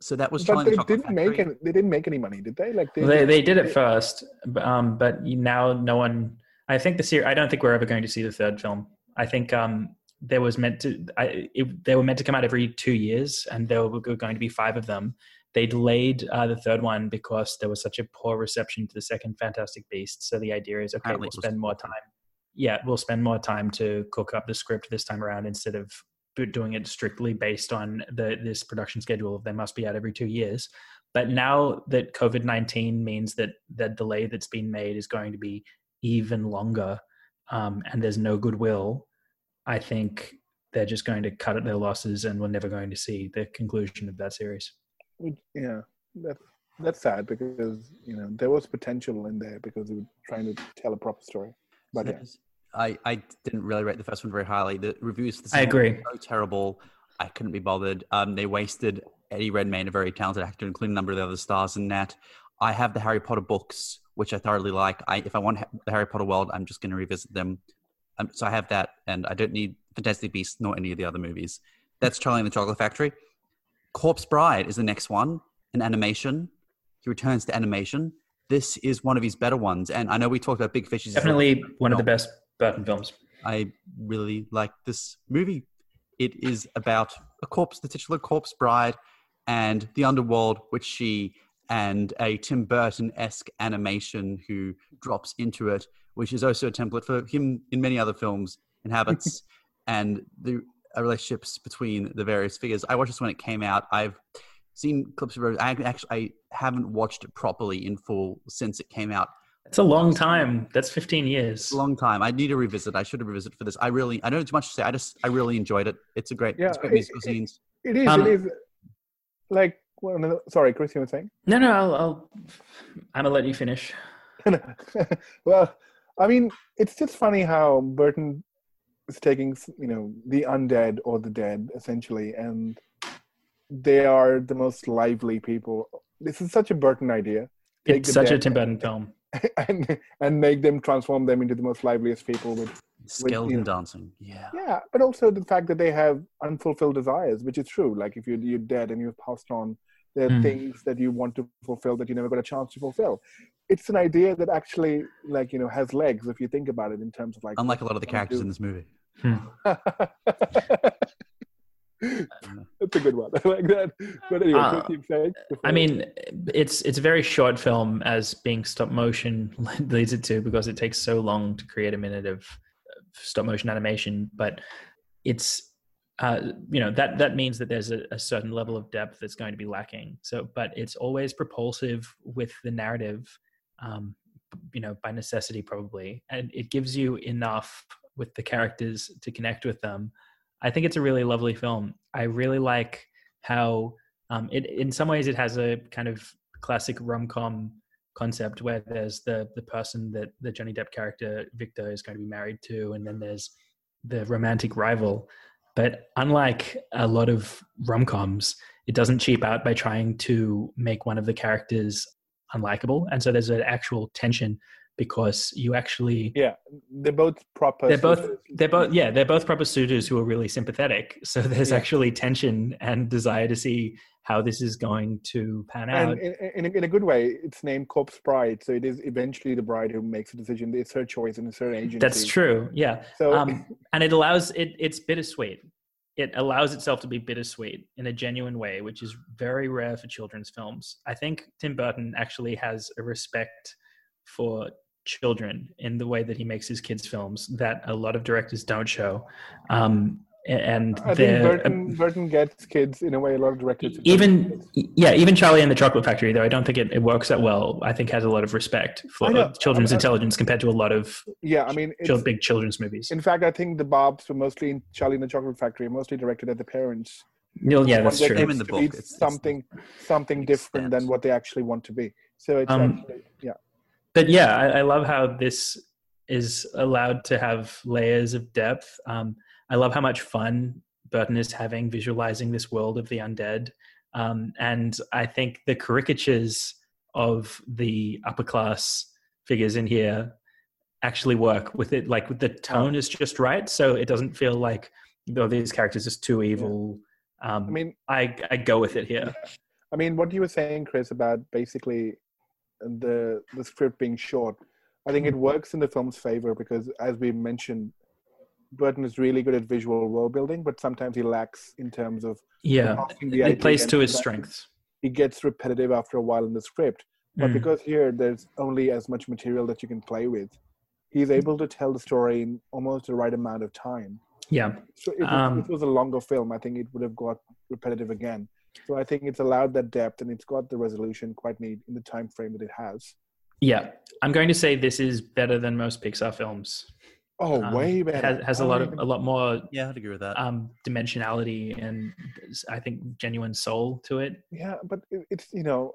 So that was but Charlie they the didn't make any, they didn't make any money, did they? Like they, They they did it first, um, but now no one. I think the series. I don't think we're ever going to see the third film. I think um, there was meant to I, it, they were meant to come out every two years, and there were going to be five of them. They delayed uh, the third one because there was such a poor reception to the second Fantastic Beast. So the idea is, okay, Apparently we'll spend more time. Yeah, we'll spend more time to cook up the script this time around instead of do- doing it strictly based on the this production schedule. They must be out every two years. But now that COVID nineteen means that the delay that's been made is going to be even longer, um, and there's no goodwill, I think they're just going to cut at their losses, and we're never going to see the conclusion of that series. Yeah, that's that's sad because you know there was potential in there because they were trying to tell a proper story. But yeah, I, I didn't really rate the first one very highly. The reviews for the I agree. were so terrible. I couldn't be bothered. Um, they wasted Eddie Redmayne, a very talented actor, including a number of the other stars in that. I have the Harry Potter books, which I thoroughly like. I, if I want the Harry Potter world, I'm just going to revisit them. Um, so I have that, and I don't need Fantastic Beasts nor any of the other movies. That's Charlie and the Chocolate Factory. Corpse Bride is the next one, an animation. He returns to animation. This is one of his better ones, and I know we talked about Big Fish. is- Definitely one of the best Burton films. I really like this movie. It is about a corpse, the titular corpse bride, and the underworld, which she and a Tim Burton esque animation who drops into it, which is also a template for him in many other films, inhabits, and the uh, relationships between the various figures. I watched this when it came out. I've seen clips of it. I actually I haven't watched it properly in full since it came out It's a long time. That's 15 years. it's a long time. I need to revisit. I should have revisited for this. I really, I don't have too much to say. I just, I really enjoyed it. It's a great, it's great it, musical it, scenes. It is. Um, it is. like well, no, sorry, Chris, you were saying. No, no, I'll, I'll I'm gonna let you finish. well, I mean, it's just funny how Burton is taking, you know, the undead or the dead essentially, and they are the most lively people. This is such a Burton idea, Take It's the such a dead Tim Burton film. and and make them transform them into the most liveliest people. With Skeleton you know- dancing. Yeah. yeah, but also the fact that they have unfulfilled desires, which is true. Like if you're you're dead and you've passed on, there are Mm. things that you want to fulfill that you never got a chance to fulfill. It's an idea that actually, like you know, has legs if you think about it in terms of like. Unlike a lot of the characters do. in this movie. That's a good one. I like that. But anyway, Uh, Chris, keep saying. I mean, it's it's a very short film as being stop motion leads it to because it takes so long to create a minute of stop motion animation. But it's uh, you know that that means that there's a, a certain level of depth that's going to be lacking. So, but it's always propulsive with the narrative, um, you know, by necessity probably, and it gives you enough with the characters to connect with them. I think it's a really lovely film. I really like how um, it in some ways it has a kind of classic rom-com concept where there's the the person that the Johnny Depp character Victor is going to be married to, and then there's the romantic rival. But unlike a lot of rom-coms, it doesn't cheap out by trying to make one of the characters unlikable, and so there's an actual tension because you actually yeah, they're both proper. they're both suitors. they're both yeah they're both proper suitors who are really sympathetic so there's Yeah. actually tension and desire to see how this is going to pan out And in, in, a, in a good way, it's named Corpse Bride, so it is eventually the bride who makes a decision. It's her choice and it's her agency. that's true yeah So um, and it allows it it's bittersweet it allows itself to be bittersweet in a genuine way which is very rare for children's films i think tim burton actually has a respect for children in the way that he makes his kids films that a lot of directors don't show. Um, and I think they're- Burton, Burton gets kids in a way a lot of directors even yeah even charlie and the chocolate factory though i don't think it, it works that well i think has a lot of respect for children's I- I- intelligence compared to a lot of Yeah, I mean, chil- it's, big children's movies. In fact, I think the Bobs were mostly in Charlie and the Chocolate Factory, mostly directed at the parents. Well, yeah want that's true. in the book. be It's- it's something, something different than what they actually want to be. So it's Um, actually, yeah, but yeah I, I love how this is allowed to have layers of depth. Um, i love how much fun burton is having visualizing this world of the undead. Um, and i think the caricatures of the upper class figures in here actually work with it. Like the tone is just right so it doesn't feel like though these characters are too evil. Um, I mean, I, I go with it here. I mean, what you were saying, Chris, about basically the the script being short, I think it works in the film's favor because, as we mentioned, Burton is really good at visual world building, but sometimes he lacks in terms of Yeah, it plays to his strengths. He gets repetitive after a while in the script, but Mm. because here there's only as much material that you can play with, he's able to tell the story in almost the right amount of time. Yeah, So if, Um, if it was a longer film, I think it would have got repetitive again. So I think it's allowed that depth and it's got the resolution quite neat in the time frame that it has. yeah. I'm going to say this is better than most Pixar films. Oh, Um, way better! Has, has a I lot of a lot more Yeah, I'd agree with that. um, dimensionality and I think genuine soul to it. yeah, but it, it's you know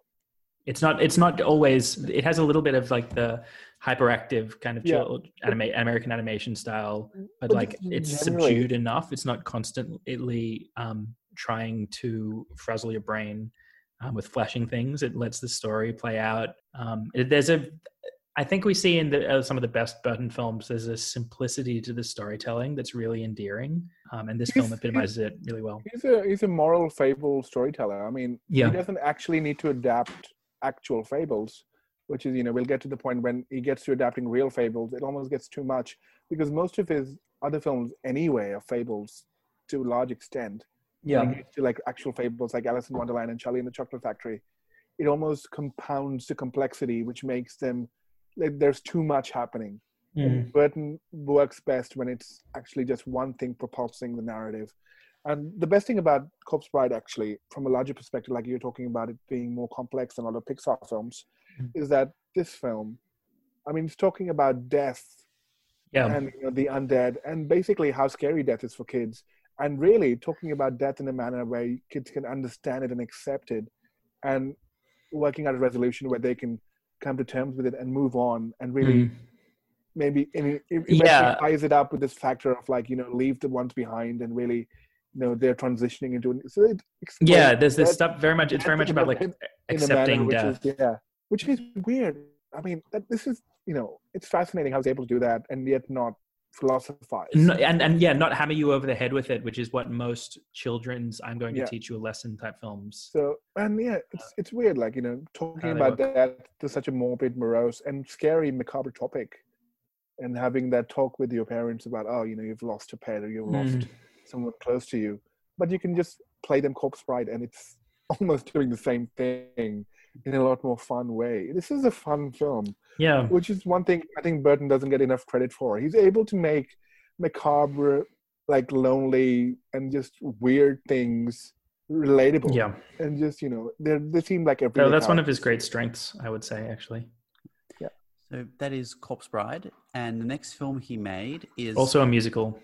It's not. It's not always. It has a little bit of like the hyperactive kind of Yeah. chill anima- American animation style, but, But like it's generally- subdued enough. It's not constantly um, trying to frazzle your brain um, with flashing things. It lets the story play out. Um, it- there's a. I think we see in the, uh, some of the best Burton films. There's a simplicity to the storytelling that's really endearing, um, and this film epitomizes it really well. he's a he's a moral fable storyteller. I mean, Yeah. he doesn't actually need to adapt actual fables, which is you know we'll get to the point when he gets to adapting real fables, it almost gets too much because most of his other films anyway are fables to a large extent. It gets to like actual fables like Alice in Wonderland and Charlie and the Chocolate Factory, it almost compounds the complexity, which makes them like there's too much happening. Mm. Burton works best when it's actually just one thing propulsing the narrative. And the best thing about Corpse Bride, actually, from a larger perspective, like you're talking about it being more complex than other Pixar films, Mm. is that this film, I mean, it's talking about death Yeah. and you know, the undead, and basically how scary death is for kids, and really talking about death in a manner where kids can understand it and accept it, and working out a resolution where they can come to terms with it and move on, and really Mm. maybe it, it Yeah. ties it up with this factor of like you know leave the ones behind and really you know they're transitioning into so it Yeah, there's this stuff very much. It's very much about like in accepting which death. is yeah which is weird i mean that, this is you know it's fascinating how he's able to do that and yet not philosophize No, and and yeah, not hammer you over the head with it, which is what most children's "I'm going to Yeah. teach you a lesson" type films. so and yeah it's it's weird like you know talking about work. that to such a morbid morose and scary macabre topic and having that talk with your parents about oh you know you've lost a pet or you've lost Mm. someone close to you but you can just play them corpse bride and it's almost doing the same thing in a lot more fun way this is a fun film Yeah, which is one thing i think burton doesn't get enough credit for he's able to make macabre like lonely and just weird things relatable yeah. and just you know they they seem like every No, that's one of his great strengths, I would say. Actually, Yeah. So that is Corpse Bride, and the next film he made is also a musical.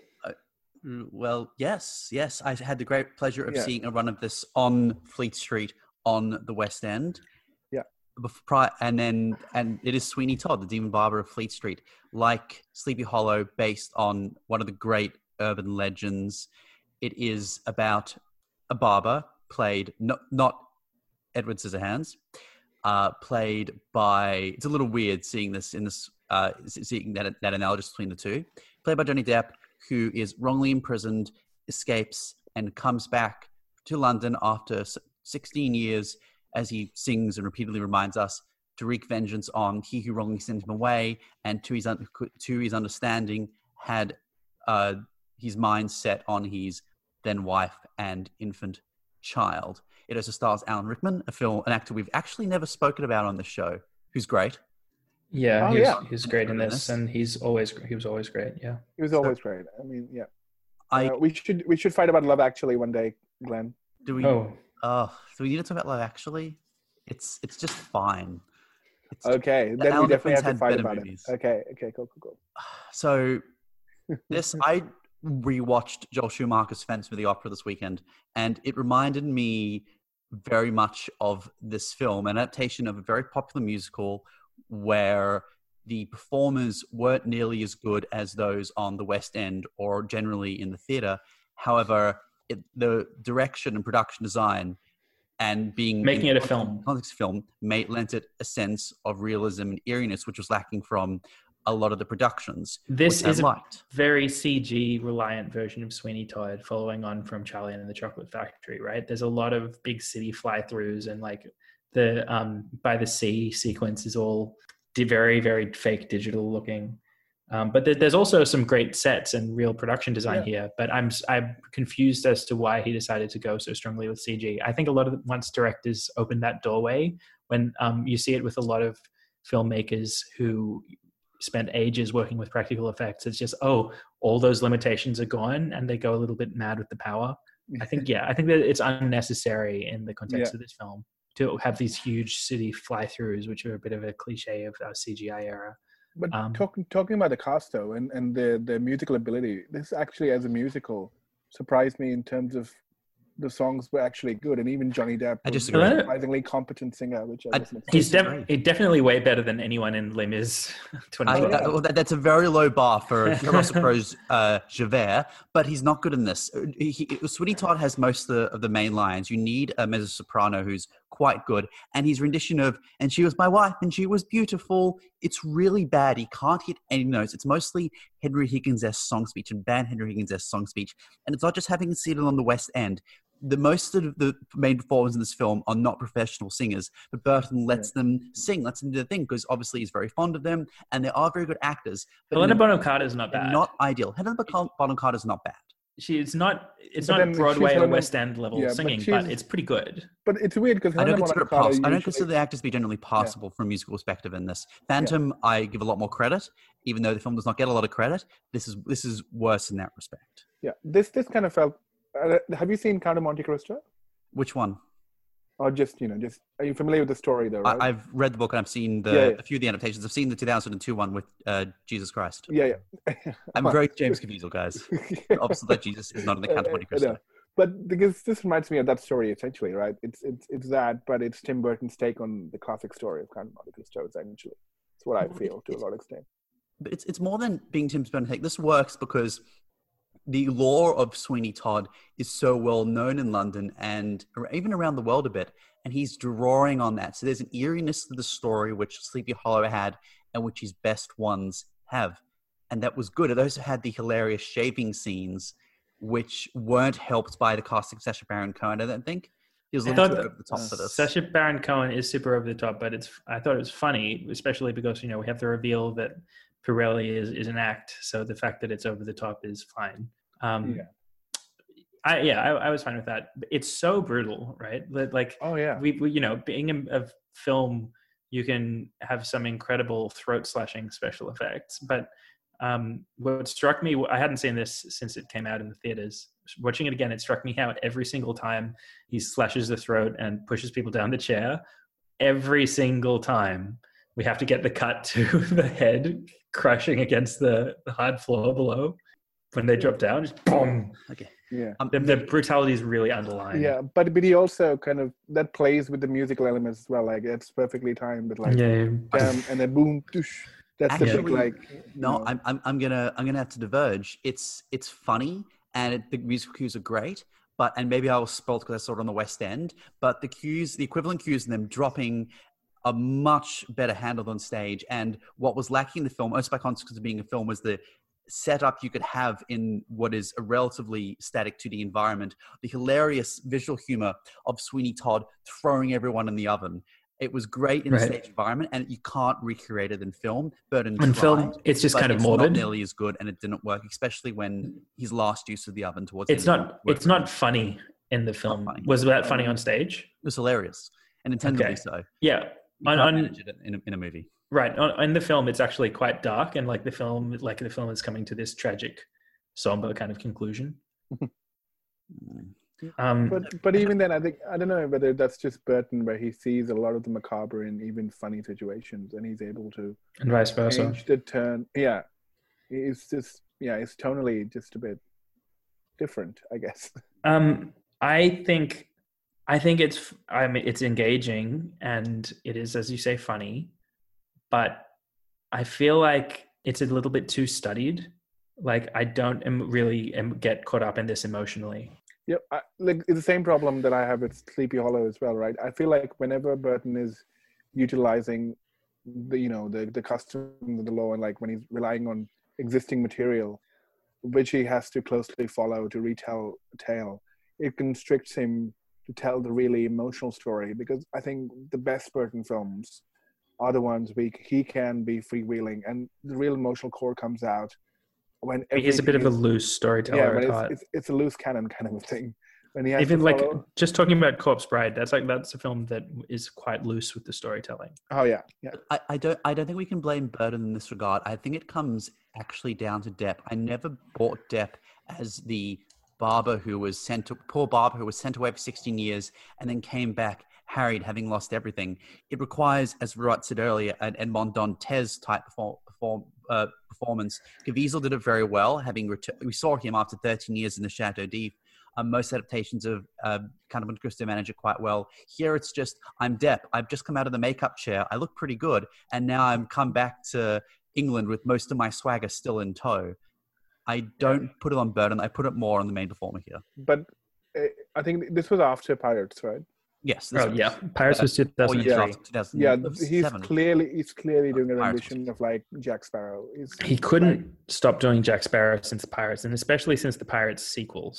Mm, Well, yes, yes. I had the great pleasure of Yeah. seeing a run of this on Fleet Street on the West End. And then, and it is Sweeney Todd, the Demon Barber of Fleet Street, like Sleepy Hollow, based on one of the great urban legends. It is about a barber played not not Edward Scissorhands, uh, played by. It's a little weird seeing this in this, uh, seeing that that analogy between the two. Played by Johnny Depp, who is wrongly imprisoned, escapes, and comes back to London after 16 years as he sings and repeatedly reminds us to wreak vengeance on he who wrongly sent him away, and to his, un- to his understanding, had uh, his mind set on his then wife and infant child. It also stars Alan Rickman, a film, an actor we've actually never spoken about on the show, who's great. Yeah, Oh, he was, yeah. he was great in this, and he's always he was always great. Yeah, he was always great i mean yeah I Uh, we should we should fight about love actually one day glenn do we. oh, Oh, so we need to talk about Love Actually. It's it's just fine. It's okay then we definitely have to fight about movies. it okay okay cool cool cool so this I rewatched Joel Schumacher's Phantom of the Opera this weekend, and it reminded me very much of this film, an adaptation of a very popular musical where the performers weren't nearly as good as those on the West End or generally in the theater. However, the direction and production design and being Making it a film. context film made lent it a sense of realism and eeriness, which was lacking from a lot of the productions. this is a very CG reliant version of Sweeney Todd, following on from Charlie and the Chocolate Factory. Right? There's a lot of big city fly throughs, and like the um by the sea sequence is all very very fake digital looking. Um, but there, there's also some great sets and real production design Yeah. here. But I'm I'm confused as to why he decided to go so strongly with CG. I think a lot of once directors open that doorway, when um, you see it with a lot of filmmakers who spent ages working with practical effects, it's just oh, all those limitations are gone, and they go a little bit mad with the power. I think yeah, I think that it's unnecessary in the context Yeah. of this film to have these huge city fly-throughs, which are a bit of a cliche of our CGI era. But Um, talking talking about the cast though, and and their their musical ability, this actually as a musical surprised me in terms of the songs were actually good, and even Johnny Depp I was disagree. a surprisingly competent singer, which I, I- He's def- he definitely way better than anyone in Les Mis I, 2012. uh, well, that, that's a very low bar for Russell Crowe's uh, Javert, but he's not good in this. He, he- Sweeney Todd has most of the, of the main lines. You need a mezzo soprano who's quite good, and his rendition of "and she was my wife and she was beautiful." It's really bad. He can't hit any notes. It's mostly Henry Higgins' song speech and bad Henry Higgins' song speech, and it's not just having seen it on the West End. The most of the main performers in this film are not professional singers, but Burton lets them sing, lets them do the thing because obviously he's very fond of them, and they are very good actors. But Helena Bonham Carter is not bad. not ideal. Helena Bonham Carter is not bad. She it's not it's But not then Broadway or West End level yeah, singing, but, she's- it's pretty good. But it's weird because I don't consider it pass. I don't consider the actors to be generally Yeah. passable from a musical perspective in this. Phantom, I give a lot more credit, even though the film does not get a lot of credit. This is this is worse in that respect. Yeah, this this kind of felt. Uh, have you seen Count of Monte Cristo? Which one? Or just you know, just are you familiar with the story though? Right? I, I've read the book and I've seen the Yeah, yeah. a few of the adaptations. I've seen the 2002 one with uh, Jesus Christ. yeah, yeah. I'm very James Caviezel, guys. Obviously, that Jesus is not in the Count of Monte Cristo. But because this reminds me of that story essentially, right? It's it's it's that, but it's Tim Burton's take on the classic story of Count of Monte Cristo. Essentially, it's what I feel to a lot of extent. But it's it's more than being Tim Burton take. This works because the lore of Sweeney Todd is so well known in London and even around the world a bit, and he's drawing on that. So there's an eeriness to the story which Sleepy Hollow had, and which his best ones have, and that was good. It also had the hilarious shaving scenes, which weren't helped by the casting of Sacha Baron Cohen. I don't think he was a little over the top for this. Sacha Baron Cohen is super over the top, but it's I thought it was funny, especially because you know we have to reveal that Pirelli is is an act, so the fact that it's over the top is fine. Um, Yeah. I yeah, I, I was fine with that. It's so brutal, right? Like Oh yeah, we, we you know being a, a film you can have some incredible throat slashing special effects but um, what struck me i hadn't seen this since it came out in the theaters watching it again it struck me how every single time he slashes the throat and pushes people down the chair every single time we have to get the cut to the head crushing against the, the hard floor below when they drop down just boom okay. yeah. Um, the, the brutality is really underlined Yeah, but but he also kind of that plays with the musical elements as well. Like it's perfectly timed, but like yeah bam, and then boom, doosh. That's the big like. No, know, I'm, I'm, I'm gonna I'm gonna have to diverge. It's it's funny and it, the musical cues are great, but and maybe I was spoiled because I saw it on the West End. But the cues, the equivalent cues, in them dropping a much better handled on stage. And what was lacking in the film, also by consequence of being a film, was the setup you could have in what is a relatively static 2D environment. The hilarious visual humor of Sweeney Todd throwing everyone in the oven. It was great in Right. stage environment, and you can't recreate it in film. Burton in film it's just kind of it's morbid Not nearly as good, and it didn't work, especially when his last use of the oven towards it's not it's not funny in the film was that funny on stage It was hilarious and intendedly Okay. so. yeah On- on- in a, in a movie. right on, in the film it's actually quite dark and like the film like the film is coming to this tragic somber kind of conclusion um but but even then, I think I don't know whether that's just Burton, where he sees a lot of the macabre in even funny situations, and he's able to and vice versa change the turn. Yeah, it's just yeah, it's tonally just a bit different, I guess. um i think i think it's i mean it's engaging and it is as you say funny but i feel like it's a little bit too studied like i don't am really am, get caught up in this emotionally Yep, I, like it's the same problem that I have with Sleepy Hollow as well, right? I feel like whenever Burton is utilizing the you know the the customs and the law, and like when he's relying on existing material, which he has to closely follow to retell a tale, it constricts him to tell the really emotional story. Because I think the best Burton films are the ones we he can be freewheeling, and the real emotional core comes out when He's a bit of a loose storyteller. yeah, at but heart. it's, it's it's a loose cannon kind of a thing. When he has Even like just talking about Corpse Bride, that's like that's a film that is quite loose with the storytelling. oh yeah, yeah, I, I don't I don't think we can blame Burton in this regard. I think it comes actually down to Depp. I never bought Depp as the barber who was sent to poor barber who was sent away for 16 years and then came back harried, having lost everything. It requires, as Virat said earlier, an Edmond Dantes type perform, perform, uh, performance. Caviezel did it very well, having we saw him after 13 years in the Chateau d'If. Um, most adaptations of Count of Monte Cristo Manager quite well. Here it's just I'm Depp. I've just come out of the makeup chair. I look pretty good, and now I'm come back to England with most of my swagger still in tow. I don't put it on Burton. I put it more on the main performer here. but uh, I think this was after Pirates, right? Yes. this Oh was- yeah, Paris was Four 2003. Yeah. after 2000 Yeah, uh, he's clearly he's clearly doing a rendition of like Jack Sparrow. He's, He couldn't stop doing Jack Sparrow since Pirates, and especially since the Pirates sequels.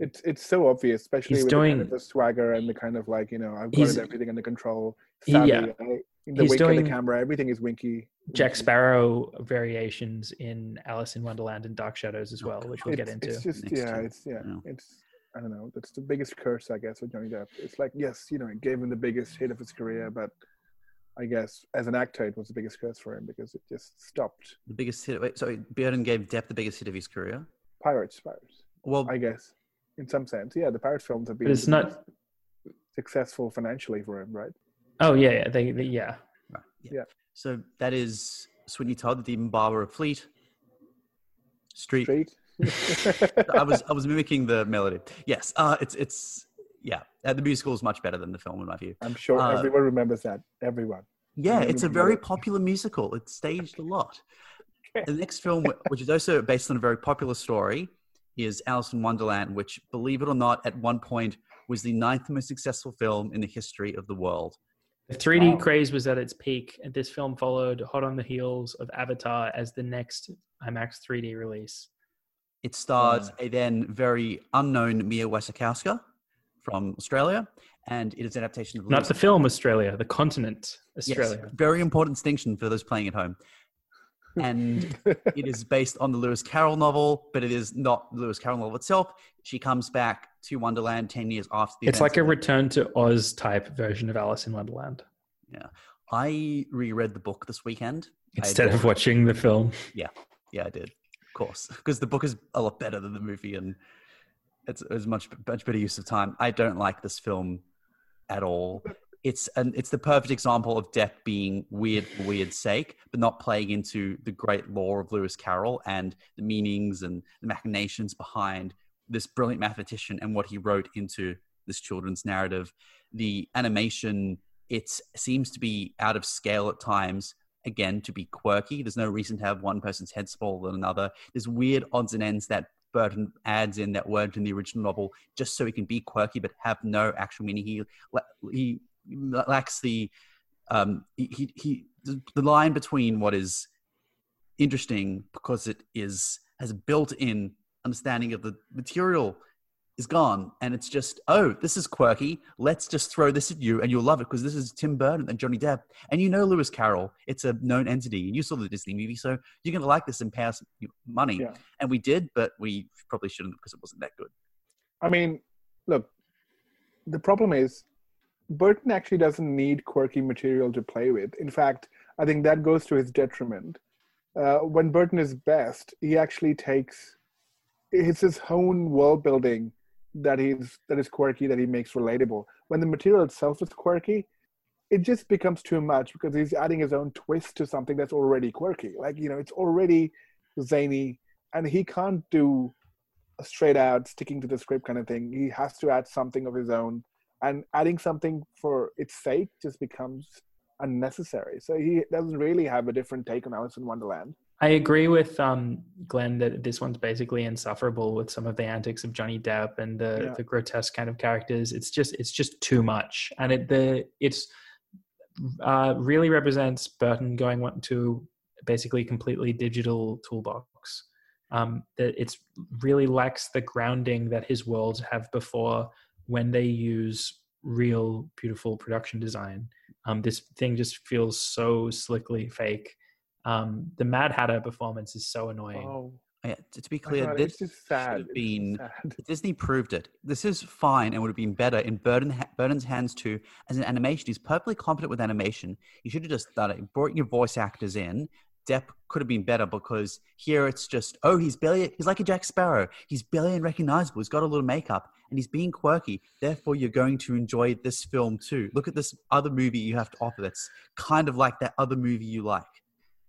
It's it's so obvious, especially He's with the, kind of doing- the swagger and the kind of like you know I've got everything under control. Savvy, yeah. uh, in the He's wink of doing the camera, everything is winky. Jack. Sparrow variations in Alice in Wonderland and Dark Shadows as well, which we'll it's, get into. It's just next yeah, year. it's yeah, Yeah. it's I don't know. That's the biggest curse, I guess, with Johnny Depp. It's like yes, you know, it gave him the biggest hit of his career, but I guess as an actor, it was the biggest curse for him because it just stopped. The biggest hit. Wait, so Burton gave Depp the biggest hit of his career. Pirates, pirates. Well, I guess in some sense, yeah, the Pirates films have been But it's not- successful financially for him, right? Oh yeah, yeah, they, they- yeah. right, yeah. yeah. So that is Sweeney Todd, the Demon Barber of Fleet Street. Street. I was I was mimicking the melody. Yes, uh, it's it's yeah. Uh, the musical is much better than the film in my view. I'm sure Uh, everyone remembers that. Everyone. Yeah, Yeah, it's a very popular musical. It's staged a lot. The next film, which is also based on a very popular story, is Alice in Wonderland, which, believe it or not, at one point was the ninth most successful film in the history of the world. The 3D Wow. craze was at its peak, and this film followed hot on the heels of Avatar as the next IMAX 3D release. It stars a then very unknown Mia Wasikowska from Australia, and it is an adaptation of Not Lewis the film Australia, the continent Yes, Australia. very important distinction for those playing at home. And it is based on the Lewis Carroll novel, but it is not the Lewis Carroll novel itself. She comes back to Wonderland 10 years after the It's like a return to Oz type version of Alice in Wonderland Yeah, I reread the book this weekend. Instead of watching the film. Yeah, yeah, I did. Of course. Because the book is a lot better than the movie and it's, it's much much better use of time. I don't like this film at all. It's an it's the perfect example of Depp being weird for weird's sake, but not playing into the great lore of Lewis Carroll and the meanings and the machinations behind this brilliant mathematician and what he wrote into this children's narrative. The animation, it seems to be out of scale at times. Again, to be quirky. There's no reason to have one person's head smaller than another. There's weird odds and ends that Burton adds in that weren't in the original novel, just so he can be quirky but have no actual meaning. He he lacks the um he he, he the, the line between what is interesting because it is has a built-in understanding of the material is gone and it's just oh this is quirky. Let's just throw this at you and you'll love it because this is tim burton and johnny depp. And you know lewis carroll. It's a known entity. And you saw the disney movie so you're going to like this and pay us money. Yeah. and we did but we probably shouldn't because it wasn't that good. I mean, look, the problem is Burton actually doesn't need quirky material to play with. In fact, I think that goes to his detriment. Uh, when Burton is best, he actually takes it's his own world building that he's that is quirky that he makes relatable. When the material itself is quirky, it just becomes too much because he's adding his own twist to something that's already quirky. Like you know, it's already zany, and he can't do a straight out sticking to the script kind of thing. He has to add something of his own, and adding something for its sake just becomes unnecessary. So he doesn't really have a different take on Alice in Wonderland. I agree with um, Glenn that this one's basically insufferable with some of the antics of Johnny Depp and the, Yeah. the grotesque kind of characters. It's just it's just too much, and it the it's uh, really represents Burton going to basically completely digital toolbox. Um, that it's really lacks the grounding that his worlds have before when they use real beautiful production design. Um, this thing just feels so slickly fake. Um, the Mad Hatter performance is so annoying. Oh, Yeah, to, to be clear, God, this it's should sad. have been sad. Disney proved it. This is fine and would have been better in Burton, Burton's hands too. As an animation, he's perfectly competent with animation. You should have just done it. Brought your voice actors in. Depp could have been better because here it's just, oh, he's barely, he's like a Jack Sparrow. He's barely unrecognizable. He's got a little makeup and he's being quirky. Therefore, you're going to enjoy this film too. Look at this other movie you have to offer that's kind of like that other movie you like.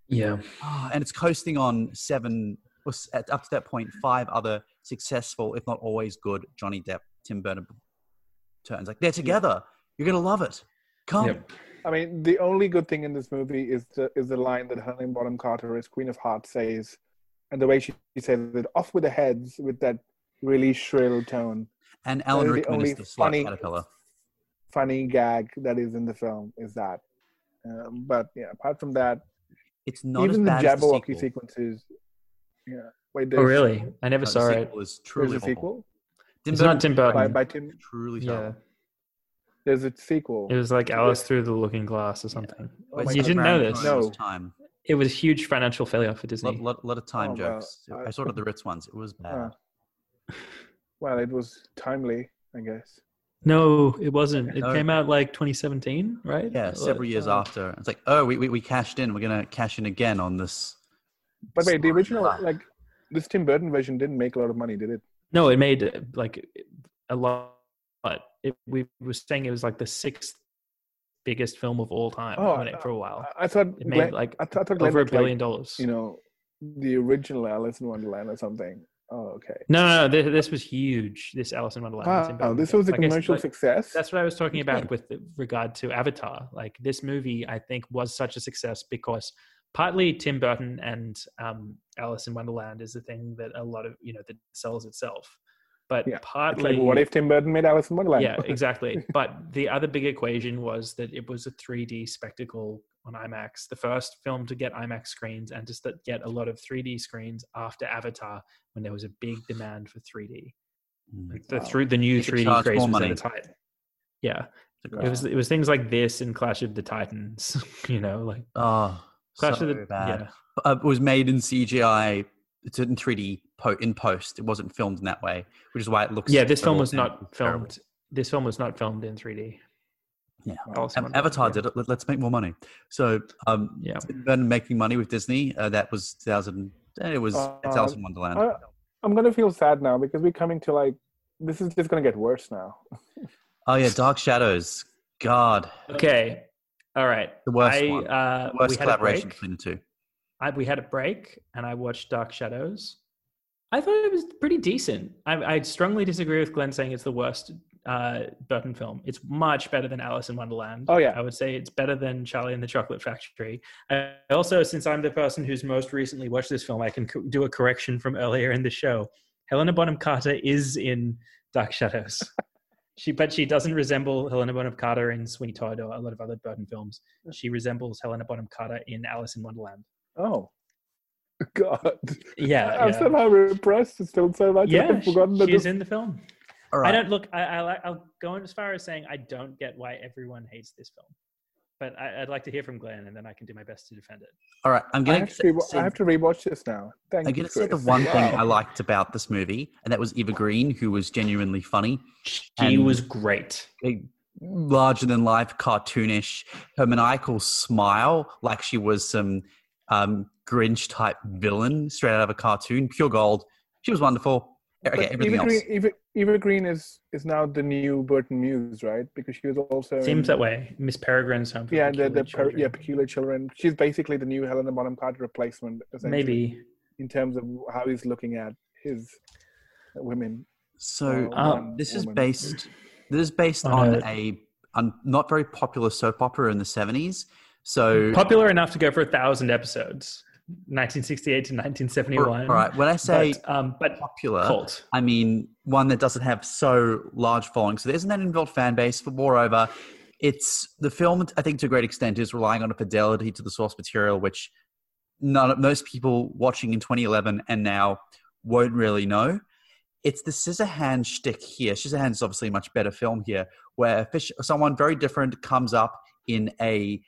Yeah. Ah, and it's coasting on seven, or up to that point, five other successful, if not always good, Johnny Depp, Tim Burton turns. Like they're together. You're gonna love it. Come. Yep. I mean, the only good thing in this movie is the is the line that Helen Bonham Carter as Queen of Hearts says, and the way she, she says it, "Off with the heads" with that really shrill tone. And Alan That is the Rickman only is the slut funny- caterpillar. Funny gag that is in the film is that. Um, but yeah, apart from that, It's not even the as bad as the Jabberwocky sequences. Yeah. Wait, Oh, really? I never No, saw the it. sequel is There's truly a sequel Tim It's not Tim Burton. by Tim. Truly Yeah. terrible. There's a sequel. It was like Alice through the Looking Glass or something. Oh you God. didn't know this? Cohen's No. Time. It was a huge financial failure for Disney. Lot, lot, lot of time Oh, well, jokes. I- I saw it at the Ritz once. It was bad. Ah. Well, it was timely, I guess. No, it wasn't. It No. came out like 2017, right? yeah, several years after. It's like, oh, we, we, we cashed in. We're gonna cash in again on this. But wait, the original, like this Tim Burton version, didn't make a lot of money, did it? No, it made like a lot. But it, we were saying it was like the sixth biggest film of all time Oh, on it for a while. I, I thought It made Glenn, like I thought, I thought over a meant, like, billion dollars. you know, the original Alice in Wonderland or something. Oh, okay. no, no, no, this, this was huge. This Alice in Wonderland. Burton this was a Like I commercial like, success. That's what I was talking about with regard to Avatar. Like this movie, I think was such a success because partly Tim Burton and um, Alice in Wonderland is the thing that a lot of you know that sells itself, but Yeah, partly like, what if Tim Burton made Alice in Wonderland? yeah, exactly. but the other big equation was that it was a 3D spectacle on IMAX, the first film to get IMAX screens and to get a lot of 3D screens after Avatar when there was a big demand for 3D. Mm. Like the Wow. through the new They 3D craze was at money. its height. Yeah, It's it was it was things like this and Clash of the Titans. You know, like Oh, Clash so of the bad. yeah. Uh, it was made in CGI. It's in 3D po- in post. It wasn't filmed in that way, which is why it looks. Yeah, this film was and not terrible. filmed. This film was not filmed in 3D. Yeah. Alice in Av- Wonderland, Avatar yeah. did it. Let, us make more money. So, um, Yeah. Tim Burton making money with Disney. Uh, that was 2000. eh, It was it's Uh, Alice in Wonderland. I, I'm gonna feel sad now because we're coming to like this is just gonna get worse now. oh yeah, Dark Shadows. God, Okay, all right. the worst I one. uh, The worst we had a collaboration break. between the two. I, we had a break and I watched Dark Shadows. I thought it was pretty decent. I, I strongly disagree with Glenn saying it's the worst uh, Burton film. It's much better than Alice in Wonderland. Oh, yeah. I would say it's better than Charlie and the Chocolate Factory. I also, since I'm the person who's most recently watched this film, I can co- do a correction from earlier in the show. Helena Bonham Carter is in Dark Shadows. she, but she doesn't resemble Helena Bonham Carter in Sweeney Todd or a lot of other Burton films. She resembles Helena Bonham Carter in Alice in Wonderland. Oh, God! Yeah, I'm yeah. somehow repressed still so much. yeah, I've forgotten that she's this- in the film. All I don't look. I, I like. I'll go as far as saying I don't get why everyone hates this film, but I, I'd like to hear from Glenn, and then I can do my best to defend it. All right. I'm going have, to re- I have to rewatch this now. Thank I'm you. going to say the Chris. one thing I liked about this movie, and that was Eva Green, who was genuinely funny. She was great. a larger than life, cartoonish. Her maniacal smile, like she was some um, Grinch type villain straight out of a cartoon, pure gold. She was wonderful. Okay, But everything Eva. Green, Eva, Eva Green is is now the new Burton Muse, right? Because she was also Seems in, that way. Miss Peregrine's home. yeah, the, the Peculiar per, yeah Children. peculiar children. She's basically the new Helena Bonham Carter replacement, maybe. in terms of how he's looking at his women. So or Um, one this is based. This is based On on a- a, not very popular soap opera in the seventies. So Popular enough to go for a thousand episodes, 1968 to 1971. right, when I say but, um, but popular, cult. I mean one that doesn't have so large following. So there isn't that inbuilt fan base. But moreover, it's the film. I think to a great extent is relying on a fidelity to the source material, which none of most people watching in 2011 and now won't really know. It's the Scissorhands shtick here. Scissorhands is obviously a much better film here, where fish, someone very different comes up in a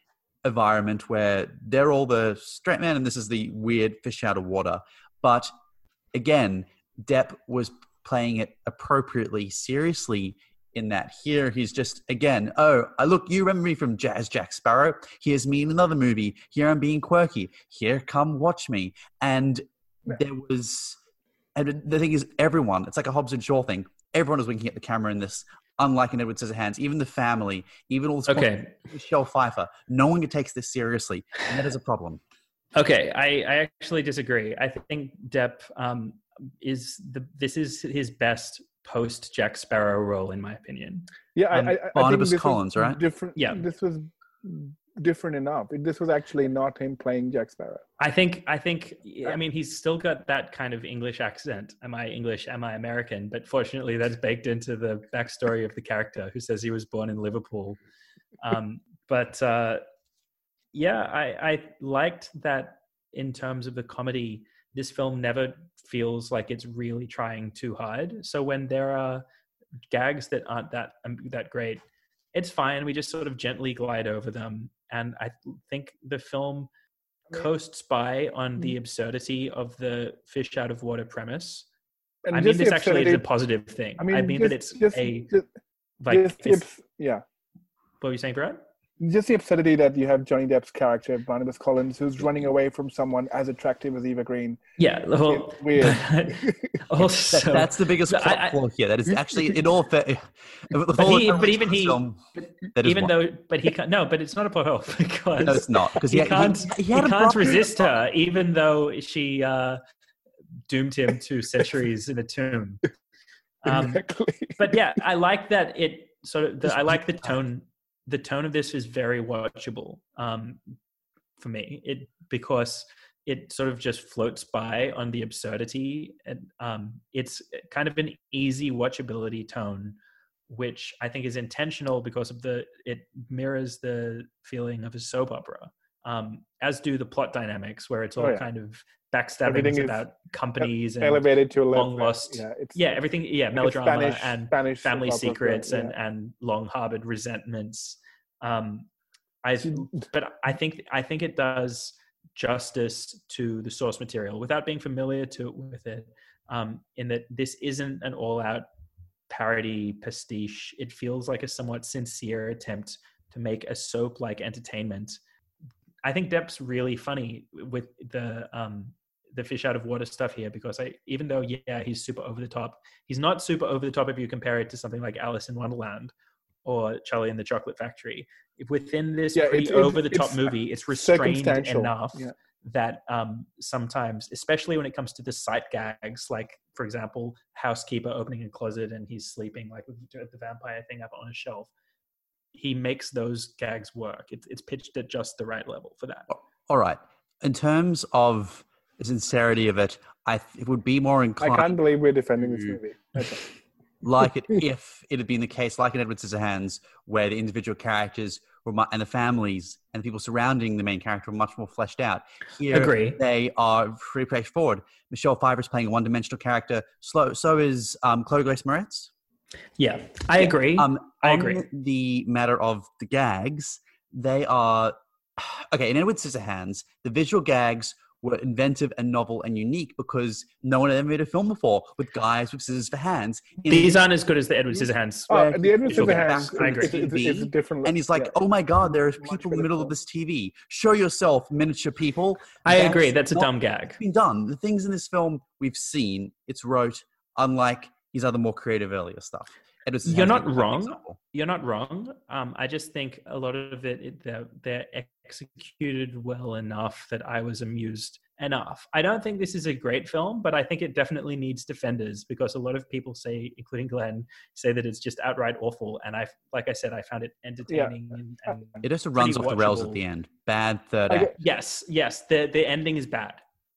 environment where they're all the straight man and this is the weird fish out of water. But again, Depp was playing it appropriately, seriously. In that, here he's just again. Oh, I look. You remember me from Jazz Jack Sparrow. Here's me in another movie. Here I'm being quirky. Here, come watch me. And there was, and the thing is, everyone. It's like a Hobbs and Shaw thing. Everyone is winking at the camera in this. Unlike in Edward Scissorhands, even the family, even all the Okay. Michelle Pfeiffer, no one takes this seriously, and that is a problem. Okay, I, I actually disagree. I think Depp um, is the this is his best post Jack Sparrow role, in my opinion. Yeah, I, Um, I, I think Barnabas this was Collins, right? Different. Yeah. this was different enough. This was actually not him playing Jack Sparrow. I think I think I mean he's still got that kind of English accent. Am I English? Am I American? But fortunately, that's baked into the backstory of the character who says he was born in Liverpool. Um, but uh, yeah, I, I liked that in terms of the comedy. This film never feels like it's really trying too hard. So when there are gags that aren't that um, that great, it's fine. We just sort of gently glide over them, and I think the film coasts by on the hmm. absurdity of the fish out of water premise. And I mean, this actually is a positive thing. I mean, I that just, it's just, a just, like. it's- abs- yeah, what were you saying, Brad? Just the absurdity that you have Johnny Depp's character Barnabas Collins, who's running away from someone as attractive as Eva Green. Yeah, the whole, It's weird. That, that's the biggest I- plot I- flaw here. That is actually in all fair. but, he, but even he, but that is even one. though, but he can't. No, but it's not a plot hole because no, it's not because he, he, can't. He, He, had a can't resist her, even though she uh, doomed him to centuries in a tomb. Um, exactly. but yeah, I like that it sort of. The, I like the weird. tone. The tone of this is very watchable um, for me. It because it sort of just floats by on the absurdity, and um, it's kind of an easy watchability tone, which I think is intentional because of the it mirrors the feeling of a soap opera, um, as do the plot dynamics, where it's all Oh, yeah. kind of backstabbing Everything is about companies and Elevated to a long lost- Yeah, it's yeah, everything. Yeah, melodrama Spanish, and Spanish family secrets yeah. and and long harbored resentments. Um, I but I think I think it does justice to the source material without being familiar to with it. Um, in that this isn't an all out parody pastiche. It feels like a somewhat sincere attempt to make a soap like entertainment. I think Depp's really funny with the um, the fish out of water stuff here because I even though yeah he's super over the top, he's not super over the top if you compare it to something like Alice in Wonderland or Charlie and the Chocolate Factory. If within this Yeah, pretty it's- it's- over the top movie, it's restrained enough yeah. that um, sometimes, especially when it comes to the sight gags, like for example, housekeeper opening a closet and he's sleeping, like the the vampire thing up on a shelf. He makes those gags work. It's it's pitched at just the right level for that. All right. In terms of the sincerity of it, I th- it would be more I can't believe we're defending this movie. That's all. like it if it had been the case, like in Edward Scissorhands, where the individual characters were mu- and the families and the people surrounding the main character were much more fleshed out. Here, Agree. they are pretty straightforward. Michelle Pfeiffer is playing a one-dimensional character. Slow, so is um, Chloe Grace Moretz. Yeah, I agree. Um, I agree. The matter of the gags, they are okay. In Edward Scissorhands, the visual gags were inventive and novel and unique because no one had ever made a film before with guys with scissors for hands. In- These aren't as good as the Edward Scissorhands. Oh, where the Edward Scissorhands back I agree. is, is, TV, a different. and he's like, yeah. "Oh my God, there are people in the better middle of this TV. Show yourself, miniature people." I agree. That's That's a dumb gag. been done. The things in this film we've seen, it's wrote, unlike his other more creative earlier stuff. Edward You're not is a perfect wrong. example. You're not wrong. Um, I just think a lot of it, it they're, they're executed well enough that I was amused enough. I don't think this is a great film, but I think it definitely needs defenders because a lot of people say, including Glenn, say that it's just outright awful. And I, like I said, I found it entertaining. And, and It just runs off pretty the rails at the end. Bad third act. get- yes, yes, the the ending is bad.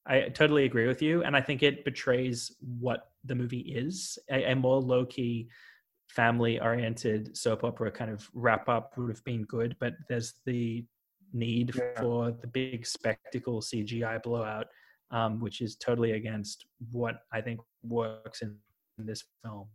I totally agree with you, and I think it betrays what the movie is. A, a more low key, family oriented soap opera kind of wrap up would have been good, but there's the need Yeah. for the big spectacle CGI blowout, um, which is totally against what I think works in, in this film.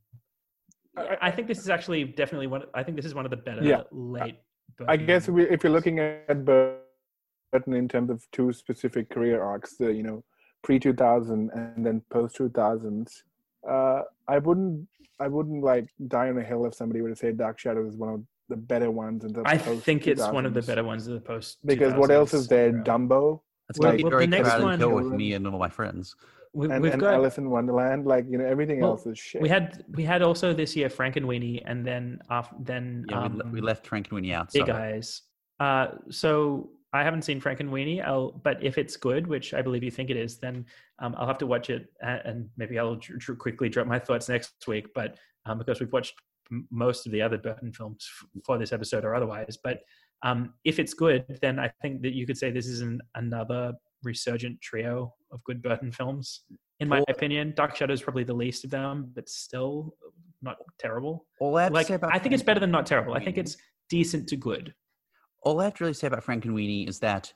I- I think this is actually definitely one. I think this is one of the better Yeah. late I guess we, if you're looking at Burton in terms of two specific career arcs, the you know pre 2000 and then post 2000s, uh, I wouldn't I wouldn't like die on a hill if somebody were to say Dark Shadow is one of the better ones in the I post think it's one of the better ones of the post. because what else is there? era. Dumbo That's Well, going to well, be very the next crowded one- hill with me and all my friends. We, and, we've and got Alice in Wonderland, like you know everything Well, else is shit. we had we had also this year Frankenweenie, and then after then Yeah, um, we, le- we left Frankenweenie out. Big so- Eyes. Uh, so I haven't seen Frankenweenie, I'll, but if it's good, which I believe you think it is, then um, I'll have to watch it, and, and maybe I'll quickly drop my thoughts next week. But um, because we've watched m- most of the other Burton films f- for this episode or otherwise, but um, if it's good, then I think that you could say this is an, another resurgent trio of good Burton films. In my opinion, Dark Shadow is probably the least of them, but still not terrible. All I Like I think it's better than not terrible. I think it's decent to good. All I have to really say about Frankenweenie is that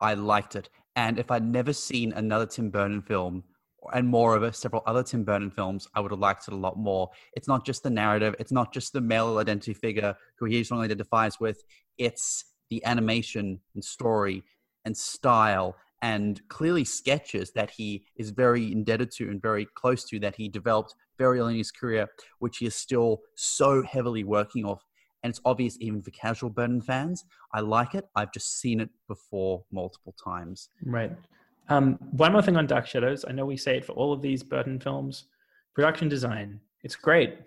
I liked it. And if I'd never seen another Tim Burton film and moreover several other Tim Burton films, I would have liked it a lot more. It's not just the narrative, it's not just the male identity figure who he strongly identifies with, it's the animation and story and style and clearly sketches that he is very indebted to and very close to that he developed very early in his career, which he is still so heavily working off and it's obvious even for casual Burton fans. I like it. I've just seen it before multiple times. Right. Um, one more thing on Dark Shadows. I know we say it for all of these Burton films. Production design. It's great.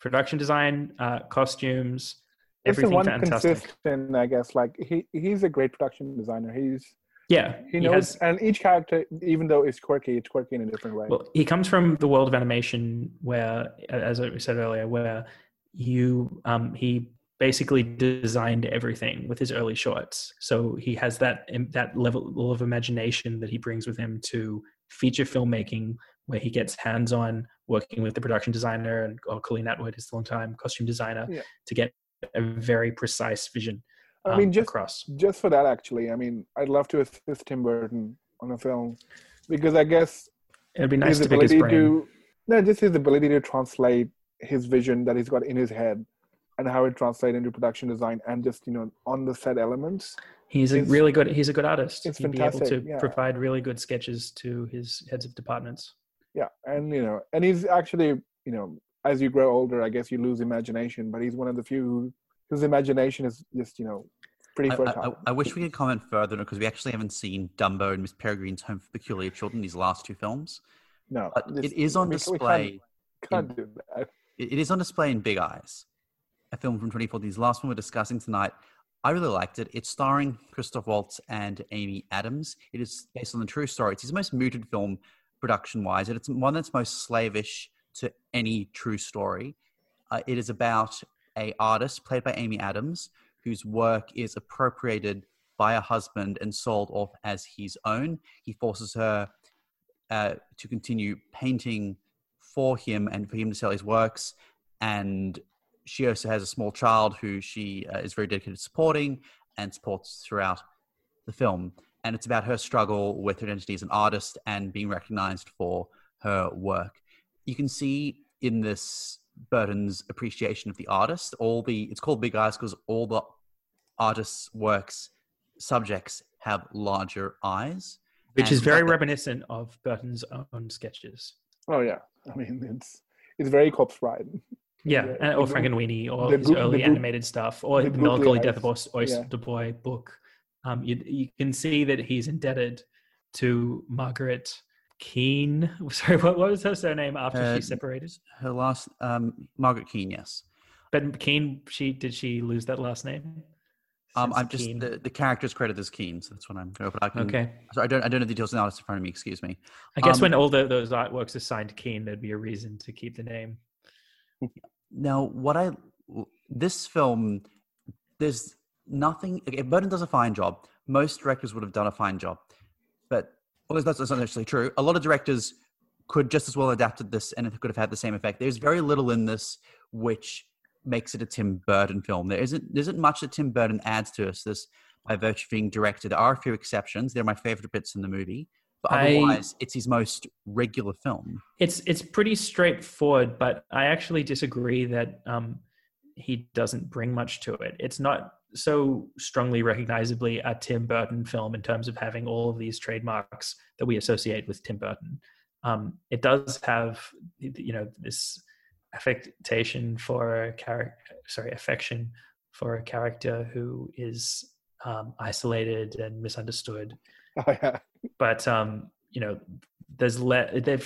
Production design, uh, costumes, it's the everything one fantastic. consistent, I guess. Like he he's a great production designer. He's Yeah. he he knows, has- and each character, even though it's quirky, it's quirky in a different way. Well, he comes from the world of animation, where, as I said earlier, where you um, he basically designed everything with his early shorts. So he has that that level of imagination that he brings with him to feature filmmaking, where he gets hands on working with the production designer and or Colleen Atwood is the long time costume designer Yeah. to get a very precise vision. I um, mean, just across. just for that, actually, I mean, I'd love to assist Tim Burton on a film because I guess It'd be nice his to pick his ability brain. to no, just his ability to translate his vision that he's got in his head and how it translates into production design and just you know on the set elements. He's a really good. He's a good artist. it's He'd be able to yeah. provide really good sketches to his heads of departments. Yeah, and you know, and he's actually you know, as you grow older, I guess you lose imagination, but he's one of the few who, whose imagination is just you know pretty I, I, fertile. I- I wish we could comment further because we actually haven't seen Dumbo and Miss Peregrine's Home for Peculiar Children, these last two films. no, But this- it is on we- we can't- display. Can't, do that. It it is on display in Big Eyes, a film from 2014. This last one we're discussing tonight. I really liked it. It's starring Christoph Waltz and Amy Adams. It is based on the true story. It's his most mooted film production wise. And it's one that's most slavish to any true story. Uh, it is about a artist played by Amy Adams whose work is appropriated by a husband and sold off as his own. He forces her uh, to continue painting for him and for him to sell his works. And she also has a small child who she uh, is very dedicated to supporting and supports throughout the film. And it's about her struggle with her identity as an artist and being recognized for her work. You can see in this Burton's appreciation of the artist. All the it's called Big Eyes because all the artist's works subjects have larger eyes. which is very like reminiscent of Burton's own sketches. Oh yeah, I mean it's it's very corpse bride. Yeah, Yeah, and- or the- Frankenweenie, or the his goo- early goo- animated stuff, or the the, Melancholy Death of eyes, Oyster, Oyster yeah. Boy book. Um, you, you can see that he's indebted to Margaret Keane. Sorry, what, what was her surname after Uh, she separated? Her last, um, Margaret Keane, yes. But Keane, she did she lose that last name? Um, I'm just Keane- the, the character's credited as Keane, so that's what I'm going. But I can, okay. So I don't I don't know the details of the artist in front of me. Excuse me. I guess Um, when all the, those artworks are signed to Keane, there'd be a reason to keep the name. Now, what I this film, there's nothing. Okay, Burton does a fine job. Most directors would have done a fine job, but well, that's, that's not necessarily true. A lot of directors could just as well adapted this, and it could have had the same effect. There's very little in this which makes it a Tim Burton film. There isn't there isn't much that Tim Burton adds to us. This by virtue of being directed. There are a few exceptions. They're my favorite bits in the movie, but I- otherwise, it's his most regular film. It's it's pretty straightforward, but I actually disagree that um, he doesn't bring much to it. It's not so strongly recognizably a Tim Burton film in terms of having all of these trademarks that we associate with Tim Burton. Um, it does have, you know, this affectation for a character, sorry, affection for a character who is um, isolated and misunderstood. Oh, yeah. But um, you know, there's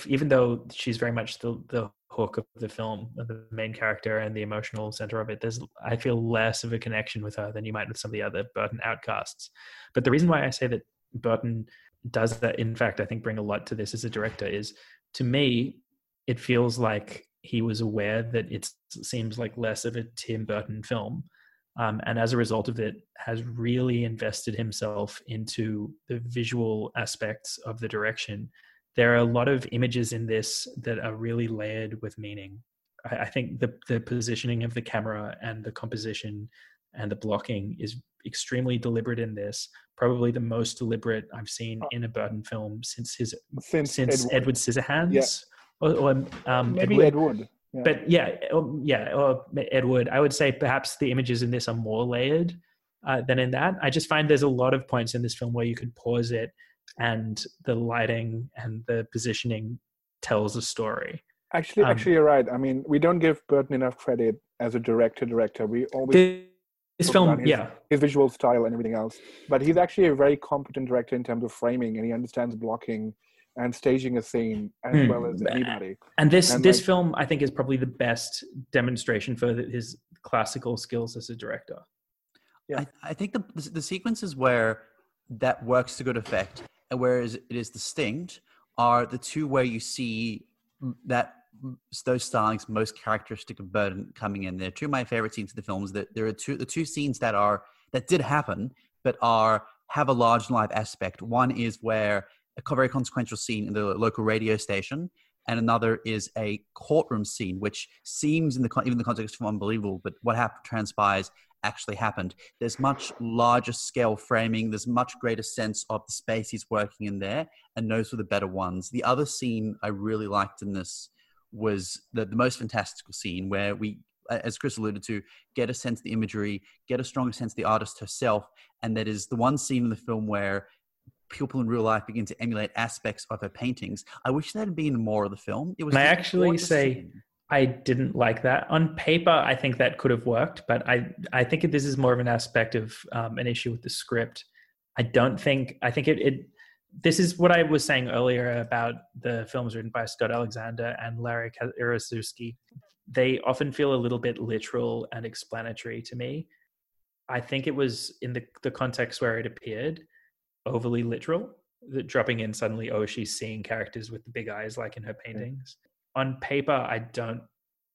even though she's very much the the hook of the film, the main character and the emotional center of it. There's I feel less of a connection with her than you might with some of the other Burton outcasts. But the reason why I say that Burton does that, in fact, I think bring a lot to this as a director is to me, it feels like he was aware that it seems like less of a Tim Burton film. Um, and as a result of it, has really invested himself into the visual aspects of the direction there are a lot of images in this that are really layered with meaning. I, I think the the positioning of the camera and the composition and the blocking is extremely deliberate in this. Probably the most deliberate I've seen in a Burton film since his Since, since Edward. Edward Scissorhands. Yeah. Or, or um, Maybe Ed Ed Wood. Yeah. but yeah, um, yeah, or Edward. I would say perhaps the images in this are more layered uh, than in that. I just find there's a lot of points in this film where you could pause it, and the lighting and the positioning tells a story. Actually, Um, actually, you're right. I mean, we don't give Burton enough credit as a director. Director, we always This, this film, his, yeah, his visual style and everything else. But he's actually a very competent director in terms of framing, and he understands blocking and staging a scene as Hmm. well as anybody. and this And, this like- film I think is probably the best demonstration for the- his classical skills as a director. Yeah. I, I think the, the the sequences where that works to good effect and whereas it is distinct are the two where you see that those stylings most characteristic of Burton coming in. They're two of my favorite scenes in the films. That there are two the two scenes that are that did happen but are have a large live aspect. One is where a very consequential scene in the local radio station, and another is a courtroom scene, which seems in the even the context of unbelievable, but what happened transpires actually happened. There's much larger scale framing. There's much greater sense of the space he's working in there, and those were the better ones. The other scene I really liked in this was the, the most fantastical scene where we, as Chris alluded to, get a sense of the imagery, get a stronger sense of the artist herself, and that is the one scene in the film where people in real life begin to emulate aspects of her paintings. I wish there had been more of the film. It was. I actually say- scene. I didn't like that on paper. I think that could have worked, but I I think this is more of an aspect of um, an issue with the script. I don't think I think it, it. This is what I was saying earlier about the films written by Scott Alexander and Larry Karaszewski. They often feel a little bit literal and explanatory to me. I think it was in the the context where it appeared overly literal. That dropping in suddenly, oh, she's seeing characters with the big eyes like in her paintings on paper, I don't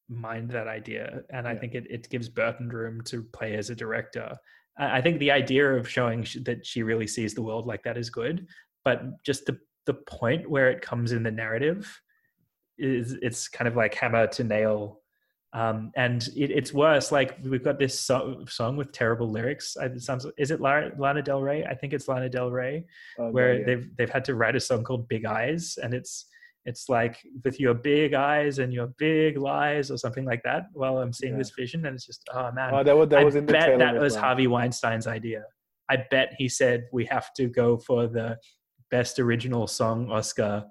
mind that idea, and I Yeah. think it, it gives Burton room to play as a director. I I think the idea of showing sh- that she really sees the world like that is good, but just the the point where it comes in the narrative is it's kind of like hammer to nail. Um, and it, it's worse. Like we've got this so- song with terrible lyrics. I- It sounds. Is it Lara, Lana Del Rey? I think it's Lana Del Rey Uh, where yeah. they've they've had to write a song called Big Eyes, and it's it's like with your big eyes and your big lies or something like that. While I'm seeing Yeah. this vision, and it's just oh man, Oh, that was that I was in the bet that was well. Harvey Weinstein's idea. I bet he said we have to go for the best original song Oscar.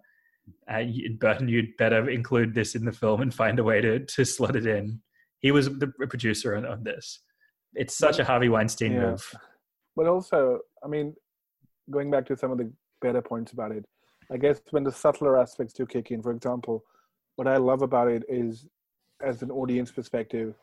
Uh, you- Burton, you'd better include this in the film and find a way to to slot it in. He was the producer on, on this. It's such a Harvey Weinstein Yeah. move. But also, I mean, going back to some of the better points about it, I guess when the subtler aspects do kick in, for example, what I love about it is, as an audience perspective,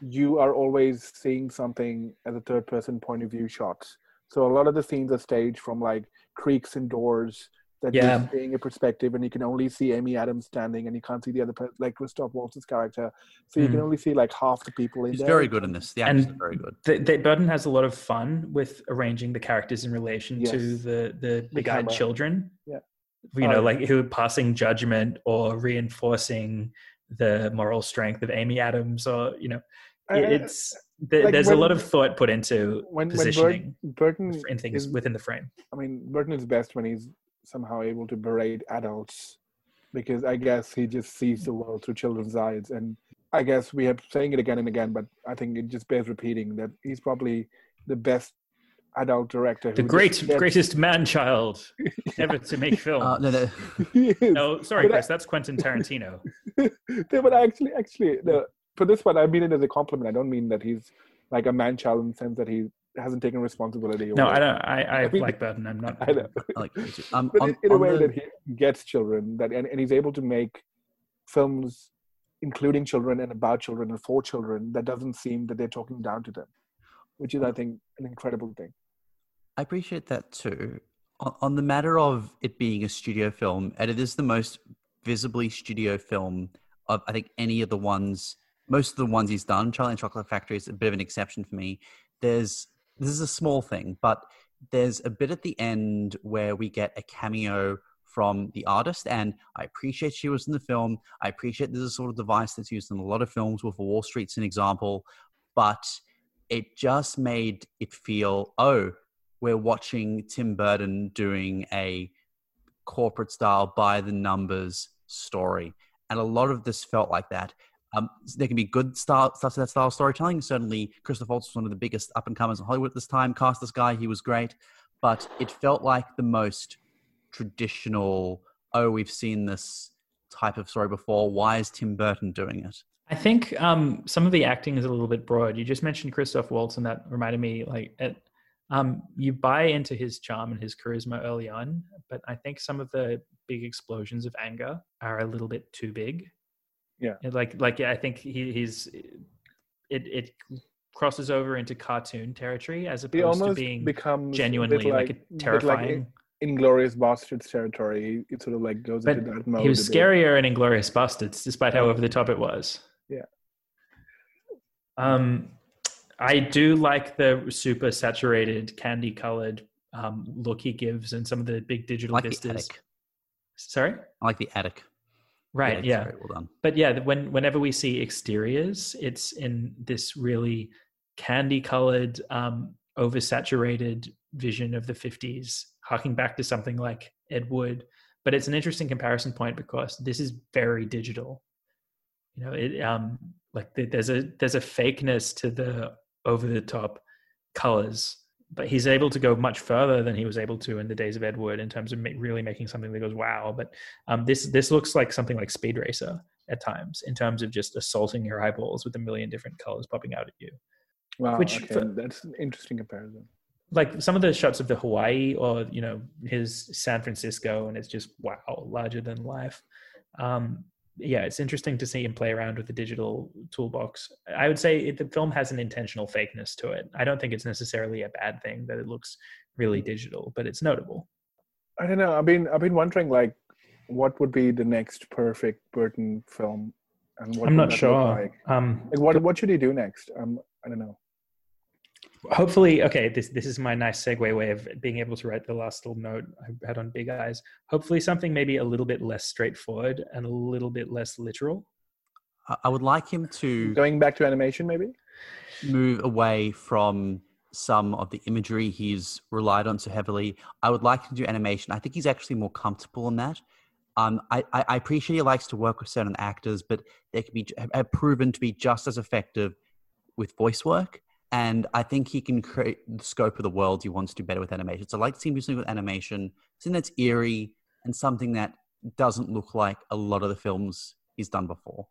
you are always seeing something as a third person point of view shots. So a lot of the scenes are staged from like creaks and doors that Yeah. you're seeing a perspective and you can only see Amy Adams standing and you can't see the other per- like Christoph Waltz's character. So you can Mm. only see like half the people in He's there. very good in this. The actors And are very good. the, the, Burton has a lot of fun with arranging the characters in relation to Yes. the the big-eyed camera. children. Yeah. you Oh, know, yeah. like who are passing judgment or reinforcing the moral strength of Amy Adams, or you know, I- I- it's uh, th- like there's a lot of thought put into when, when positioning Burton in things is within the frame. I mean, Burton is best when he's somehow able to berate adults because I guess he just sees the world through children's eyes. And I guess we have saying it again and again, but I think it just bears repeating that he's probably the best adult director. The great, gets- greatest man child ever to make film. Uh, no, no. No, sorry, but I- Chris, that's Quentin Tarantino. no, but actually, actually, no, for this one, I mean it as a compliment. I don't mean that he's like a man child in the sense that he hasn't taken responsibility. or No, I don't. I, I I mean- like Burton. I'm not. I know. I like you. Um, but on- in, in a way the- that he gets children that and, and he's able to make films including children and about children and for children that doesn't seem that they're talking down to them which is i think an incredible thing I appreciate that too. On, on the matter of it being a studio film, and it is the most visibly studio film of I think any of the ones, most of the ones he's done. Charlie and Chocolate Factory is a bit of an exception for me. There's this is a small thing, but there's a bit at the end where we get a cameo from the artist, and I appreciate she was in the film. I appreciate this is a sort of device that's used in a lot of films. With Wall Street's an example, but it just made it feel oh we're watching Tim Burton doing a corporate style by the numbers story. And a lot of this felt like that. Um, there can be good style, stuff to that style of storytelling. Certainly, Christopher Waltz was one of the biggest up and comers in Hollywood at this time. Cast this guy, he was great. But it felt like the most traditional, oh, we've seen this type of story before. Why is Tim Burton doing it? I think um, some of the acting is a little bit broad. You just mentioned Christoph Waltz, and that reminded me like it, um, you buy into his charm and his charisma early on, but I think some of the big explosions of anger are a little bit too big. Yeah. Like like yeah, I think he, he's it it crosses over into cartoon territory as opposed to being becomes genuinely bit like, bit a terrifying. Inglourious Basterds territory it sort of like goes but into that mode he was scarier in Inglourious Basterds, despite how over the top it was. Yeah. Um, I do like the super saturated, candy colored um, look he gives, and some of the big digital like the vistas. attic. Sorry, I like the attic. Right? Yeah, Very well done. but yeah, when whenever we see exteriors, it's in this really candy colored, um, oversaturated vision of the '50s, harking back to something like Ed Wood. But it's an interesting comparison point because this is very digital. You know, it um like the, there's a there's a fakeness to the over the top colors, but he's able to go much further than he was able to in the days of Ed Wood in terms of really making something that goes wow. But um, this this looks like something like Speed Racer at times in terms of just assaulting your eyeballs with a million different colors popping out at you. wow which okay, for- that's an interesting comparison Like some of the shots of the Hawaii or you know his San Francisco, and it's just wow, larger than life. Um, yeah, it's interesting to see him play around with the digital toolbox. I would say it, the film has an intentional fakeness to it. I don't think it's necessarily a bad thing that it looks really digital, but it's notable. i don't know i've been i've been wondering like what would be the next perfect burton film and what I'm not sure. like? Um, Like, what what should he do next um i don't know hopefully okay this this is my nice segue way of being able to write the last little note i had on big eyes hopefully something maybe a little bit less straightforward and a little bit less literal I, I would like him to going back to animation maybe move away from some of the imagery he's relied on so heavily. I would like him to do animation. I think he's actually more comfortable in that. Um, I, I I appreciate he likes to work with certain actors, but they can be have- have proven to be just as effective with voice work. And I think he can create the scope of the world he wants to do better with animation. So I like to see him do something with animation, something that's eerie and something that doesn't look like a lot of the films he's done before.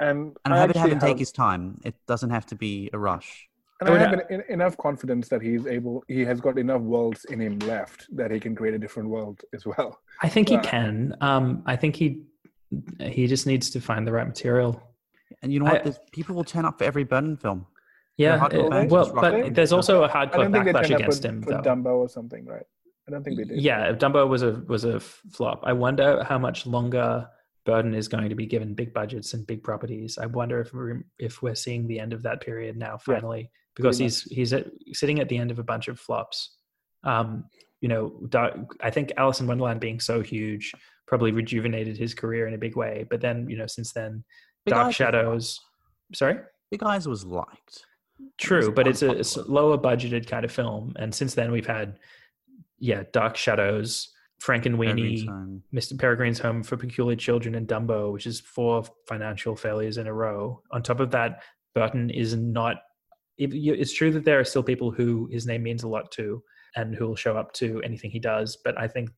and And I I have it have actually him take his time. It doesn't have to be a rush. and I I have ha- en- en- enough confidence that he's able he has got enough worlds in him left that he can create a different world as well i think he Uh, can um i think he he just needs to find the right material And you know what? I- people will turn up for every Burton film. Yeah hardcore uh, fans well but it. there's also a hardcore don't think they backlash against for, him for though dumbo or something right i don't think they did Yeah, Dumbo was a was a flop. I wonder how much longer Burton is going to be given big budgets and big properties. I wonder if we're if we're seeing the end of that period now Yeah, finally because pretty he's he's at, sitting at the end of a bunch of flops. Um, you know, I think Alice in Wonderland being so huge probably rejuvenated his career in a big way. But then you know, since then, Big Dark Eyes Shadows. Sorry. Big Eyes was liked. True, was but it's a, unpopular. it's a lower budgeted kind of film, and since then we've had, yeah, Dark Shadows, Frankenweenie, Mr. Peregrine's Home for Peculiar Children, and Dumbo, which is four financial failures in a row. On top of that, Burton is not it, it's true that there are still people who his name means a lot to and who will show up to anything he does. But I think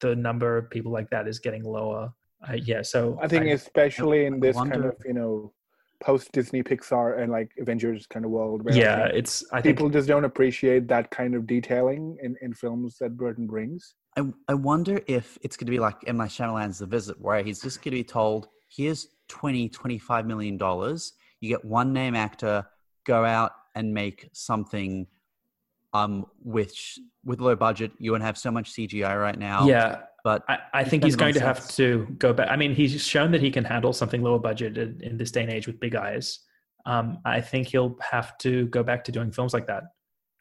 the number of people like that is getting lower. Uh, yeah, so I think especially in I this kind of you know post Disney Pixar and like Avengers kind of world where yeah, think it's I think people just don't appreciate that kind of detailing in, in films that Burton brings. I, I wonder if it's going to be like M. Night Shyamalan's The Visit, where he's just going to be told, here's 20, 25 million dollars. You get one name actor, go out and make something um, which with low budget. You won't have so much CGI right now. yeah. But I, I think he's on going to have to go back. I mean, he's shown that he can handle something lower budget in, in this day and age with big eyes. Um, I think he'll have to go back to doing films like that.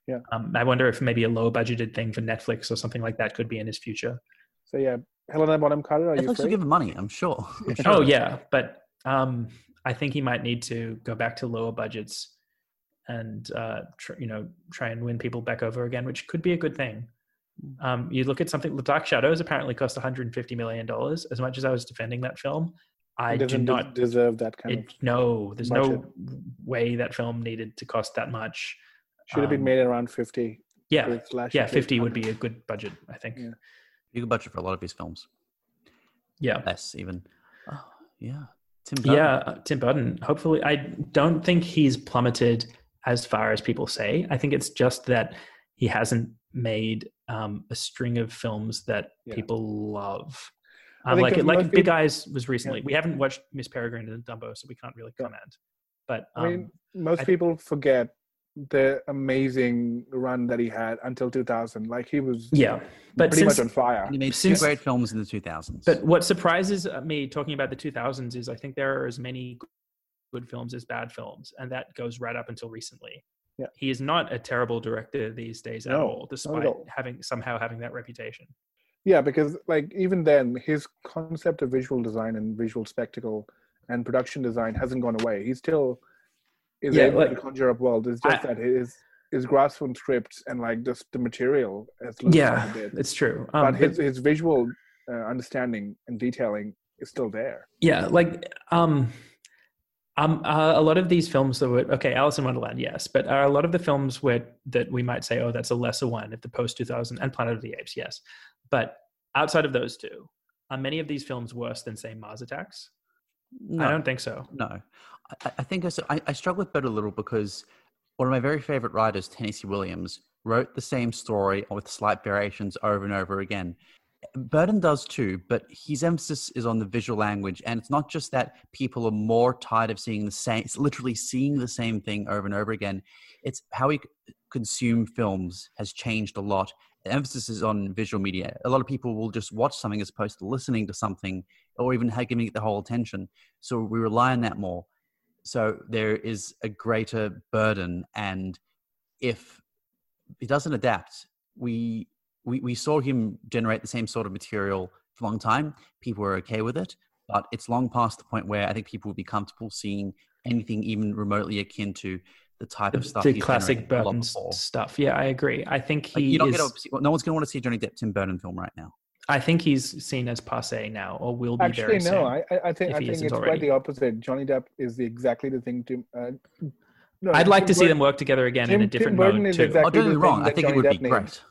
Yeah. Um, I wonder if maybe a low budgeted thing for Netflix or something like that could be in his future. So yeah, Helena Bonham Carter, are you Netflix will free? give him money, I'm sure. I'm sure. Oh yeah, but um, I think he might need to go back to lower budgets and uh, tr- you know try and win people back over again, which could be a good thing. Um, you look at something. The Dark Shadows apparently cost 150 million dollars. As much as I was defending that film, I It do doesn't de- not. deserve that kind It, of. no, there's budget. no way that film needed to cost that much. Should have been um, made around fifty. Yeah, yeah, 50 would be a good budget, I think. Yeah. You can budget for a lot of these films. yeah. Less, even. Oh, yeah. Tim Burton. Yeah, uh, Tim Burton. Hopefully, I don't think he's plummeted as far as people say. I think it's just that he hasn't made um, a string of films that Yeah. people love. I Um, like it, like most Big Eyes was recently. We haven't watched Miss Peregrine and Dumbo, so we can't really Yeah. comment. But um, I mean, most I- people forget the amazing run that he had until 2000. Like he was yeah, but pretty since much on fire. He made Since- two great films in the 2000s. But what surprises me talking about the 2000s is I think there are as many good films as bad films, and that goes right up until recently. Yeah. He is not a terrible director these days at No, all, not at despite all. having somehow having that reputation. Yeah, because like even then, his concept of visual design and visual spectacle and production design hasn't gone away. He still is Yeah, able like- to conjure up worlds. It's just I- that his his grasp on scripts and like just the material has Yeah, it's true. Um, but but- his his visual uh, understanding and detailing is still there. yeah, like um, um, uh, a lot of these films that were okay, Alice in Wonderland, yes, but are a lot of the films where that we might say, oh, that's a lesser one, if the post 2000 and Planet of the Apes, yes, but outside of those two, are many of these films worse than say Mars Attacks? no, I don't think so. no. I, think I think I, I, struggle with Burton a little because one of my very favorite writers, Tennessee Williams, wrote the same story with slight variations over and over again. Burton does too, but his emphasis is on the visual language, and it's not just that people are more tired of seeing the same. It's literally seeing the same thing over and over again. It's how we consume films has changed a lot. The emphasis is on visual media. A lot of people will just watch something as opposed to listening to something, or even giving it the whole attention. So we rely on that more. So there is a greater burden, and if it doesn't adapt, we we, we saw him generate the same sort of material for a long time. People were okay with it, but it's long past the point where I think people would be comfortable seeing anything even remotely akin to the type of stuff. the he's classic generated Burton stuff. Yeah, I agree. I think Like, he you don't is. get to see, no one's going to want to see Johnny Depp Tim Burton film right now. I think he's seen as passe now, or will be Actually, very no. soon. I, I- I think I think it's already. quite the opposite. Johnny Depp is the exactly the thing to. Uh, no, I'd like Tim to see Burton- them work together again in Tim- a Tim different Burton mode is too. exactly- Oh, don't get me wrong. I that think it Johnny would be Depp needs. great.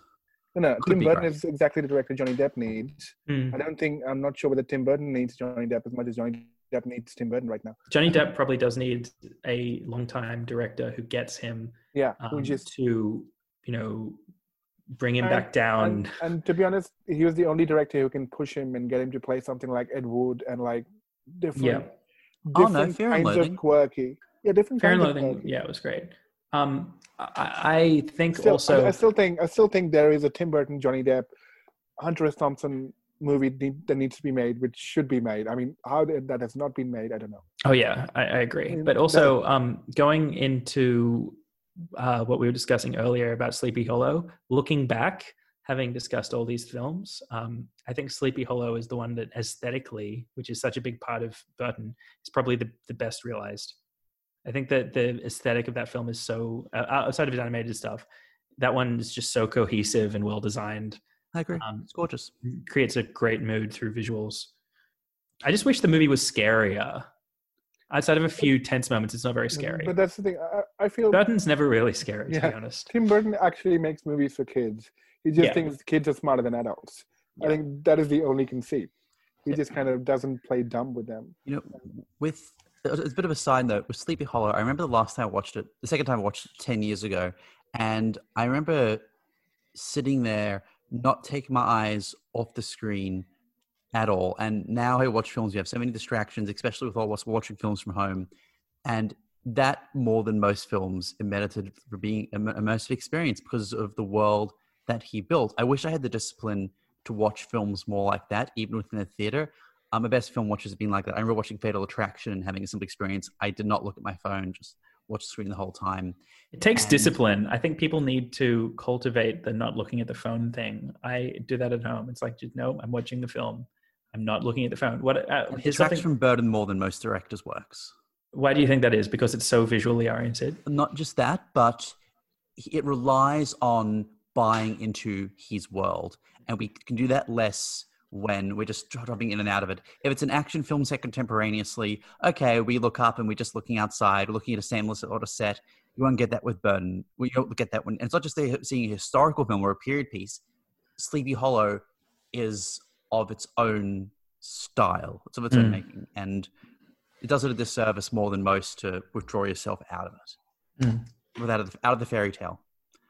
No, no. Could Tim Burton great. is exactly the director Johnny Depp needs. Hmm. I don't think I'm not sure whether Tim Burton needs Johnny Depp as much as Johnny Depp needs Tim Burton right now. Johnny Depp probably does need a long-time director who gets him Yeah, um, who just to, you know, bring him And- back down. and, and to be honest, he was the only director who can push him and get him to play something like Ed Wood and like different, Yeah. Oh, no, different kinds of quirky. Yeah, different Fair and kinds of Loathing, quirky. yeah, it was great. Um, I, I think Still, also I, I still think I still think there is a Tim Burton, Johnny Depp, Hunter S. Thompson movie need, that needs to be made, which should be made. I mean, how that has not been made, I don't know. Oh yeah, I, I agree. But also, um, going into uh, what we were discussing earlier about Sleepy Hollow, looking back, having discussed all these films, um, I think Sleepy Hollow is the one that aesthetically, which is such a big part of Burton, is probably the, the best realized. I think that the aesthetic of that film is so uh, outside of his animated stuff. That one is just so cohesive and well designed. I agree. Um, it's gorgeous. creates a great mood through visuals. I just wish the movie was scarier. Outside of a few tense moments, it's not very scary. But that's the thing. I, I feel Burton's never really scary, to Yeah. be honest. Tim Burton actually makes movies for kids. He just Yeah. thinks kids are smarter than adults. I think that is the only conceit. He just kind of doesn't play dumb with them. You know, with it's a bit of a side note with Sleepy Hollow. I remember the last time I watched it, the second time I watched it ten years ago, and I remember sitting there, not taking my eyes off the screen at all. And now I watch films, you have so many distractions, especially with all us watching films from home, and that more than most films it merited for being an immersive experience because of the world that he built. I wish I had the discipline to watch films more like that, even within a theater. Um, my best film watches have been like that. I remember watching Fatal Attraction and having a simple experience. I did not look at my phone, just watch the screen the whole time. It takes And- discipline. I think people need to cultivate the not looking at the phone thing. I do that at home. It's like, just, no, I'm watching the film. I'm not looking at the phone. What? Uh, It detracts something. from Burton more than most directors' works. Why do you think that is? Because it's so visually oriented. Not just that, but it relies on buying into his world, and we can do that less when we're just dropping in and out of it. If it's an action film set contemporaneously, okay, we look up and we're just looking outside, we're looking at a same sort of set. You won't get that with Burton. We don't get that when and it's not just seeing a historical film or a period piece. Sleepy Hollow is of its own style. It's of its own Mm. making, and it does it a disservice more than most to withdraw yourself out of it, Mm. without it, out of the fairy tale.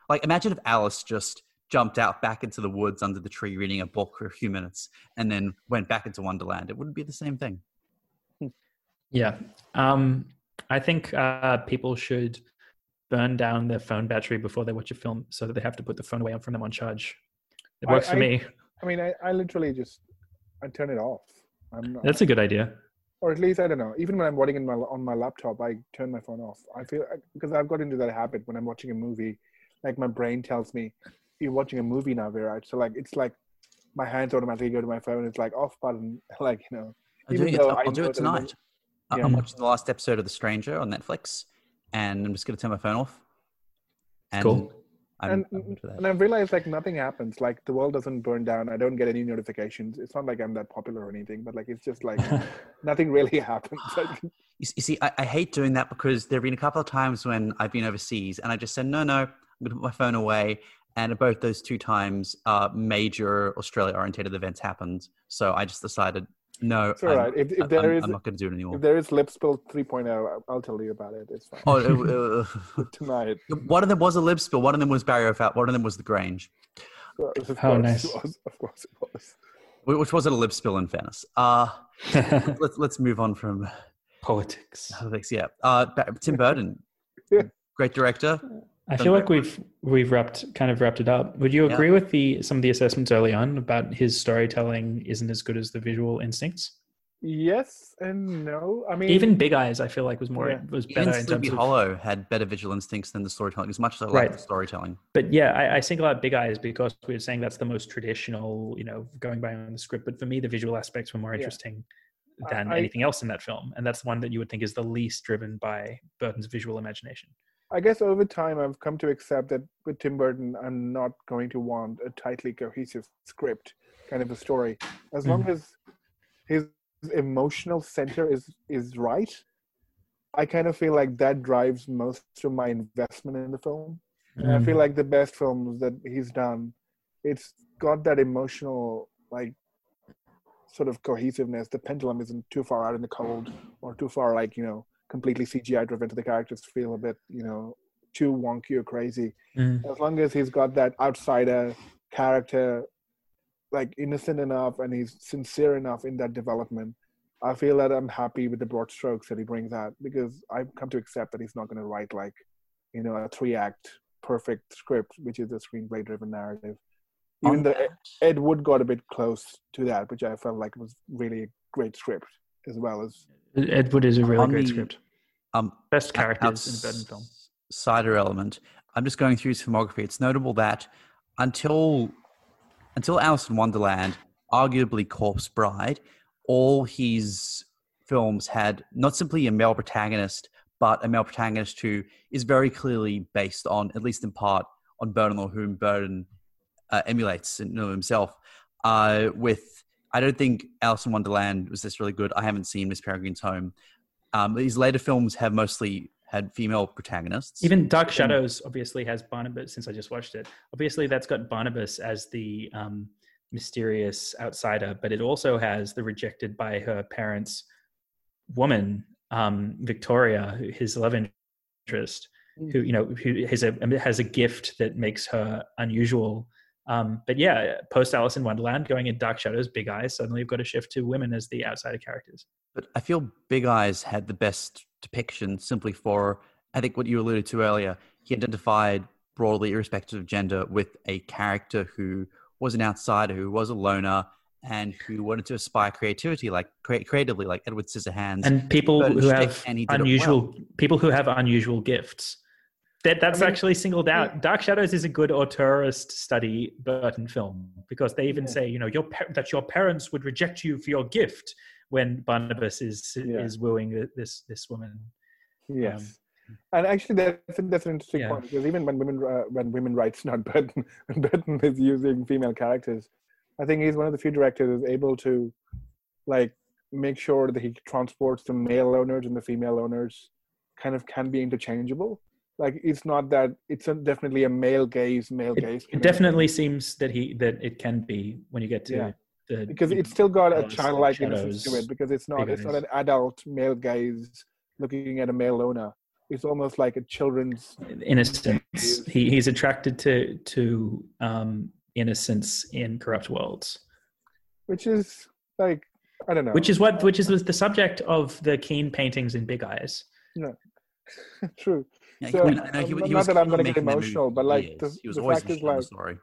Like imagine if Alice just jumped out back into the woods under the tree reading a book for a few minutes and then went back into Wonderland. It wouldn't be the same thing. Yeah. Um, I think uh, people should burn down their phone battery before they watch a film so that they have to put the phone away from them on charge. It I- works for I- me. I mean, I, I literally just I turn it off. I'm not, That's a good idea. or at least I don't know. Even when I'm watching in my on my laptop, I turn my phone off. I feel because I've got into that habit when I'm watching a movie, like my brain tells me, "You're watching a movie now, Virat." So like it's like my hands automatically go to my phone. It's like off button, like you know. I'm Even doing it, though I'll I do it tonight. I- Yeah. I'm watching the last episode of The Stranger on Netflix, and I'm just going to turn my phone off. And Cool. I'm, and, I'm and I've realized like nothing happens. Like the world doesn't burn down. I don't get any notifications. It's not like I'm that popular or anything, but like it's just like nothing really happens. You, you see, I, I hate doing that because there have been a couple of times when I've been overseas and I just said, no, no, I'm going to put my phone away. And both those two times, uh, major Australia oriented events happened. So I just decided, no, it's all right. If, if I'm, there I'm- is I'm not going to do it anymore. if there is Lib spill 3.0, I'll- I'll tell you about it. It's fine. oh, uh, Tonight. one of them was a Lib spill. One of them was Barry O'Farrell. One of them was the Grange, Of course Oh, nice. was, Of course it was. which wasn't a Lib spill in fairness. Uh, let's let's move on from Politics. politics. Yeah, uh, Tim Burton, Yeah. great director. I feel like we've we've wrapped kind of wrapped it up. Would you Yeah. agree with the some of the assessments early on about his storytelling isn't as good as the visual instincts? Yes and no. I mean, Even Big Eyes, I feel like was more Yeah. was Even better in Sleepy terms of. Hollow had better visual instincts than the storytelling. As much as I like Right. the storytelling. But yeah, I, I single out Big Eyes because we were saying that's the most traditional, you know, going by on the script. But for me, the visual aspects were more interesting I- than I- anything else in that film, and that's the one that you would think is the least driven by Burton's visual imagination. I guess over time I've come to accept that with Tim Burton, I'm not going to want a tightly cohesive script, kind of a story. As long Mm-hmm. as his emotional center is is right, I kind of feel like that drives most of my investment in the film. And I feel like the best films that he's done, it's got that emotional like sort of cohesiveness. The pendulum isn't too far out in the cold or too far like you know completely CGI driven to the characters feel a bit you know too wonky or crazy. Mm. As long as he's got that outsider character like innocent enough and he's sincere enough in that development. I feel that I'm happy with the broad strokes that he brings out because I've come to accept that he's not going to write like, you know, a three act perfect script, which is a screenplay driven narrative. Even On though Ed Wood got a bit close to that, which I felt like was really a great script as well as Ed Wood is a really great the- script. um, Best out- characters in a Burton film. outsider element. I'm just going through his filmography. It's notable that until until Alice in Wonderland, arguably Corpse Bride, all his films had not simply a male protagonist, but a male protagonist who is very clearly based on, at least in part, on Burton or whom Burton uh, emulates you know, himself. Uh, with I don't think Alice in Wonderland was this really good. I haven't seen Miss Peregrine's Home. Um, these later films have mostly had female protagonists. Even Dark Shadows obviously has Barnabas. Since I just watched it, obviously that's got Barnabas as the um, mysterious outsider, but it also has the rejected by her parents woman, um, Victoria, his love interest, who you know who has a has a gift that makes her unusual. Um, but yeah, post Alice in Wonderland, going in Dark Shadows, Big Eyes, suddenly you've got a shift to women as the outsider characters. But I feel Big Eyes had the best depiction simply for, I think, what you alluded to earlier. He identified broadly, irrespective of gender, with a character who was an outsider, who was a loner, and who wanted to aspire creativity, like crea- creatively, like Edward Scissorhands. and people who have and he did it unusual people who have unusual gifts. That that's I mean, actually singled out. Dark Shadows is a good auteurist study Burton film because they even Yeah. say, you know, your that your parents would reject you for your gift when Barnabas is Yeah. is wooing this this woman. Yes. and actually, that's a, that's an interesting yeah. point because even when women uh, when women writes not Burton, when Burton is using female characters, I think he's one of the few directors who's able to like make sure that he transports the male owners and the female owners kind of can be interchangeable. Like it's not that it's a, definitely a male gaze, male It, gaze. it definitely seems that he that it can be when you get to Yeah. the because it's still got a Shadows, childlike innocence to it because it's not it's not an adult male gaze looking at a male owner. It's almost like a children's innocence. He, he's attracted to to um, innocence in corrupt worlds. which is like I don't know. which is what which is the subject of the Keane paintings in big eyes No. true. Yeah, So, I know he, um, he not was that I'm gonna get making that movie emotional, but, like, years. the- he was the always fact is, interested in the like- story.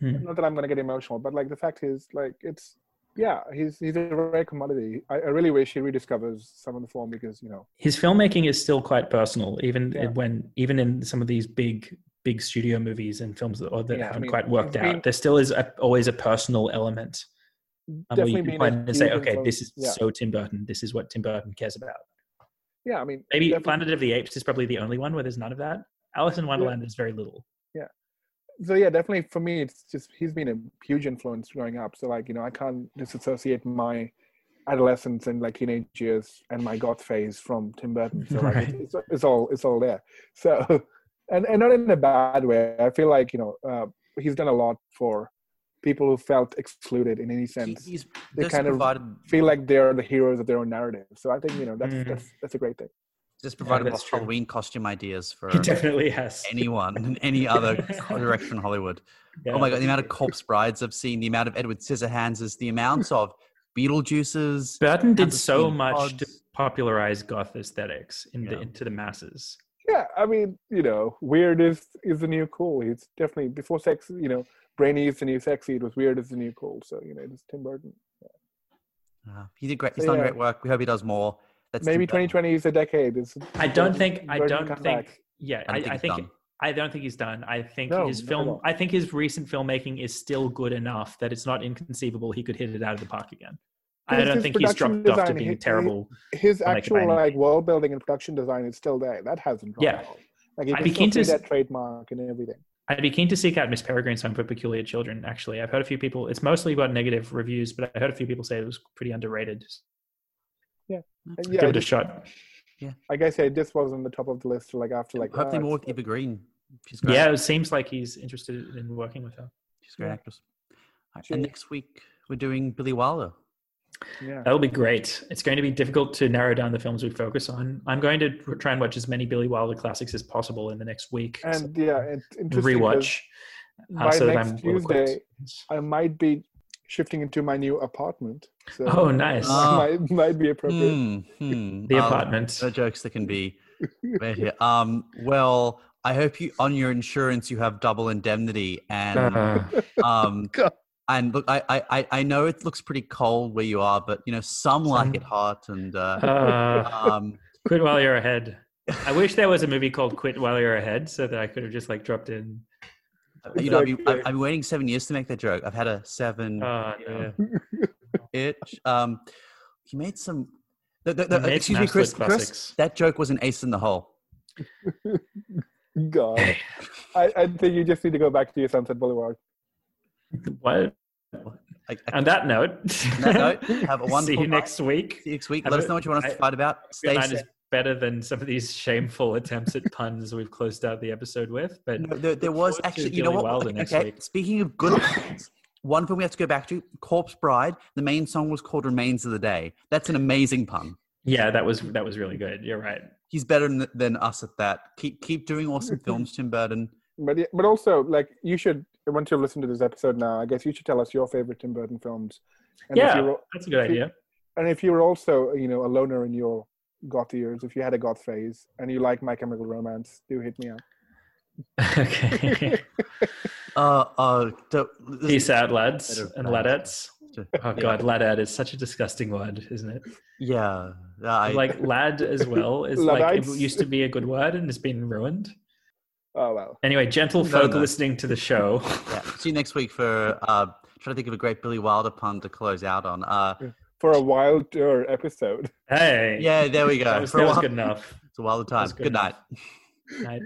Hmm. Not that I'm gonna get emotional, but like the fact is, like it's yeah, he's he's a rare commodity. I, I really wish he rediscovers some of the form because you know his filmmaking is still quite personal even Yeah. when even in some of these big big studio movies and films that, or that Yeah, haven't mean, quite worked he's been- out there still is a, always a personal element um, where definitely you can been a point and say huge okay this is yeah, so tim burton this is what tim burton cares about yeah. I mean maybe definitely- planet of the apes is probably the only one where there's none of that alice in wonderland is very little Yeah. so yeah, definitely for me, it's just he's been a huge influence growing up. So like you know, I can't disassociate my adolescence and like teenage years and my goth phase from Tim Burton. So like Right. it's, it's, it's all it's all there. So and and not in a bad way. I feel like you know uh, he's done a lot for people who felt excluded in any He, sense. he's They just kind of Feel like they're the heroes of their own narrative. So I think you know that's Mhm. that's that's a great thing. just provided that's more true. Halloween costume ideas for he definitely has anyone in any other direction in Hollywood. Yeah. Oh my god, the amount of corpse brides I've seen, the amount of Edward Scissorhands, is the amounts of Beetlejuices. burton did so much to popularize goth aesthetics in the, into the masses Yeah, I mean, you know, weird is is the new cool. It's definitely before sex. You know, brainy is the new sexy. It was weird is the new cool. So you know, it's Tim Burton. Uh, he did great. He's So, done yeah. great work. We hope he does more. That's Maybe 2020 is a decade. It's I don't Burton- think. I don't think. back. Yeah, I I, think I done. I don't think he's done. I think No, his film. I think his recent filmmaking is still good enough that it's not inconceivable he could hit it out of the park again. I don't think he's production dropped off to design, being he- terrible. His actual like world building and production design is still there. That hasn't dropped. Yeah. at all. Like you I'd can be still keen to see that trademark and everything. I'd be keen to seek out Miss Peregrine's Home for Peculiar Children. Actually, I've heard a few people. It's mostly got negative reviews, but I heard a few people say it was pretty underrated. Yeah, Give yeah, it a just- shot. like I said, this was on the top of the list. Like after like Hopefully ah, more it's- with Eva Green. She's great. Yeah, it seems like he's interested in working with her. She's a great Yeah. actress. Alright, and next week we're doing Billy Wilder. Yeah. That'll be great. It's going to be difficult to narrow down the films we focus on. I'm going to try and watch as many Billy Wilder classics as possible in the next week. so And yeah, it's interesting. 'cause rewatch. uh, By so that next I'm. Tuesday, I might be shifting into my new apartment. So Oh, nice. that Ah. might, might be appropriate. Hmm, hmm. The Um, apartment. No jokes that can be made here. Um, well, I hope you on your insurance you have double indemnity and Uh, um God. And look I, I I- I know it looks pretty cold where you are, but you know some like it hot and uh, uh, um quit while you're ahead. I wish there was a movie called Quit While You're Ahead so that I could have just like dropped in. you know I've been, I've, I've been waiting seven years to make that joke. I've had a seven Uh, no. itch. Um, he made some. The, the, He the, made excuse some me, Chris, Chris. classics. That joke was an ace in the hole. God, I, I think you just need to go back to your Sunset Boulevard. What? I, I, On that note, on that note, have a wonderful see you night. next week. See you next week. Have Let a- us know what you want us to fight about. Good Stay night safe. is better than some of these shameful attempts at puns we've closed out the episode with. But No, there, there was actually, you know what? Wilder Okay, next okay, week. speaking of good songs, one thing we have to go back to Corpse Bride. The main song was called Remains of the Day. That's an amazing pun. yeah, that was that was really good. You're right. He's better than, than us at that. Keep keep doing awesome films, Tim Burton. But but also like you should once you listen to this episode now, I guess you should tell us your favorite Tim Burton films. And if Yeah. you're, That's a good if you- idea. and if you're also you know a loner in your goth years, if you had a goth phase and you like My Chemical Romance, do hit me up. okay. Uh, uh, so- this- Peace out, lads and bad. ladettes. Oh god, ladette is such a disgusting word, isn't it? Yeah, I, like lad as well is like it used to be a good word and it's been ruined. Oh well. Anyway, gentle No, folk no. listening to the show. yeah. See you next week for uh, trying to think of a great Billy Wilder pun to close out on. Uh, For a wilder episode. Hey, yeah, there we go. that was, that was good enough. It's a wilder time. good Good night. Night.